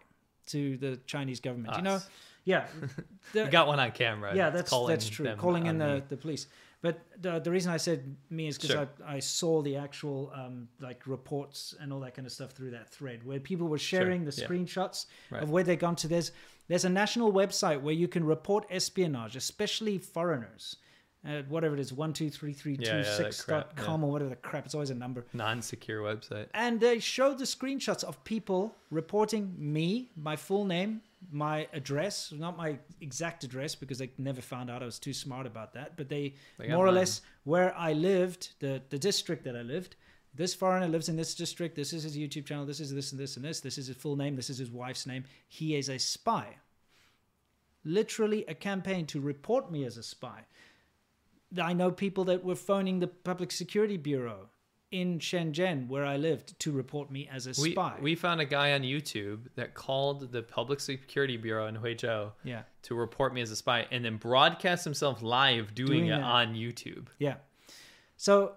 [SPEAKER 1] to the Chinese government. You know, yeah, [LAUGHS] the-
[SPEAKER 3] we got one on camera
[SPEAKER 1] yeah, that's that's true. Calling in the,
[SPEAKER 3] me.
[SPEAKER 1] the police. But the, the reason I said me is because
[SPEAKER 3] Sure.
[SPEAKER 1] I, I saw the actual um, like reports and all that kind of stuff through that thread where people were sharing the
[SPEAKER 3] yeah.
[SPEAKER 1] screenshots
[SPEAKER 3] Right.
[SPEAKER 1] of where they've gone to. There's there's a national website where you can report espionage, especially foreigners. At whatever it is, one two three three
[SPEAKER 3] Yeah,
[SPEAKER 1] two
[SPEAKER 3] yeah,
[SPEAKER 1] six dot com or whatever the crap. It's always a number.
[SPEAKER 3] non-secure website
[SPEAKER 1] And they showed the screenshots of people reporting me, my full name, my address, not my exact address because they never found out I was too smart about that, but they,
[SPEAKER 3] They
[SPEAKER 1] more or less where I lived, the, the district that I lived. This foreigner lives in this district. This is his YouTube channel. This is this and this and this. This is his full name. This is his wife's name. He is a spy. Literally a campaign to report me as a spy. I know people that were phoning the Public Security Bureau in Shenzhen, where I lived, to report me as a
[SPEAKER 3] we,
[SPEAKER 1] spy.
[SPEAKER 3] we found a guy on YouTube that called the Public Security Bureau in Huizhou
[SPEAKER 1] yeah,
[SPEAKER 3] to report me as a spy and then broadcast himself live doing,
[SPEAKER 1] Doing
[SPEAKER 3] it
[SPEAKER 1] that.
[SPEAKER 3] on YouTube.
[SPEAKER 1] yeah. So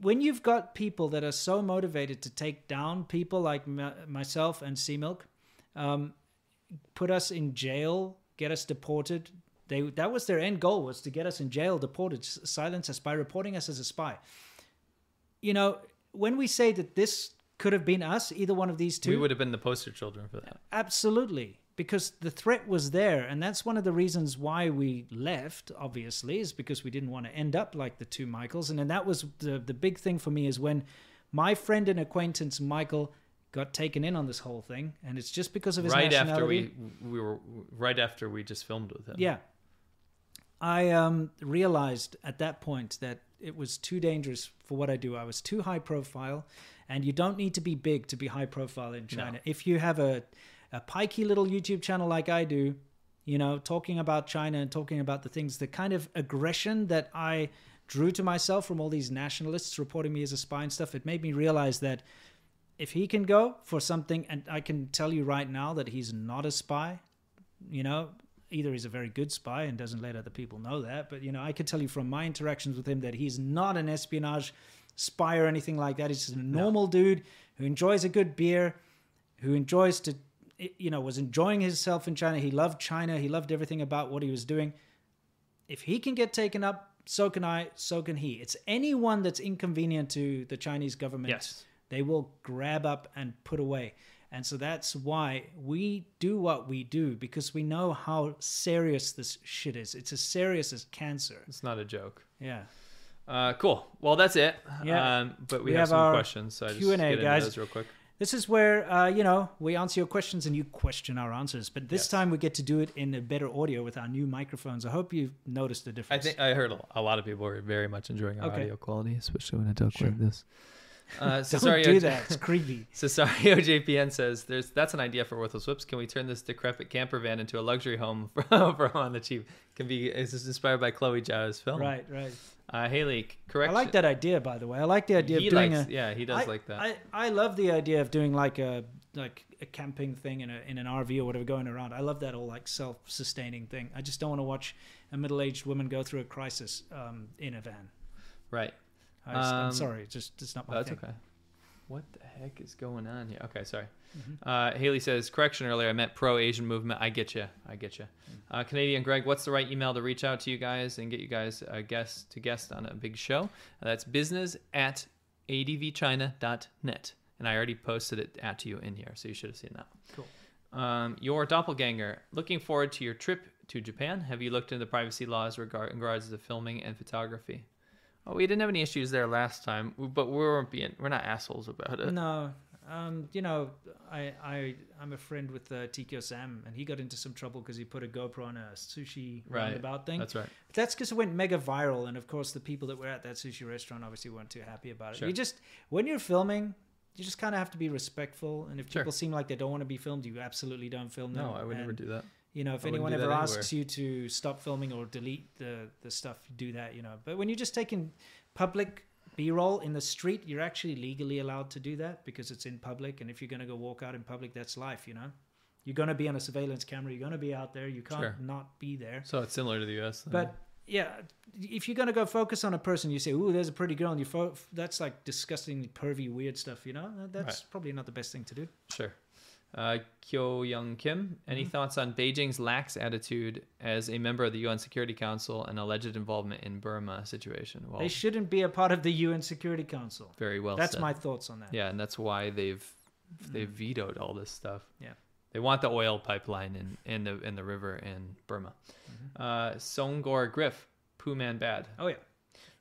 [SPEAKER 1] when you've got people that are so motivated to take down people like m- myself and C-Milk, um, put us in jail, get us deported. They that was their end goal was to get us in jail, deported, s- silence us by reporting us as a spy. You know, when we say that this could have been us, either one of these two.
[SPEAKER 3] We would have been the poster children for that.
[SPEAKER 1] Absolutely. Because the threat was there. And that's one of the reasons why we left, obviously, is because we didn't want to end up like the two Michaels. And then that was the, the big thing for me is when my friend and acquaintance, Michael, got taken in on this whole thing. And it's just because of his
[SPEAKER 3] Right after
[SPEAKER 1] nationality.
[SPEAKER 3] we we were right after we just filmed with him.
[SPEAKER 1] Yeah. I um, realized at that point that it was too dangerous for what I do. I was too high profile, and you don't need to be big to be high profile in China. If you have a, a pikey little YouTube channel like I do, you know, talking about China and talking about the things, the kind of aggression that I drew to myself from all these nationalists reporting me as a spy and stuff, it made me realize that if he can go for something, and I can tell you right now that he's not a spy, you know, either he's a very good spy and doesn't let other people know that, but you know, I could tell you from my interactions with him that he's not an espionage spy or anything like that. He's just a normal dude who enjoys a good beer, who enjoys to, you know, was enjoying himself in China. He loved China. He loved everything about what he was doing. If he can get taken up, so can I, so can he. It's anyone that's inconvenient to the Chinese government
[SPEAKER 3] Yes.
[SPEAKER 1] they will grab up and put away. And so that's why we do what we do because we know how serious this shit is. It's as serious as cancer.
[SPEAKER 3] It's not a joke.
[SPEAKER 1] Yeah.
[SPEAKER 3] Uh, cool. Well, that's it.
[SPEAKER 1] Yeah.
[SPEAKER 3] Um, but we,
[SPEAKER 1] We
[SPEAKER 3] have,
[SPEAKER 1] have
[SPEAKER 3] some
[SPEAKER 1] our
[SPEAKER 3] questions, so I just
[SPEAKER 1] Q&A,
[SPEAKER 3] get into
[SPEAKER 1] guys.
[SPEAKER 3] those real quick.
[SPEAKER 1] This is where, uh, you know, we answer your questions and you question our answers. But this
[SPEAKER 3] Yes.
[SPEAKER 1] time we get to do it in a better audio with our new microphones. I hope you've noticed the difference.
[SPEAKER 3] I think I heard a- lot of people are very much enjoying our
[SPEAKER 1] Okay.
[SPEAKER 3] audio quality.
[SPEAKER 2] Especially when I talk
[SPEAKER 1] Sure.
[SPEAKER 2] like this. [LAUGHS]
[SPEAKER 3] Uh,
[SPEAKER 1] Don't do that. It's creepy. [LAUGHS]
[SPEAKER 3] Cesario JPN says, "There's that's an idea for Worthless Whips. Can we turn this decrepit camper van into a luxury home [LAUGHS] for, for on the cheap? Can be is this inspired by Chloe Zhao's film?
[SPEAKER 1] Right, right.
[SPEAKER 3] Uh, Haley, correct.
[SPEAKER 1] I like that idea, by the way. I like the idea
[SPEAKER 3] He
[SPEAKER 1] of doing
[SPEAKER 3] likes,
[SPEAKER 1] a.
[SPEAKER 3] yeah, he does
[SPEAKER 1] I-
[SPEAKER 3] like that.
[SPEAKER 1] I, I love the idea of doing like a like a camping thing in a in an RV or whatever going around. I love that all like self sustaining thing. I just don't want to watch a middle aged woman go through a crisis um, in a van.
[SPEAKER 3] right.
[SPEAKER 1] I just, I'm
[SPEAKER 3] Um,
[SPEAKER 1] sorry, it's just it's not my
[SPEAKER 3] That's
[SPEAKER 1] thing.
[SPEAKER 3] okay. What the heck is going on here? Okay, sorry.
[SPEAKER 1] Mhm.
[SPEAKER 3] Uh, Haley says, correction earlier, I meant pro Asian movement. I get you. I get you. Uh, Canadian Greg, what's the right email to reach out to you guys and get you guys a guest to guest on a big show? Uh, that's business at advchina.net. And I already posted it at to you in here, so you should have seen that.
[SPEAKER 1] Cool.
[SPEAKER 3] Um, your doppelganger, looking forward to your trip to Japan. Have you looked into the privacy laws regard, in regards to filming and photography? Oh, we didn't have any issues there last time, but we weren't being, we're not assholes about it.
[SPEAKER 1] No, um, you know, I I I'm a friend with uh, Tikio Sam, and he got into some trouble because he put a GoPro on a sushi
[SPEAKER 3] Right.
[SPEAKER 1] roundabout thing.
[SPEAKER 3] That's right.
[SPEAKER 1] That's because it went mega viral, and of course, the people that were at that sushi restaurant obviously weren't too happy about it.
[SPEAKER 3] Sure.
[SPEAKER 1] You just when you're filming, you just kind of have to be respectful, and if
[SPEAKER 3] Sure.
[SPEAKER 1] people seem like they don't want to be filmed, you absolutely don't film them.
[SPEAKER 3] No, I would never do that.
[SPEAKER 1] You know, if
[SPEAKER 3] I
[SPEAKER 1] anyone ever asks you to stop filming or delete the the stuff, do that. You know, but when you're just taking public B-roll in the street, you're actually legally allowed to do that because it's in public. And if you're going to go walk out in public, that's life. You know, you're going to be on a surveillance camera. You're going to be out there. You can't
[SPEAKER 3] Sure.
[SPEAKER 1] not be there.
[SPEAKER 3] So it's similar to the U.S. then.
[SPEAKER 1] But yeah, if you're gonna go focus on a person, you say, "Ooh, there's a pretty girl," and you fo- that's like disgustingly pervy, weird stuff. You know, that's probably not the best thing to do.
[SPEAKER 3] sure. Uh, Kyo Young Kim, any
[SPEAKER 1] Mm-hmm.
[SPEAKER 3] thoughts on Beijing's lax attitude as a member of the UN Security Council and alleged involvement in Burma situation? Well,
[SPEAKER 1] They shouldn't be a part of the UN Security Council.
[SPEAKER 3] very well.
[SPEAKER 1] that's
[SPEAKER 3] said.
[SPEAKER 1] my thoughts on that.
[SPEAKER 3] Yeah, and that's why they've they've vetoed all this stuff.
[SPEAKER 1] Yeah.
[SPEAKER 3] They want the oil pipeline in, in the in the river in Burma. Uh, Songor Griff, Poo Man Bad,
[SPEAKER 1] Oh yeah,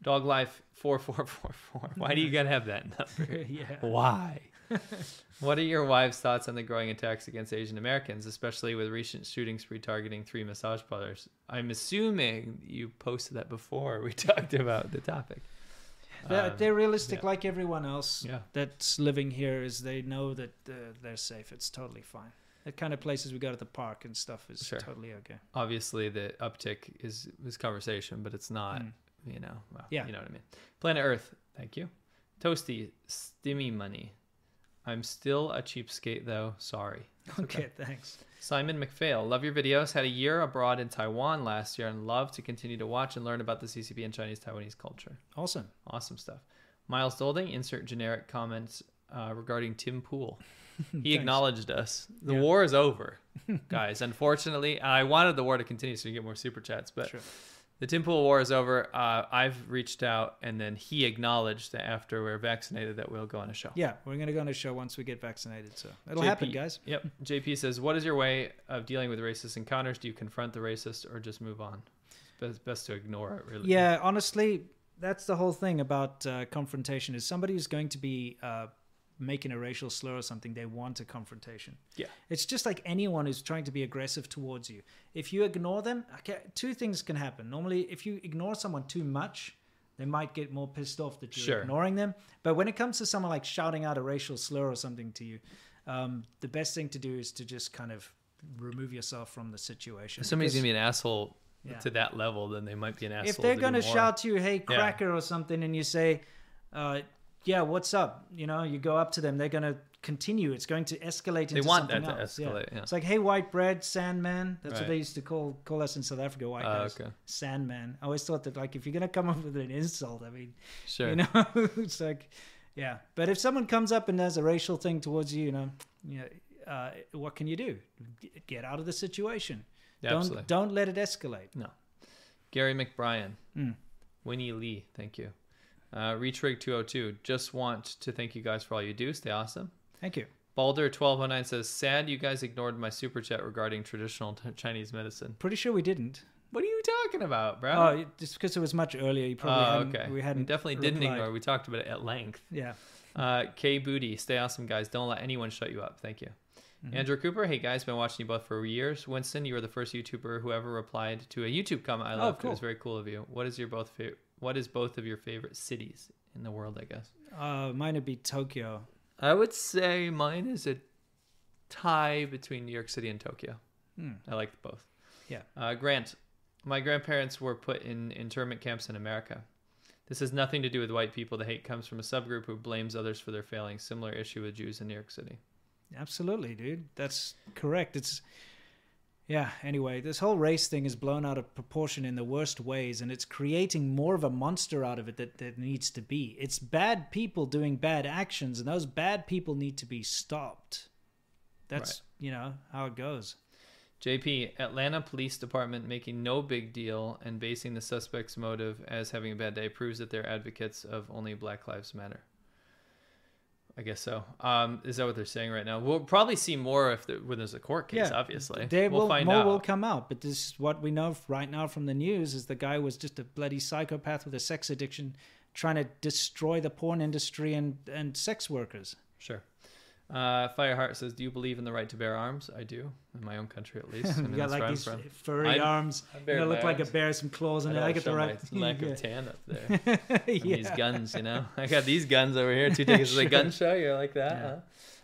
[SPEAKER 3] Dog Life four four four four. Why do you gotta have that number? [LAUGHS]
[SPEAKER 1] yeah.
[SPEAKER 3] Why? [LAUGHS] what are your wife's thoughts on the growing attacks against Asian Americans, especially with recent shootings spree targeting three massage parlors? I'm assuming you posted that before we [LAUGHS] talked about the topic.
[SPEAKER 1] They're,
[SPEAKER 3] Um,
[SPEAKER 1] they're realistic,
[SPEAKER 3] yeah.
[SPEAKER 1] like everyone else
[SPEAKER 3] Yeah.
[SPEAKER 1] that's living here. Is they know that uh, they're safe. It's totally fine. The kind of places we go to the park and stuff is
[SPEAKER 3] Sure.
[SPEAKER 1] totally okay.
[SPEAKER 3] Obviously, the uptick is is conversation, but it's not.
[SPEAKER 1] Mm.
[SPEAKER 3] You know, well,
[SPEAKER 1] Yeah.
[SPEAKER 3] you know what I mean. Planet Earth, thank you. Toasty, stimmy money. I'm still a cheapskate though. Sorry. It's [LAUGHS]
[SPEAKER 1] Okay, thanks.
[SPEAKER 3] Simon McPhail, love your videos. Had a year abroad in Taiwan last year and love to continue to watch and learn about the CCP and Chinese Taiwanese culture.
[SPEAKER 1] Awesome.
[SPEAKER 3] Awesome stuff. Miles Dolding, insert generic comments uh, regarding Tim Pool. [LAUGHS] He acknowledged us. The
[SPEAKER 1] Yeah.
[SPEAKER 3] war is over, [LAUGHS] guys. Unfortunately, I wanted the war to continue so you get more super chats, but
[SPEAKER 1] Sure.
[SPEAKER 3] The Tim Pool War is over. Uh, I've reached out, and then he acknowledged that after we're vaccinated, that we'll go on a show.
[SPEAKER 1] Yeah, we're gonna go on a show once we get vaccinated. So it'll
[SPEAKER 3] JP
[SPEAKER 1] happen, guys.
[SPEAKER 3] Yep. JP says, "What is your way of dealing with racist encounters? Do you confront the racist or just move on? It's best, best to ignore it, really."
[SPEAKER 1] Yeah, honestly, that's the whole thing about uh, confrontation. Is somebody who's going to be uh, making a racial slur or something, they want a confrontation.
[SPEAKER 3] Yeah.
[SPEAKER 1] It's just like anyone who's trying to be aggressive towards you. If you ignore them, okay, two things can happen. Normally, if you ignore someone too much, they might get more pissed off that you're
[SPEAKER 3] Sure.
[SPEAKER 1] ignoring them. But when it comes to someone like shouting out a racial slur or something to you, um, the best thing to do is to just kind of remove yourself from the situation.
[SPEAKER 3] If somebody's
[SPEAKER 1] Because-
[SPEAKER 3] gonna be an asshole
[SPEAKER 1] Yeah.
[SPEAKER 3] to that level, then they might be an asshole.
[SPEAKER 1] if they're
[SPEAKER 3] to
[SPEAKER 1] shout to you, "Hey, cracker" or something, and you say, uh, "Yeah, what's up?" You know, you go up to them. They're going to continue. It's going to escalate. Into they
[SPEAKER 3] want
[SPEAKER 1] something
[SPEAKER 3] that to
[SPEAKER 1] else.
[SPEAKER 3] escalate, yeah.
[SPEAKER 1] It's like, "Hey, white bread, Sandman." That's
[SPEAKER 3] Right.
[SPEAKER 1] what they used to call call us in South Africa. White
[SPEAKER 3] Ah,
[SPEAKER 1] guys,
[SPEAKER 3] okay.
[SPEAKER 1] Sandman. I always thought that, like, if you're going to come up with an insult, I mean,
[SPEAKER 3] sure.
[SPEAKER 1] you know, [LAUGHS] it's like, yeah. But if someone comes up and does a racial thing towards you, you know, you know, uh, what can you do? Get out of the situation.
[SPEAKER 3] Yeah,
[SPEAKER 1] don't
[SPEAKER 3] absolutely.
[SPEAKER 1] don't let it escalate.
[SPEAKER 3] No. Gary McBrien.
[SPEAKER 1] Mm.
[SPEAKER 3] Winnie Lee, thank you. Uh, Retrig 202. Just want to thank you guys for all you do. Stay awesome.
[SPEAKER 1] Thank you.
[SPEAKER 3] Balder 1209 says, Sad you guys ignored my super chat regarding traditional t- Chinese medicine.
[SPEAKER 1] Pretty sure we didn't.
[SPEAKER 3] What are you talking about, bro?
[SPEAKER 1] Oh, just because it was much earlier, you probably
[SPEAKER 3] Oh,
[SPEAKER 1] hadn't,
[SPEAKER 3] okay.
[SPEAKER 1] we hadn't
[SPEAKER 3] definitely didn't
[SPEAKER 1] replied.
[SPEAKER 3] ignore. We talked about it at length.
[SPEAKER 1] Yeah.
[SPEAKER 3] Uh, K Booty, stay awesome, guys. Don't let anyone shut you up. Thank you.
[SPEAKER 1] Mm-hmm.
[SPEAKER 3] Andrew Cooper, hey guys, been watching you both for years. Winston, you were the first YouTuber who ever replied to a YouTube comment I
[SPEAKER 1] Oh,
[SPEAKER 3] loved. It was very cool of you. What is your both fa- What is both of your favorite cities in the world? I guess
[SPEAKER 1] Uh, mine would be Tokyo.
[SPEAKER 3] I would say mine is a tie between New York City and Tokyo.
[SPEAKER 1] Hmm.
[SPEAKER 3] I like both.
[SPEAKER 1] Yeah.
[SPEAKER 3] Uh, Grant, my grandparents were put in internment camps in America. This has nothing to do with white people. The hate comes from a subgroup who blames others for their failings. Similar issue with Jews in New York City.
[SPEAKER 1] Absolutely, dude. That's correct. It's yeah. Anyway, this whole race thing is blown out of proportion in the worst ways, and it's creating more of a monster out of it that that needs to be. It's bad people doing bad actions, and those bad people need to be stopped. That's you know how it goes.
[SPEAKER 3] JP, Atlanta Police Department making no big deal and basing the suspect's motive as having a bad day proves that they're advocates of only Black Lives Matter. I guess so. Um, is that what they're saying right now? We'll probably see more if there, when there's a court case. obviously,
[SPEAKER 1] There
[SPEAKER 3] we'll
[SPEAKER 1] will,
[SPEAKER 3] find
[SPEAKER 1] more
[SPEAKER 3] out.
[SPEAKER 1] will come out, but this is what we know right now from the news is the guy was just a bloody psychopath with a sex addiction, trying to destroy the porn industry and and sex workers.
[SPEAKER 3] Sure. Uh, Fireheart says, "Do you believe in the right to bear arms?" I do, in my own country at least. [LAUGHS] I mean,
[SPEAKER 1] you got like these furry
[SPEAKER 3] I'm-
[SPEAKER 1] arms.
[SPEAKER 3] I
[SPEAKER 1] You know, look like a
[SPEAKER 3] arms.
[SPEAKER 1] bear, some claws in
[SPEAKER 3] I
[SPEAKER 1] it.
[SPEAKER 3] know,
[SPEAKER 1] I get the right.
[SPEAKER 3] lack
[SPEAKER 1] yeah.
[SPEAKER 3] of tan up [LAUGHS] there. and these guns, you know. I got these guns over here. Two [LAUGHS] tickets to the gun show. You're like that,
[SPEAKER 1] Yeah.
[SPEAKER 3] huh?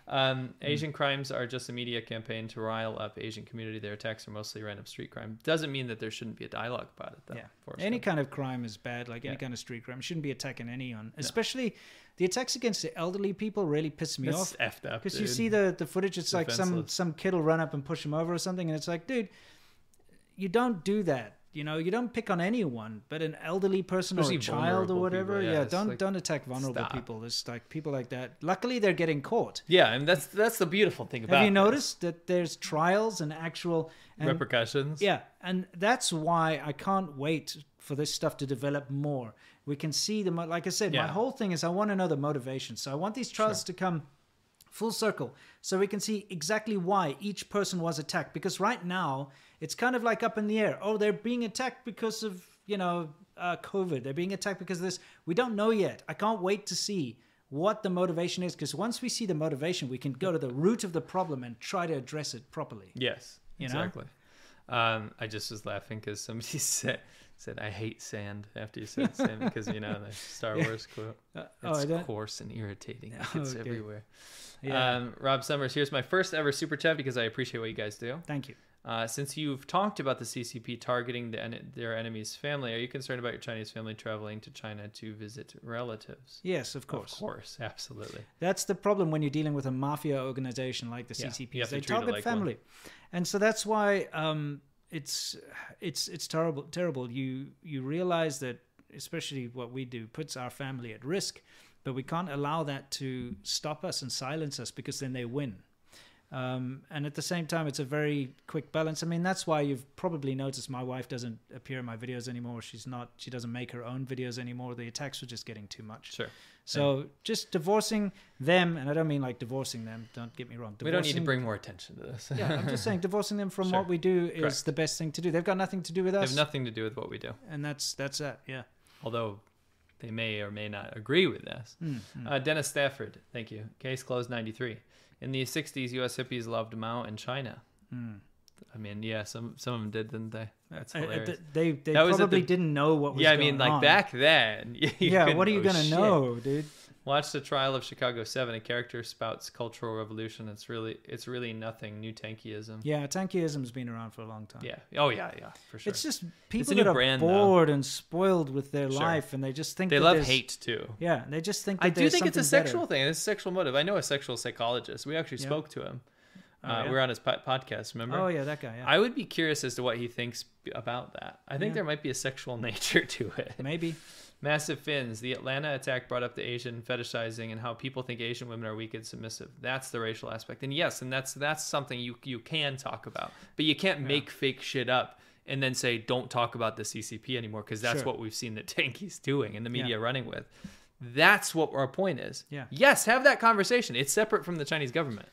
[SPEAKER 3] Um, Asian crimes are just a media campaign to rile up Asian community. Their attacks are mostly random street crime. Doesn't mean that there shouldn't be a dialogue about it, though.
[SPEAKER 1] Yeah. Any kind of crime is bad, like any kind of street crime. Shouldn't be attacking anyone. Especially the attacks against the elderly people really piss me
[SPEAKER 3] That's
[SPEAKER 1] off.
[SPEAKER 3] effed up.
[SPEAKER 1] Because you see the, the footage, it's like some, some kid will run up and push him over or something, and it's like, dude, you don't do that. You know, you don't pick on anyone, but an elderly person
[SPEAKER 3] Especially
[SPEAKER 1] or a child or whatever.
[SPEAKER 3] people, yeah,
[SPEAKER 1] yeah, don't
[SPEAKER 3] like,
[SPEAKER 1] don't attack vulnerable
[SPEAKER 3] stop.
[SPEAKER 1] people. There's like people like that. Luckily, they're getting caught.
[SPEAKER 3] Yeah, and that's that's the beautiful thing about
[SPEAKER 1] Have you
[SPEAKER 3] this.
[SPEAKER 1] noticed that there's trials and actual and
[SPEAKER 3] repercussions.
[SPEAKER 1] yeah, and that's why I can't wait for this stuff to develop more. We can see the mo- like I said,
[SPEAKER 3] Yeah.
[SPEAKER 1] my whole thing is I want to know the motivation. So I want these trials to come full circle so we can see exactly why each person was attacked because right now it's kind of like up in the air. Oh, they're being attacked because of, you know, uh, COVID. They're being attacked because of this. We don't know yet. I can't wait to see what the motivation is because once we see the motivation, we can go to the root of the problem and try to address it properly.
[SPEAKER 3] Yes,
[SPEAKER 1] You know?
[SPEAKER 3] exactly. Um, I just was laughing because somebody [LAUGHS] said said I hate sand after you said sand because you know the [LAUGHS] Star
[SPEAKER 1] Yeah.
[SPEAKER 3] Wars quote.
[SPEAKER 1] Uh, oh,
[SPEAKER 3] It's
[SPEAKER 1] don't-
[SPEAKER 3] coarse and irritating. [LAUGHS] It
[SPEAKER 1] Oh,
[SPEAKER 3] gets
[SPEAKER 1] okay.
[SPEAKER 3] everywhere.
[SPEAKER 1] yeah.
[SPEAKER 3] Um, Rob Summers, here's my first ever super chat because I appreciate what you guys do.
[SPEAKER 1] Thank you.
[SPEAKER 3] Uh, since you've talked about the CCP targeting the, en- their enemy's family, are you concerned about your Chinese family traveling to China to visit relatives?
[SPEAKER 1] Yes, of course.
[SPEAKER 3] Of course, absolutely.
[SPEAKER 1] That's the problem when you're dealing with a mafia organization like the
[SPEAKER 3] Yeah,
[SPEAKER 1] CCP.
[SPEAKER 3] you have to
[SPEAKER 1] They target
[SPEAKER 3] like one.
[SPEAKER 1] family, and so that's why um, it's it's it's terrible. Terrible. You you realize that especially what we do puts our family at risk, but we can't allow that to stop us and silence us because then they win. Um, and at the same time, it's a very quick balance. I mean, that's why you've probably noticed my wife doesn't appear in my videos anymore. She's not. She doesn't make her own videos anymore. The attacks were just getting too much.
[SPEAKER 3] Sure.
[SPEAKER 1] So just divorcing them, and I don't mean like divorcing them. Don't get me wrong.
[SPEAKER 3] We don't need to bring more attention to this.
[SPEAKER 1] Yeah, I'm just saying [LAUGHS] divorcing them from
[SPEAKER 3] Sure.
[SPEAKER 1] what we do is
[SPEAKER 3] Correct.
[SPEAKER 1] the best thing to do. They've got nothing to do with us.
[SPEAKER 3] They have nothing to do with what we do.
[SPEAKER 1] and that's that's it. Yeah.
[SPEAKER 3] Although they may or may not agree with this.
[SPEAKER 1] Mm, mm.
[SPEAKER 3] Uh, Dennis Stafford, thank you. Case closed 93. In the 60s, U.S. hippies loved Mao in China.
[SPEAKER 1] Mm.
[SPEAKER 3] I mean, yeah, some some of them did, didn't they? That's hilarious.
[SPEAKER 1] they they
[SPEAKER 3] That
[SPEAKER 1] probably
[SPEAKER 3] the-
[SPEAKER 1] didn't know what was going on.
[SPEAKER 3] yeah, I mean, like
[SPEAKER 1] on.
[SPEAKER 3] back then. [LAUGHS]
[SPEAKER 1] Yeah, what are you
[SPEAKER 3] know
[SPEAKER 1] gonna
[SPEAKER 3] shit.
[SPEAKER 1] know, dude?
[SPEAKER 3] Watch the trial of Chicago Seven. A character spouts cultural revolution. It's really, it's really nothing. New tankyism.
[SPEAKER 1] Yeah, tankyism's been around for a long time.
[SPEAKER 3] Yeah. Oh yeah, yeah, for sure.
[SPEAKER 1] It's just people
[SPEAKER 3] new
[SPEAKER 1] that are
[SPEAKER 3] brand, though.
[SPEAKER 1] bored and spoiled with their
[SPEAKER 3] Sure.
[SPEAKER 1] life, and they just think
[SPEAKER 3] they love
[SPEAKER 1] there's-
[SPEAKER 3] hate too.
[SPEAKER 1] Yeah, they just think. That
[SPEAKER 3] I do think it's a
[SPEAKER 1] something better.
[SPEAKER 3] sexual thing. It's a sexual motive. I know a sexual psychologist. We actually
[SPEAKER 1] Yeah.
[SPEAKER 3] spoke to him.
[SPEAKER 1] Oh,
[SPEAKER 3] uh,
[SPEAKER 1] yeah?
[SPEAKER 3] We were on his po- podcast. Remember?
[SPEAKER 1] Oh yeah, that guy. Yeah,
[SPEAKER 3] I would be curious as to what he thinks about that. I think there might be a sexual [LAUGHS] nature to it.
[SPEAKER 1] maybe.
[SPEAKER 3] Massive fins. The Atlanta attack brought up the Asian fetishizing and how people think Asian women are weak and submissive. That's the racial aspect. And yes, and that's that's something you you can talk about. But you can't make fake shit up and then say don't talk about the CCP anymore because that's
[SPEAKER 1] Sure.
[SPEAKER 3] what we've seen that [LAUGHS] Tanky's doing and the media
[SPEAKER 1] Yeah.
[SPEAKER 3] running with. That's what our point is.
[SPEAKER 1] Yeah.
[SPEAKER 3] Yes, have that conversation. It's separate from the Chinese government.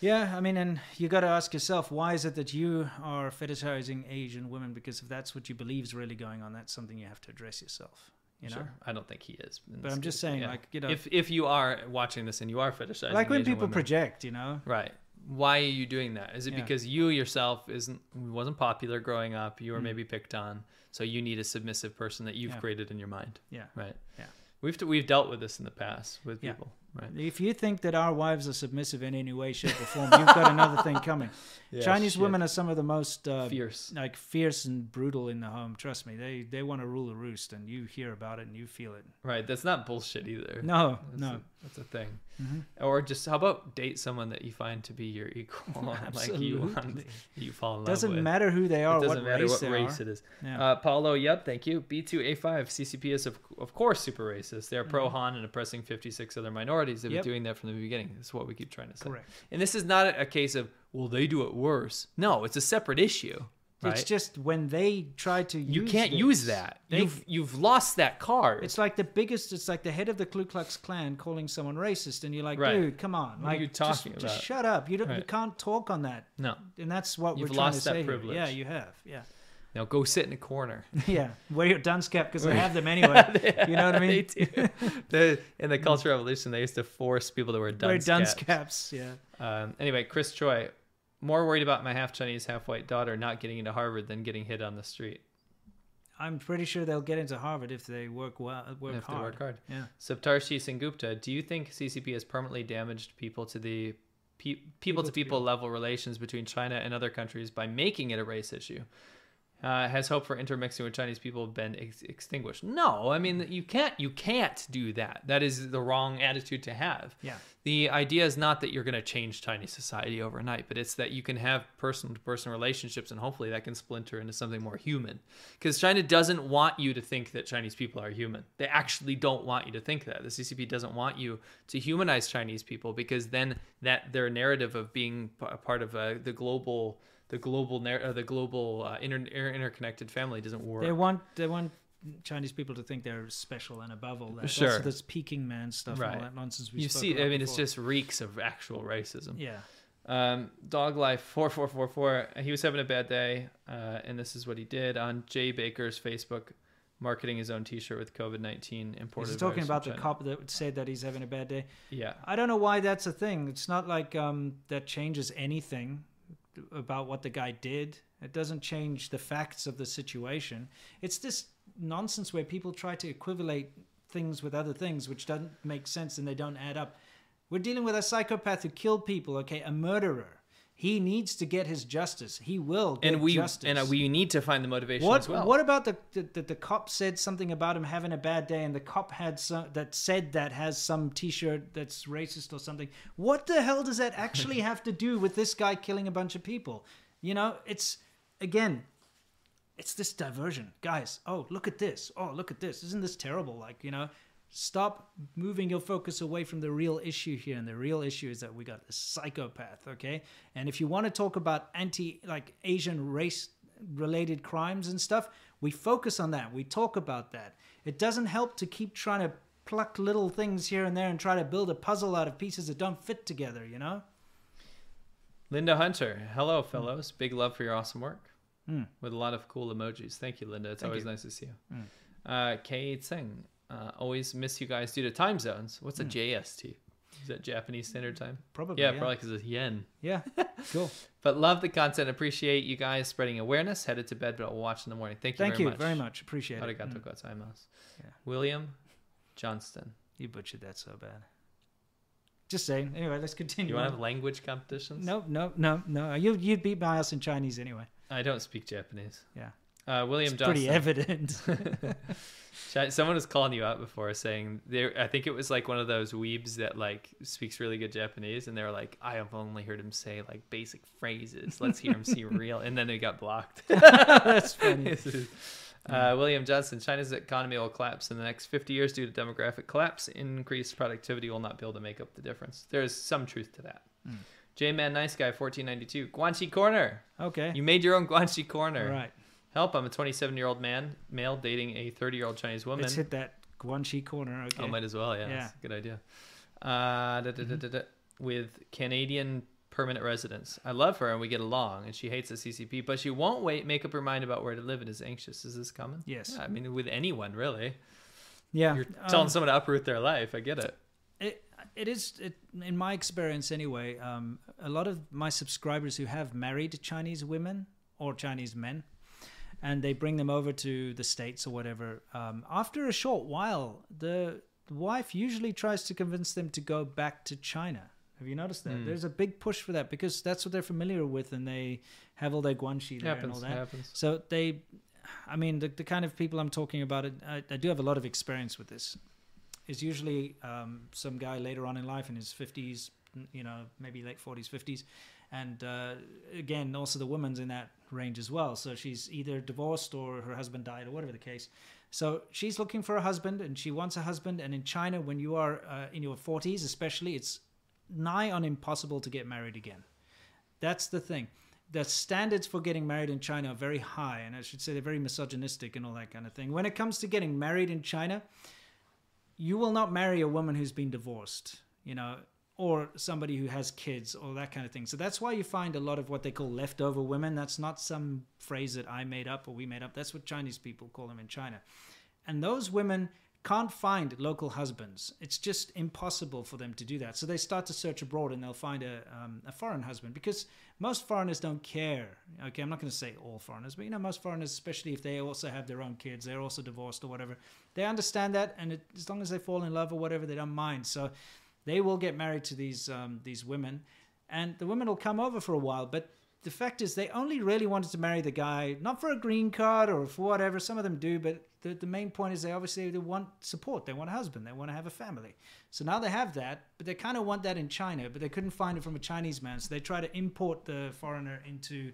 [SPEAKER 1] Yeah, I mean, and you got to ask yourself, why is it that you are fetishizing Asian women? Because if that's what you believe is really going on, that's something you have to address yourself. You know,
[SPEAKER 3] Sure. I don't think he is.
[SPEAKER 1] But I'm just
[SPEAKER 3] case,
[SPEAKER 1] saying, like, you know-
[SPEAKER 3] if if you are watching this and you are fetishizing,
[SPEAKER 1] like when
[SPEAKER 3] Asian
[SPEAKER 1] people
[SPEAKER 3] women,
[SPEAKER 1] project, you know.
[SPEAKER 3] right? Why are you doing that? Is it
[SPEAKER 1] Yeah.
[SPEAKER 3] because you yourself isn't wasn't popular growing up? You were
[SPEAKER 1] Mm.
[SPEAKER 3] maybe picked on, so you need a submissive person that you've
[SPEAKER 1] Yeah.
[SPEAKER 3] created in your mind,
[SPEAKER 1] Yeah.
[SPEAKER 3] right?
[SPEAKER 1] Yeah.
[SPEAKER 3] We've we've dealt with this in the past with
[SPEAKER 1] Yeah.
[SPEAKER 3] people, right?
[SPEAKER 1] If you think that our wives are submissive in any way, shape, or form, you've got another thing coming. [LAUGHS] Chinese women are some of the most uh,
[SPEAKER 3] fierce.
[SPEAKER 1] like fierce and brutal in the home. Trust me, they they want to rule the roost, and you hear about it and you feel it.
[SPEAKER 3] Right. That's not bullshit either.
[SPEAKER 1] No,
[SPEAKER 3] That's
[SPEAKER 1] no.
[SPEAKER 3] a, that's a thing.
[SPEAKER 1] Mhm.
[SPEAKER 3] Or just how about date someone that you find to be your equal, [LAUGHS] like you want, you fall in love
[SPEAKER 1] Doesn't matter who they are,
[SPEAKER 3] it doesn't
[SPEAKER 1] what
[SPEAKER 3] matter
[SPEAKER 1] race
[SPEAKER 3] what race
[SPEAKER 1] are.
[SPEAKER 3] it is.
[SPEAKER 1] Yeah.
[SPEAKER 3] Uh, Paulo, yep, thank you. B2A5, CCP is of, of course super racist. They are pro. Han and oppressing 56 other minorities. They've
[SPEAKER 1] Yep.
[SPEAKER 3] been doing that from the beginning. That's what we keep trying to say.
[SPEAKER 1] Correct.
[SPEAKER 3] And this is not a, case of, well, they do it worse. No, it's a separate issue. Right?
[SPEAKER 1] It's just when they try to
[SPEAKER 3] you can't
[SPEAKER 1] this,
[SPEAKER 3] use that. You've you've lost that card.
[SPEAKER 1] It's like the biggest. It's like the head of the Ku Klux Klan calling someone racist, and you're like,
[SPEAKER 3] Right.
[SPEAKER 1] dude, come on,
[SPEAKER 3] What are
[SPEAKER 1] like,
[SPEAKER 3] you
[SPEAKER 1] just-
[SPEAKER 3] talking
[SPEAKER 1] just,
[SPEAKER 3] about?
[SPEAKER 1] shut up. You don't. You can't talk on that,
[SPEAKER 3] no.
[SPEAKER 1] and that's what
[SPEAKER 3] You've
[SPEAKER 1] we're trying to say. here.
[SPEAKER 3] privilege.
[SPEAKER 1] Yeah, you have. Yeah,
[SPEAKER 3] Now go sit in a corner. [LAUGHS]
[SPEAKER 1] yeah. Wear your dunce cap because I have them [LAUGHS] anyway. you know what I mean? [LAUGHS]
[SPEAKER 3] they do. The, in the Cultural Revolution, they used to force people to wear dunce,
[SPEAKER 1] Wear dunce
[SPEAKER 3] caps.
[SPEAKER 1] caps. Yeah.
[SPEAKER 3] Um, anyway, Chris Choi, more worried about my half Chinese, half white daughter not getting into Harvard than getting hit on the street.
[SPEAKER 1] I'm pretty sure they'll get into Harvard if they work well, work
[SPEAKER 3] if
[SPEAKER 1] hard.
[SPEAKER 3] they work hard.
[SPEAKER 1] Yeah.
[SPEAKER 3] Saptarshi Sengupta, do you think CCP has permanently damaged people to the pe- people to people level relations between China and other countries by making it a race issue? Uh, has hope for intermixing with Chinese people been ex- extinguished? No, I mean you can't. You can't do that. That is the wrong attitude to have.
[SPEAKER 1] Yeah.
[SPEAKER 3] The idea is not that you're going to change Chinese society overnight, but it's that you can have person to person relationships and hopefully that can splinter into something more human. Because China doesn't want you to think that Chinese people are human. They actually don't want you to think that. The CCP doesn't want you to humanize Chinese people because then that their narrative of being p- a part of uh, the global the global nar- uh, the global uh, inter- inter- interconnected family doesn't work.
[SPEAKER 1] They want they want Chinese people to think they're special and above all that.
[SPEAKER 3] Sure.
[SPEAKER 1] That's this Peking man stuff and all that nonsense we
[SPEAKER 3] you see, I mean, it's just reeks of actual racism.
[SPEAKER 1] yeah.
[SPEAKER 3] Um, Dog Life four four four four. He was having a bad day, uh, and this is what he did on Jay Baker's Facebook, marketing his own T-shirt with COVID nineteen imported.
[SPEAKER 1] He's talking about the cop that said that he's having a bad day.
[SPEAKER 3] Yeah,
[SPEAKER 1] I don't know why that's a thing. It's not like um, that changes anything about what the guy did. It doesn't change the facts of the situation. It's this nonsense where people try to equivalate things with other things, which doesn't make sense and they don't add up. We're dealing with a psychopath who killed people. Okay, a murderer. He needs to get his justice. He will get
[SPEAKER 3] and we
[SPEAKER 1] justice.
[SPEAKER 3] and uh, we need to find the motivation
[SPEAKER 1] What
[SPEAKER 3] as well.
[SPEAKER 1] What about the, the the the cop said something about him having a bad day, and the cop had some that said that has some T-shirt that's racist or something? What the hell does that actually [LAUGHS] have to do with this guy killing a bunch of people? You know, it's again, it's this diversion, guys. Oh, look at this. Oh, look at this. Isn't this terrible? Like you know, Stop moving your focus away from the real issue here. And the real issue is that we got a psychopath, okay? And if you want to talk about anti, like Asian race related crimes and stuff, we focus on that. We talk about that. It doesn't help to keep trying to pluck little things here and there and try to build a puzzle out of pieces that don't fit together, you know?
[SPEAKER 3] Linda Hunter, hello, fellows. Big love for your awesome work.
[SPEAKER 1] Mm.
[SPEAKER 3] With a lot of cool emojis. Thank you, Linda. It's
[SPEAKER 1] Thank
[SPEAKER 3] always
[SPEAKER 1] you.
[SPEAKER 3] nice to see you. Uh, Kei Tseng, uh, always miss you guys due to time zones. What's a JST? Is that Japanese Standard Time?
[SPEAKER 1] Probably.
[SPEAKER 3] Yeah,
[SPEAKER 1] Yeah,
[SPEAKER 3] probably because it's yen.
[SPEAKER 1] Yeah, [LAUGHS] cool.
[SPEAKER 3] But love the content. Appreciate you guys spreading awareness. Headed to bed, but I'll watch in the morning. Thank you
[SPEAKER 1] Thank
[SPEAKER 3] very
[SPEAKER 1] you
[SPEAKER 3] much.
[SPEAKER 1] very much. Appreciate it.
[SPEAKER 3] Arigato
[SPEAKER 1] Mm.
[SPEAKER 3] gozaimasu.
[SPEAKER 1] Yeah.
[SPEAKER 3] William Johnston.
[SPEAKER 1] You butchered that so bad. Just saying. Anyway, let's continue.
[SPEAKER 3] You want to have language competitions?
[SPEAKER 1] No, no, no, no. You you'd beat my ass in Chinese anyway.
[SPEAKER 3] I don't speak Japanese.
[SPEAKER 1] Yeah.
[SPEAKER 3] Uh, William
[SPEAKER 1] It's
[SPEAKER 3] Johnston.
[SPEAKER 1] pretty evident. [LAUGHS]
[SPEAKER 3] Someone was calling you out before saying there. I think it was like one of those weebs that like speaks really good Japanese, and they were like, "I have only heard him say like basic phrases. Let's hear him see [LAUGHS] real." And then they got blocked. [LAUGHS]
[SPEAKER 1] That's funny.
[SPEAKER 3] Is- uh, William Johnson, China's economy will collapse in the next 50 years due to demographic collapse. Increased productivity will not be able to make up the difference. There is some truth to that.
[SPEAKER 1] Hmm.
[SPEAKER 3] J Man Nice Guy 1492, Guanxi Corner.
[SPEAKER 1] Okay.
[SPEAKER 3] You made your own Guanxi Corner.
[SPEAKER 1] All right.
[SPEAKER 3] Help! I'm a 27 year old man, male, dating a 30 year old Chinese woman.
[SPEAKER 1] Let's hit that Guanxi corner. Okay.
[SPEAKER 3] Oh, might as well. Yeah,
[SPEAKER 1] Yeah.
[SPEAKER 3] Good idea. Uh, da, da, da, da, da, with Canadian permanent residence. I love her and we get along, and she hates the CCP, but she won't wait make up her mind about where to live and is anxious. Is this common?
[SPEAKER 1] Yes.
[SPEAKER 3] Yeah, I mean, with anyone really.
[SPEAKER 1] yeah.
[SPEAKER 3] You're telling
[SPEAKER 1] um,
[SPEAKER 3] someone to uproot their life. I get it.
[SPEAKER 1] it, it is it, in my experience anyway um, a lot of my subscribers who have married chinese women or chinese men and they bring them over to the states or whatever um, after a short while the wife usually tries to convince them to go back to china have you noticed that
[SPEAKER 3] Mm.
[SPEAKER 1] there's a big push for that because that's what they're familiar with and they have all their guanxi there and all that
[SPEAKER 3] Happens.
[SPEAKER 1] so they, I mean, the, the kind of people I'm talking about, I, I do have a lot of experience with this. Is usually um, some guy later on in life in his 50s, you know, maybe late 40s, 50s. And uh, again, also the woman's in that range as well. So she's either divorced or her husband died or whatever the case. So she's looking for a husband and she wants a husband. And in China, when you are uh, in your 40s, especially, it's nigh on impossible to get married again. That's the thing. The standards for getting married in China are very high, and I should say they're very misogynistic and all that kind of thing. When it comes to getting married in China, you will not marry a woman who's been divorced, you know, or somebody who has kids or that kind of thing. So that's why you find a lot of what they call leftover women. That's not some phrase that I made up or we made up. That's what Chinese people call them in China. And those women can't find local husbands. It's just impossible for them to do that. So they start to search abroad and they'll find a, um, a foreign husband because most foreigners don't care. Okay, I'm not going to say all foreigners, but you know, most foreigners, especially if they also have their own kids, they're also divorced or whatever, they understand that. And it, as long as they fall in love or whatever, they don't mind. So they will get married to these um, these women, and the women will come over for a while. But the fact is, they only really wanted to marry the guy not for a green card or for whatever. Some of them do, but the, the main point is they obviously they want support. They want a husband. They want to have a family. So now they have that, but they kind of want that in China, but they couldn't find it from a Chinese man. So they try to import the foreigner into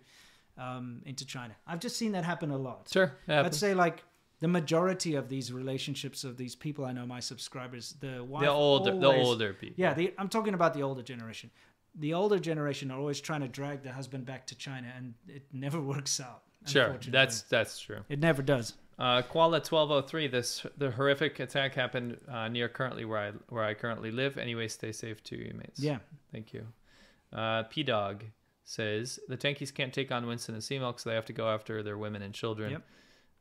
[SPEAKER 1] um, into China. I've just seen that happen a lot.
[SPEAKER 3] Sure. Happens.
[SPEAKER 1] say like the majority of these relationships of these people I know, my subscribers, the wife
[SPEAKER 3] the older, the older people.
[SPEAKER 1] yeah, the, I'm talking about the older generation. The older generation are always trying to drag the husband back to China, and it never [LAUGHS] works out.
[SPEAKER 3] Sure. That's that's true.
[SPEAKER 1] it never does.
[SPEAKER 3] Uh, oh three. This the horrific attack happened uh, near currently where I where I currently live. Anyway, stay safe to you mates.
[SPEAKER 1] Yeah,
[SPEAKER 3] Thank you. Uh, P Dog says the tankies can't take on Winston and C-Milk, so they have to go after their women and children.
[SPEAKER 1] Yep.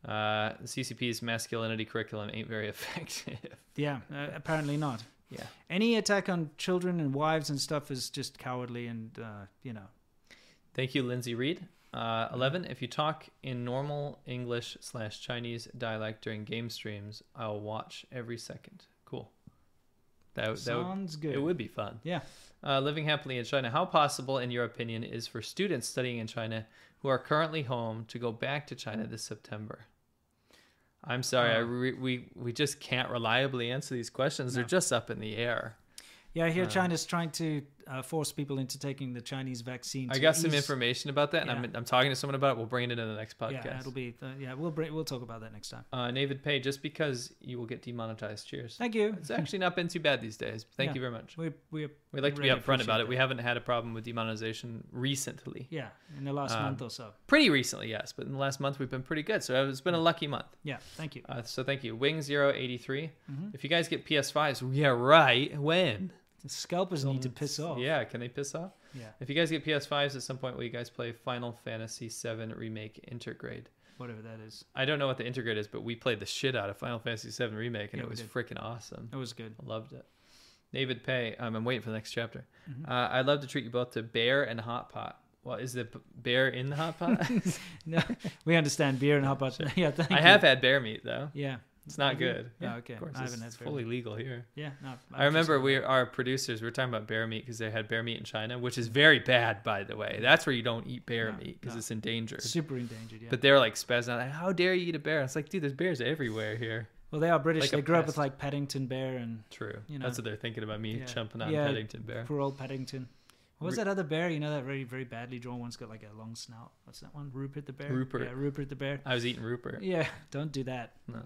[SPEAKER 3] Uh, the CCP's masculinity curriculum ain't very [LAUGHS] effective.
[SPEAKER 1] yeah. Uh, apparently not.
[SPEAKER 3] yeah.
[SPEAKER 1] Any attack on children and wives and stuff is just cowardly, and uh, you know.
[SPEAKER 3] Thank you, Lindsay Reed. Uh, 11. If you talk in normal English slash Chinese dialect during game streams, I'll watch every second. Cool. That, that would,
[SPEAKER 1] Sounds good.
[SPEAKER 3] it would be fun.
[SPEAKER 1] Yeah.
[SPEAKER 3] Uh, living happily in China. How possible, in your opinion, is for students studying in China who are currently home to go back to China this September? I'm sorry, I
[SPEAKER 1] Uh,
[SPEAKER 3] re- we we just can't reliably answer these questions. They're just up in the air.
[SPEAKER 1] Yeah, I hear
[SPEAKER 3] Uh,
[SPEAKER 1] China's trying to uh, force people into taking the Chinese vaccine.
[SPEAKER 3] I
[SPEAKER 1] to
[SPEAKER 3] got some information about that, and I'm, I'm talking to someone about it. We'll bring it into the next podcast.
[SPEAKER 1] Yeah, it'll be. Yeah, we'll bring, we'll talk about that next time.
[SPEAKER 3] uh, David Pay, just because you will get demonetized. Cheers.
[SPEAKER 1] Thank you.
[SPEAKER 3] It's actually not been too bad these days. Thank
[SPEAKER 1] Yeah.
[SPEAKER 3] you very much.
[SPEAKER 1] We we
[SPEAKER 3] We like to
[SPEAKER 1] really
[SPEAKER 3] be upfront about it. We haven't had a problem with demonetization recently.
[SPEAKER 1] yeah in the last
[SPEAKER 3] Um,
[SPEAKER 1] month or so.
[SPEAKER 3] Pretty recently, yes, but in the last month we've been pretty good. So it's been a lucky month.
[SPEAKER 1] Yeah, thank you.
[SPEAKER 3] Uh, so thank you, Wing 083
[SPEAKER 1] Mhm.
[SPEAKER 3] If you guys get PS5s, yeah, right. When?
[SPEAKER 1] The scalpers need to piss off.
[SPEAKER 3] Yeah, can they piss off?
[SPEAKER 1] Yeah,
[SPEAKER 3] If you guys get PS5s at some point, will you guys play Final Fantasy VII Remake Intergrade?
[SPEAKER 1] whatever that is.
[SPEAKER 3] I don't know what the Intergrade is, but we played the shit out of Final Fantasy VII Remake, and
[SPEAKER 1] Yeah,
[SPEAKER 3] it was freaking awesome.
[SPEAKER 1] It was good.
[SPEAKER 3] I loved it. David Pay, um, I'm waiting for the next chapter.
[SPEAKER 1] Mhm.
[SPEAKER 3] Uh, I'd love to treat you both to bear and hot pot. Well, is the bear in the hot pot? [LAUGHS]
[SPEAKER 1] No, we understand beer and hot pot. [LAUGHS] [LAUGHS] Yeah, thank
[SPEAKER 3] I
[SPEAKER 1] you.
[SPEAKER 3] have had bear meat though.
[SPEAKER 1] Yeah,
[SPEAKER 3] It's not
[SPEAKER 1] you?
[SPEAKER 3] good.
[SPEAKER 1] Oh, okay.
[SPEAKER 3] Of course,
[SPEAKER 1] I
[SPEAKER 3] it's,
[SPEAKER 1] haven't
[SPEAKER 3] it's
[SPEAKER 1] bear
[SPEAKER 3] fully legal here.
[SPEAKER 1] yeah. No,
[SPEAKER 3] I remember we our producers we were talking about bear meat because they had bear meat in China, which is very bad, by the way. That's where you don't eat bear
[SPEAKER 1] No,
[SPEAKER 3] meat because
[SPEAKER 1] no.
[SPEAKER 3] it's endangered.
[SPEAKER 1] super endangered. Yeah.
[SPEAKER 3] But they're like spazzing out, like, "How dare you eat a bear?" It's like, dude, there's bears everywhere here.
[SPEAKER 1] well, they are British.
[SPEAKER 3] like
[SPEAKER 1] they grew up with like Paddington Bear and
[SPEAKER 3] True.
[SPEAKER 1] You know, That's
[SPEAKER 3] what they're thinking about me
[SPEAKER 1] Yeah.
[SPEAKER 3] jumping on
[SPEAKER 1] Yeah.
[SPEAKER 3] Paddington Bear.
[SPEAKER 1] poor old Paddington. What was
[SPEAKER 3] Ru-
[SPEAKER 1] that other bear? You know that very very badly drawn one's got like a long snout. What's that one? Rupert the bear.
[SPEAKER 3] Rupert.
[SPEAKER 1] Yeah, Rupert the bear.
[SPEAKER 3] I was eating Rupert.
[SPEAKER 1] Yeah, [LAUGHS] don't do that.
[SPEAKER 3] No.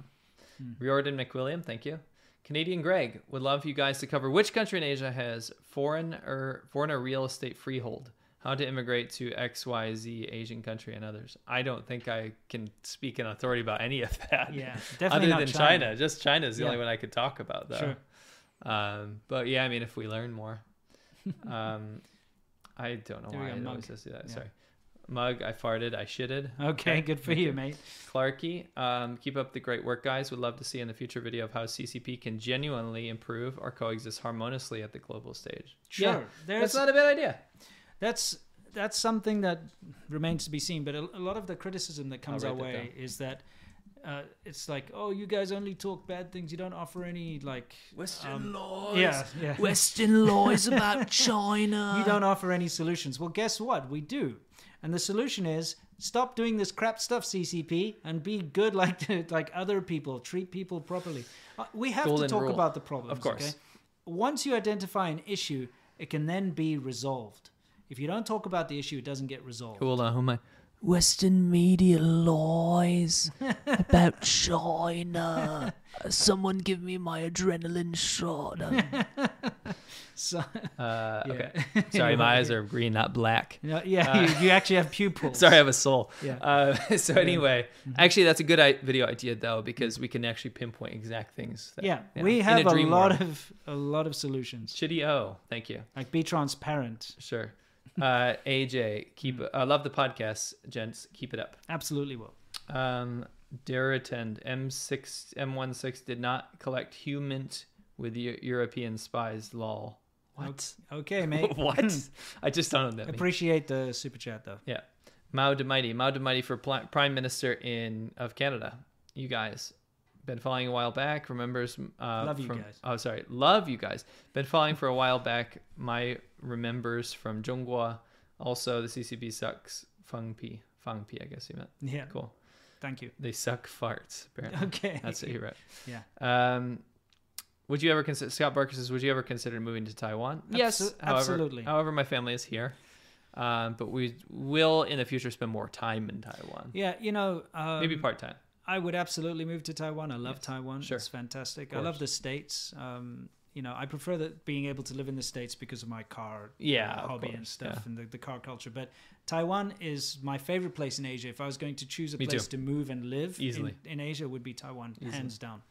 [SPEAKER 1] Hmm.
[SPEAKER 3] Riordan McWilliam, thank you. Canadian Greg would love you guys to cover which country in Asia has foreign or foreigner real estate freehold. How to immigrate to XYZ Asian country and others. I don't think I can speak in authority about any of [LAUGHS] that.
[SPEAKER 1] Yeah, definitely
[SPEAKER 3] Other
[SPEAKER 1] not
[SPEAKER 3] than
[SPEAKER 1] China.
[SPEAKER 3] China. Just China is the
[SPEAKER 1] Yeah.
[SPEAKER 3] only one I could talk about though.
[SPEAKER 1] Sure.
[SPEAKER 3] Um, but yeah, I mean, if we learn more, [LAUGHS] um, I don't know
[SPEAKER 1] There
[SPEAKER 3] why I always just do that.
[SPEAKER 1] Yeah.
[SPEAKER 3] Sorry, mug. I farted. I shitted. [LAUGHS]
[SPEAKER 1] Okay, good for
[SPEAKER 3] thank
[SPEAKER 1] you, mate.
[SPEAKER 3] Clarky, um, keep up the great work, guys. We'd love to see in the future video of how CCP can genuinely improve or coexist harmoniously at the global stage.
[SPEAKER 1] Sure.
[SPEAKER 3] Yeah, that's not a bad idea.
[SPEAKER 1] that's that's something that remains to be seen. But a, a lot of the criticism that comes our
[SPEAKER 3] that
[SPEAKER 1] way is that uh, it's like, oh, you guys only talk bad things. You don't offer any like
[SPEAKER 3] Western
[SPEAKER 1] um,
[SPEAKER 3] laws.
[SPEAKER 1] yeah, yeah.
[SPEAKER 2] Western laws about [LAUGHS] China.
[SPEAKER 1] you don't offer any solutions. Well, guess what? We do. And the solution is stop doing this crap stuff, CCP, and be good [LAUGHS] like like other people. Treat people properly. Uh, we have
[SPEAKER 3] Golden
[SPEAKER 1] to talk
[SPEAKER 3] rule.
[SPEAKER 1] about the problems.
[SPEAKER 3] Of course.
[SPEAKER 1] Okay? Once you identify an issue, it can then be resolved. If you don't talk about the issue, it doesn't get resolved.
[SPEAKER 3] Hold on, who am I?
[SPEAKER 2] Western media lies [LAUGHS] about China. Someone give me my adrenaline shot. [LAUGHS]
[SPEAKER 1] So, [LAUGHS]
[SPEAKER 3] Uh, [LAUGHS]
[SPEAKER 1] Yeah.
[SPEAKER 3] Okay. [LAUGHS] Sorry, my eyes are green, not black.
[SPEAKER 1] you yeah,
[SPEAKER 3] Uh,
[SPEAKER 1] you, you actually have pupils.
[SPEAKER 3] Sorry, I have a soul.
[SPEAKER 1] Yeah.
[SPEAKER 3] Uh, so anyway, actually, that's a good I- video idea though because we can actually pinpoint exact things. that-
[SPEAKER 1] Yeah,
[SPEAKER 3] yeah,
[SPEAKER 1] we have a,
[SPEAKER 3] dream
[SPEAKER 1] lot
[SPEAKER 3] world.
[SPEAKER 1] of a lot of solutions.
[SPEAKER 3] Shitty O, thank you.
[SPEAKER 1] Like be transparent.
[SPEAKER 3] Sure. Uh, AJ, keep.
[SPEAKER 1] Mm.
[SPEAKER 3] I love the podcast, gents. Keep it up.
[SPEAKER 1] Absolutely will.
[SPEAKER 3] Um, dare attend. M6, M16 did not collect human with Eu- European spies. Lol. What?
[SPEAKER 1] Okay, [LAUGHS] mate.
[SPEAKER 3] what? I just don't know that. means.
[SPEAKER 1] Appreciate the super chat though.
[SPEAKER 3] Yeah. Mao de Mighty. Mao de Mighty for pl- Prime Minister in of Canada. You guys been following a while back. Remembers. Uh,
[SPEAKER 1] Love you
[SPEAKER 3] from-
[SPEAKER 1] guys.
[SPEAKER 3] Oh, sorry. Love you guys. Been following for a while back. My remembers from Zhonghua. Also, the CCP sucks. Feng Pi. Feng Pi, I guess he meant.
[SPEAKER 1] Yeah.
[SPEAKER 3] Cool.
[SPEAKER 1] Thank you.
[SPEAKER 3] They suck farts, apparently. [LAUGHS]
[SPEAKER 1] Okay.
[SPEAKER 3] That's what he wrote.
[SPEAKER 1] Yeah.
[SPEAKER 3] Um, would you ever consider Scott Barker says? Would you ever consider moving to Taiwan? yes, however,
[SPEAKER 1] absolutely.
[SPEAKER 3] However, my family is here, um, but we will in the future spend more time in Taiwan.
[SPEAKER 1] Yeah, you know, um,
[SPEAKER 3] Maybe part time.
[SPEAKER 1] I would absolutely move to Taiwan. I love
[SPEAKER 3] Yes.
[SPEAKER 1] Taiwan.
[SPEAKER 3] Sure.
[SPEAKER 1] It's fantastic. I love the states. Um, you know, I prefer that being able to live in the states because of my car
[SPEAKER 3] Yeah,
[SPEAKER 1] uh, hobby and stuff
[SPEAKER 3] yeah.
[SPEAKER 1] and the, the car culture. But Taiwan is my favorite place in Asia. If I was going to choose a
[SPEAKER 3] Me
[SPEAKER 1] place
[SPEAKER 3] too.
[SPEAKER 1] to move and live
[SPEAKER 3] Easily.
[SPEAKER 1] in, in Asia, it would be Taiwan,
[SPEAKER 3] Easily.
[SPEAKER 1] hands down.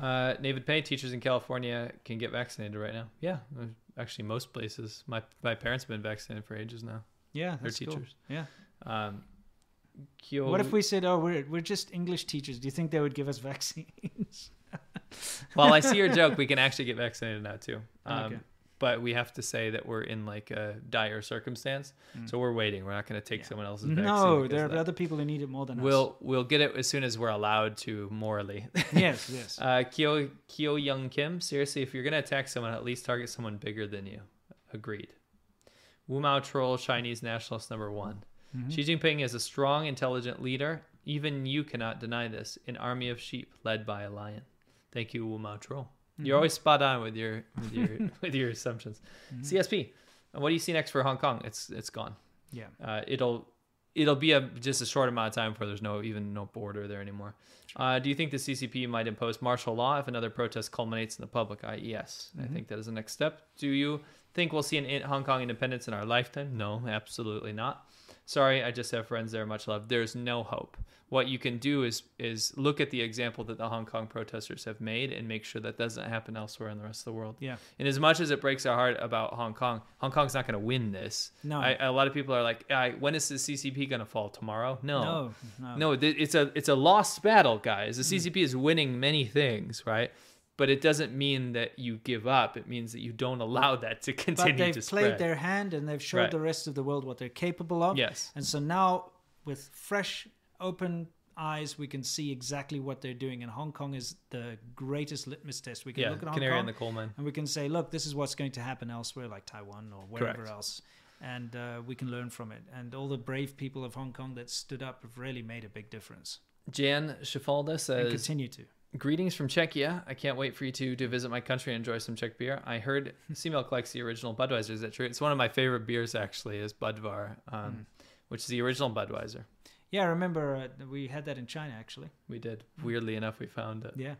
[SPEAKER 3] Uh, David Pay, teachers in California can get vaccinated right now. Yeah, actually, most places. My my parents have been vaccinated for ages now.
[SPEAKER 1] Yeah,
[SPEAKER 3] They're
[SPEAKER 1] that's cool.
[SPEAKER 3] teachers.
[SPEAKER 1] Yeah.
[SPEAKER 3] Um, Kyo,
[SPEAKER 1] What if we said, "Oh, we're we're just English teachers"? Do you think they would give us [LAUGHS] vaccines?
[SPEAKER 3] Well, I see your joke. We can actually get vaccinated now too. [LAUGHS] Um,
[SPEAKER 1] Okay.
[SPEAKER 3] But we have to say that we're in like a dire circumstance, so we're waiting. We're not going to take
[SPEAKER 1] Mm. Yeah.
[SPEAKER 3] someone else's vaccine.
[SPEAKER 1] no, there are other people who need it more than us.
[SPEAKER 3] We'll we'll get it as soon as we're allowed to morally. [LAUGHS]
[SPEAKER 1] Yes, yes.
[SPEAKER 3] uh, Kyo Kyo Young Kim, seriously, if you're gonna attack someone, at least target someone bigger than you. Agreed. Wu Mao troll Chinese nationalist number one.
[SPEAKER 1] Mm-hmm.
[SPEAKER 3] Xi Jinping is a strong, intelligent leader. Even you cannot deny this. An army of sheep led by a lion. Thank you, Wu Mao troll.
[SPEAKER 1] Mm-hmm.
[SPEAKER 3] You're always spot on with your with your [LAUGHS] with your assumptions.
[SPEAKER 1] Mm-hmm.
[SPEAKER 3] CSP. And what do you see next for Hong Kong? It's it's gone.
[SPEAKER 1] Yeah.
[SPEAKER 3] Uh, it'll it'll be a just a short amount of time before there's no even no border there anymore. Uh, do you think the CCP might impose martial law if another protest culminates in the public eye? Yes, I think that is the next step. Do you think we'll see an in- Hong Kong independence in our lifetime? No, absolutely not. Sorry, I just have friends there. Much love. There's no hope. What you can do is is look at the example that the Hong Kong protesters have made and make sure that doesn't happen elsewhere in the rest of the world.
[SPEAKER 1] Yeah.
[SPEAKER 3] And as much as it breaks our heart about Hong Kong, Hong Kong's not going to win this.
[SPEAKER 1] No.
[SPEAKER 3] I, a lot of people are like, I, when is the CCP going to fall tomorrow? No.
[SPEAKER 1] No, no.
[SPEAKER 3] No, it's a it's a lost battle, guys. The mm. CCP is winning many things, right? But it doesn't mean that you give up. It means that you don't allow that to [LAUGHS] continue
[SPEAKER 1] But they've
[SPEAKER 3] to
[SPEAKER 1] played their hand and they've showed
[SPEAKER 3] Right.
[SPEAKER 1] the rest of the world what they're capable of.
[SPEAKER 3] Yes.
[SPEAKER 1] And so now, with fresh, open eyes, we can see exactly what they're doing. And Hong Kong is the greatest litmus test. We can
[SPEAKER 3] yeah,
[SPEAKER 1] look at Hong
[SPEAKER 3] canary
[SPEAKER 1] Kong
[SPEAKER 3] in the coal mine.
[SPEAKER 1] and we can say, look, this is what's going to happen elsewhere, like Taiwan or wherever
[SPEAKER 3] Correct.
[SPEAKER 1] else. And uh, we can learn from it. And all the brave people of Hong Kong that stood up have really made a big difference
[SPEAKER 3] Jan Schifalda
[SPEAKER 1] and continue to.
[SPEAKER 3] Greetings from Czechia. I can't wait for you two to visit my country and enjoy some Czech beer. I heard C-Milk likes the original Budweiser. Is that true? It's one of my favorite beers, actually, is Budvar, um,
[SPEAKER 1] Hmm.
[SPEAKER 3] which is the original Budweiser.
[SPEAKER 1] Yeah, I remember uh, we had that in China, actually.
[SPEAKER 3] We did. Weirdly enough, we found it.
[SPEAKER 1] Yeah.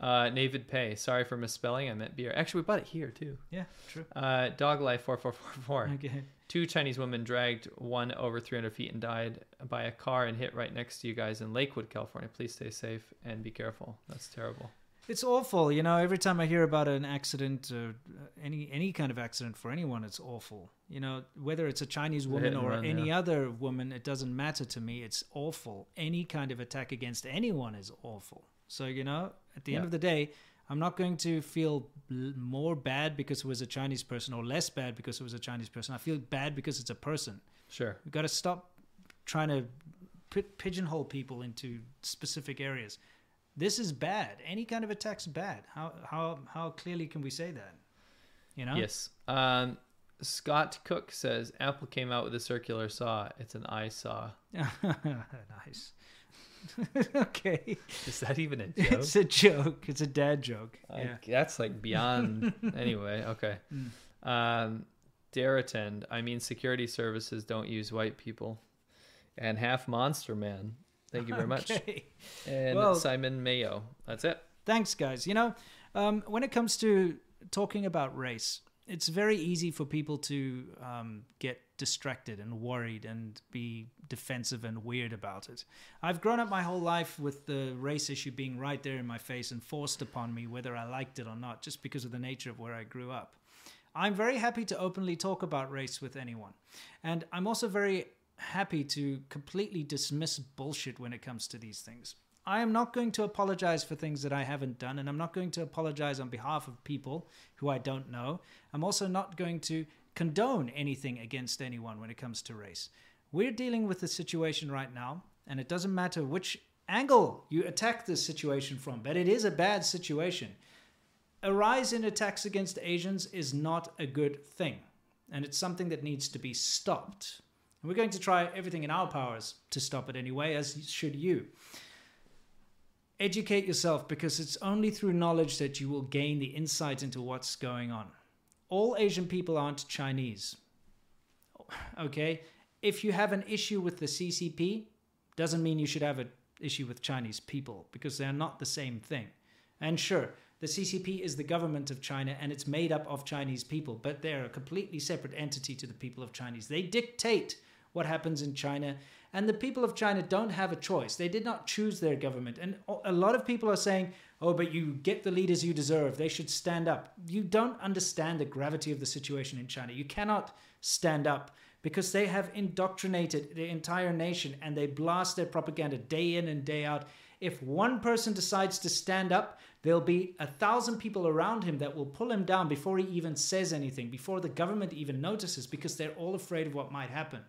[SPEAKER 3] Uh, David Pay. Sorry for misspelling. I meant beer. Actually, we bought it here, too.
[SPEAKER 1] Yeah, true.
[SPEAKER 3] Uh, Dog Life 4444.
[SPEAKER 1] Okay.
[SPEAKER 3] Two Chinese women dragged one over 300 feet and died by a car and hit right next to you guys in Lakewood, California. Please stay safe and be careful. That's terrible.
[SPEAKER 1] It's awful, you know. Every time I hear about an accident, or uh, any any kind of accident for anyone, it's awful. You know, whether it's a Chinese woman or
[SPEAKER 3] run,
[SPEAKER 1] any
[SPEAKER 3] yeah.
[SPEAKER 1] other woman, it doesn't matter to me. It's awful. Any kind of attack against anyone is awful. So you know, at the end of the day, I'm not going to feel more bad because it was a Chinese person or less bad because it was a Chinese person. I feel bad because it's a person.
[SPEAKER 3] Sure.
[SPEAKER 1] We've got to stop trying to pi- pigeonhole people into specific areas. This is bad. Any kind of attack's bad. How how how clearly can we say that? You know?
[SPEAKER 3] Yes. Um, Scott Cook says Apple came out with a circular saw. It's an eye saw. [LAUGHS]
[SPEAKER 1] nice. [LAUGHS] okay.
[SPEAKER 3] Is that even a [LAUGHS] joke?
[SPEAKER 1] It's a joke. It's a dad joke.
[SPEAKER 3] I-
[SPEAKER 1] Yeah.
[SPEAKER 3] that's like beyond. [LAUGHS] anyway, okay.
[SPEAKER 1] Mm.
[SPEAKER 3] Um, dare attend. I mean, security services don't use white people. And half Monster Man. Thank you very much.
[SPEAKER 1] Okay.
[SPEAKER 3] And
[SPEAKER 1] Well-
[SPEAKER 3] Simon Mayo. That's it.
[SPEAKER 1] Thanks, guys. You know, um, when it comes to talking about race, it's very easy for people to um, get distracted and worried and be defensive and weird about it. I've grown up my whole life with the race issue being right there in my face and forced upon me, whether I liked it or not, just because of the nature of where I grew up. I'm very happy to openly talk about race with anyone. And I'm also very happy to completely dismiss bullshit when it comes to these things. I am not going to apologize for things that I haven't done, and I'm not going to apologize on behalf of people who I don't know. I'm also not going to condone anything against anyone when it comes to race. We're dealing with the situation right now, and it doesn't matter which angle you attack this situation from, but it is a bad situation a rise in attacks against Asians is not a good thing, and it's something that needs to be stopped. And we're going to try everything in our powers to stop it anyway, as should you. Educate yourself because it's only through knowledge that you will gain the insight into what's going on. All Asian people aren't Chinese. Okay? If you have an issue with the CCP, doesn't mean you should have an issue with Chinese people because they're not the same thing. And sure, the CCP is the government of China and it's made up of Chinese people, but they're a completely separate entity to the people of Chinese. They dictate what happens in China, and the people of China don't have a choice. They did not choose their government. And a lot of people are saying, oh, but you get the leaders you deserve. They should stand up. You don't understand the gravity of the situation in China. You cannot stand up because they have indoctrinated the entire nation and they blast their propaganda day in and day out. If one person decides to stand up, there'll be a thousand people around him that will pull him down before he even says anything, before the government even notices, because they're all afraid of what might happen.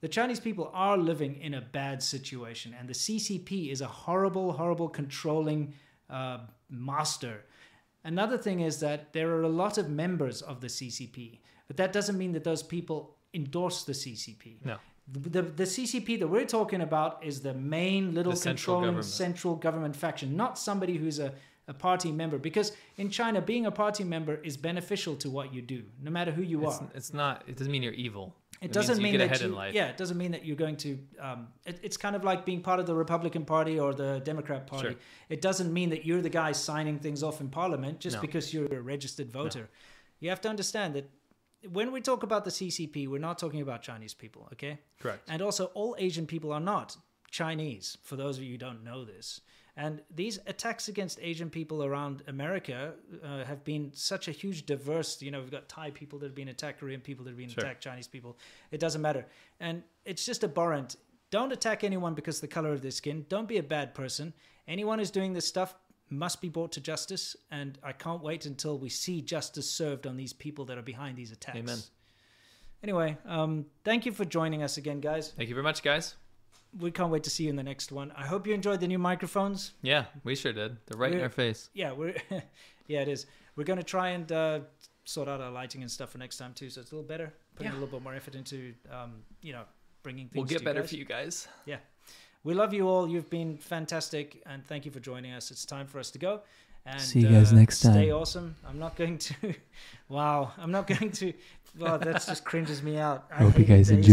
[SPEAKER 1] The Chinese people are living in a bad situation, and the CCP is a horrible, horrible controlling uh, master. Another thing is that there are a lot of members of the CCP, but that doesn't mean that those people endorse the CCP.
[SPEAKER 3] No.
[SPEAKER 1] The, the, the CCP that we're talking about is the main little
[SPEAKER 3] The central
[SPEAKER 1] controlling
[SPEAKER 3] government.
[SPEAKER 1] central government faction, not somebody who's a a party member because in China being a party member is beneficial to what you do no matter who you
[SPEAKER 3] It's,
[SPEAKER 1] are
[SPEAKER 3] it's not. It doesn't mean you're evil.
[SPEAKER 1] It doesn't mean that you, yeah it doesn't mean that you're going to um, it, it's kind of like being part of the republican party or the democrat party
[SPEAKER 3] Sure.
[SPEAKER 1] it doesn't mean that you're the guy signing things off in parliament just
[SPEAKER 3] No.
[SPEAKER 1] because you're a registered voter you have to understand that when we talk about the ccp we're not talking about chinese people okay
[SPEAKER 3] Correct.
[SPEAKER 1] and also, all Asian people are not Chinese, for those of you who don't know this. And these attacks against Asian people around America uh, have been such a huge diverse, you know, we've got Thai people that have been attacked, Korean people that have been
[SPEAKER 3] Sure.
[SPEAKER 1] attacked, Chinese people. It doesn't matter. And it's just abhorrent. Don't attack anyone because of the color of their skin. Don't be a bad person. Anyone who's doing this stuff must be brought to justice. And I can't wait until we see justice served on these people that are behind these attacks.
[SPEAKER 3] Amen.
[SPEAKER 1] Anyway, um, thank you for joining us again, guys
[SPEAKER 3] Thank you very much, guys.
[SPEAKER 1] We can't wait to see you in the next one. I hope you enjoyed the new microphones.
[SPEAKER 3] Yeah, we sure did. They're right in
[SPEAKER 1] We're-
[SPEAKER 3] our face.
[SPEAKER 1] Yeah, we're [LAUGHS] yeah, it is. We're gonna try and uh, sort out our lighting and stuff for next time too, so it's a little better. Putting
[SPEAKER 3] Yeah.
[SPEAKER 1] a little bit more effort into um, you know bringing things.
[SPEAKER 3] We'll get
[SPEAKER 1] to
[SPEAKER 3] better
[SPEAKER 1] you guys.
[SPEAKER 3] for you guys.
[SPEAKER 1] Yeah, we love you all. You've been fantastic, and thank you for joining us. It's time for us to go. And,
[SPEAKER 2] See you guys
[SPEAKER 1] uh,
[SPEAKER 2] next time.
[SPEAKER 1] Stay awesome. I'm not going to. [LAUGHS] wow, I'm not going to. Well, that just cringes me out. I
[SPEAKER 2] Hope you guys enjoy.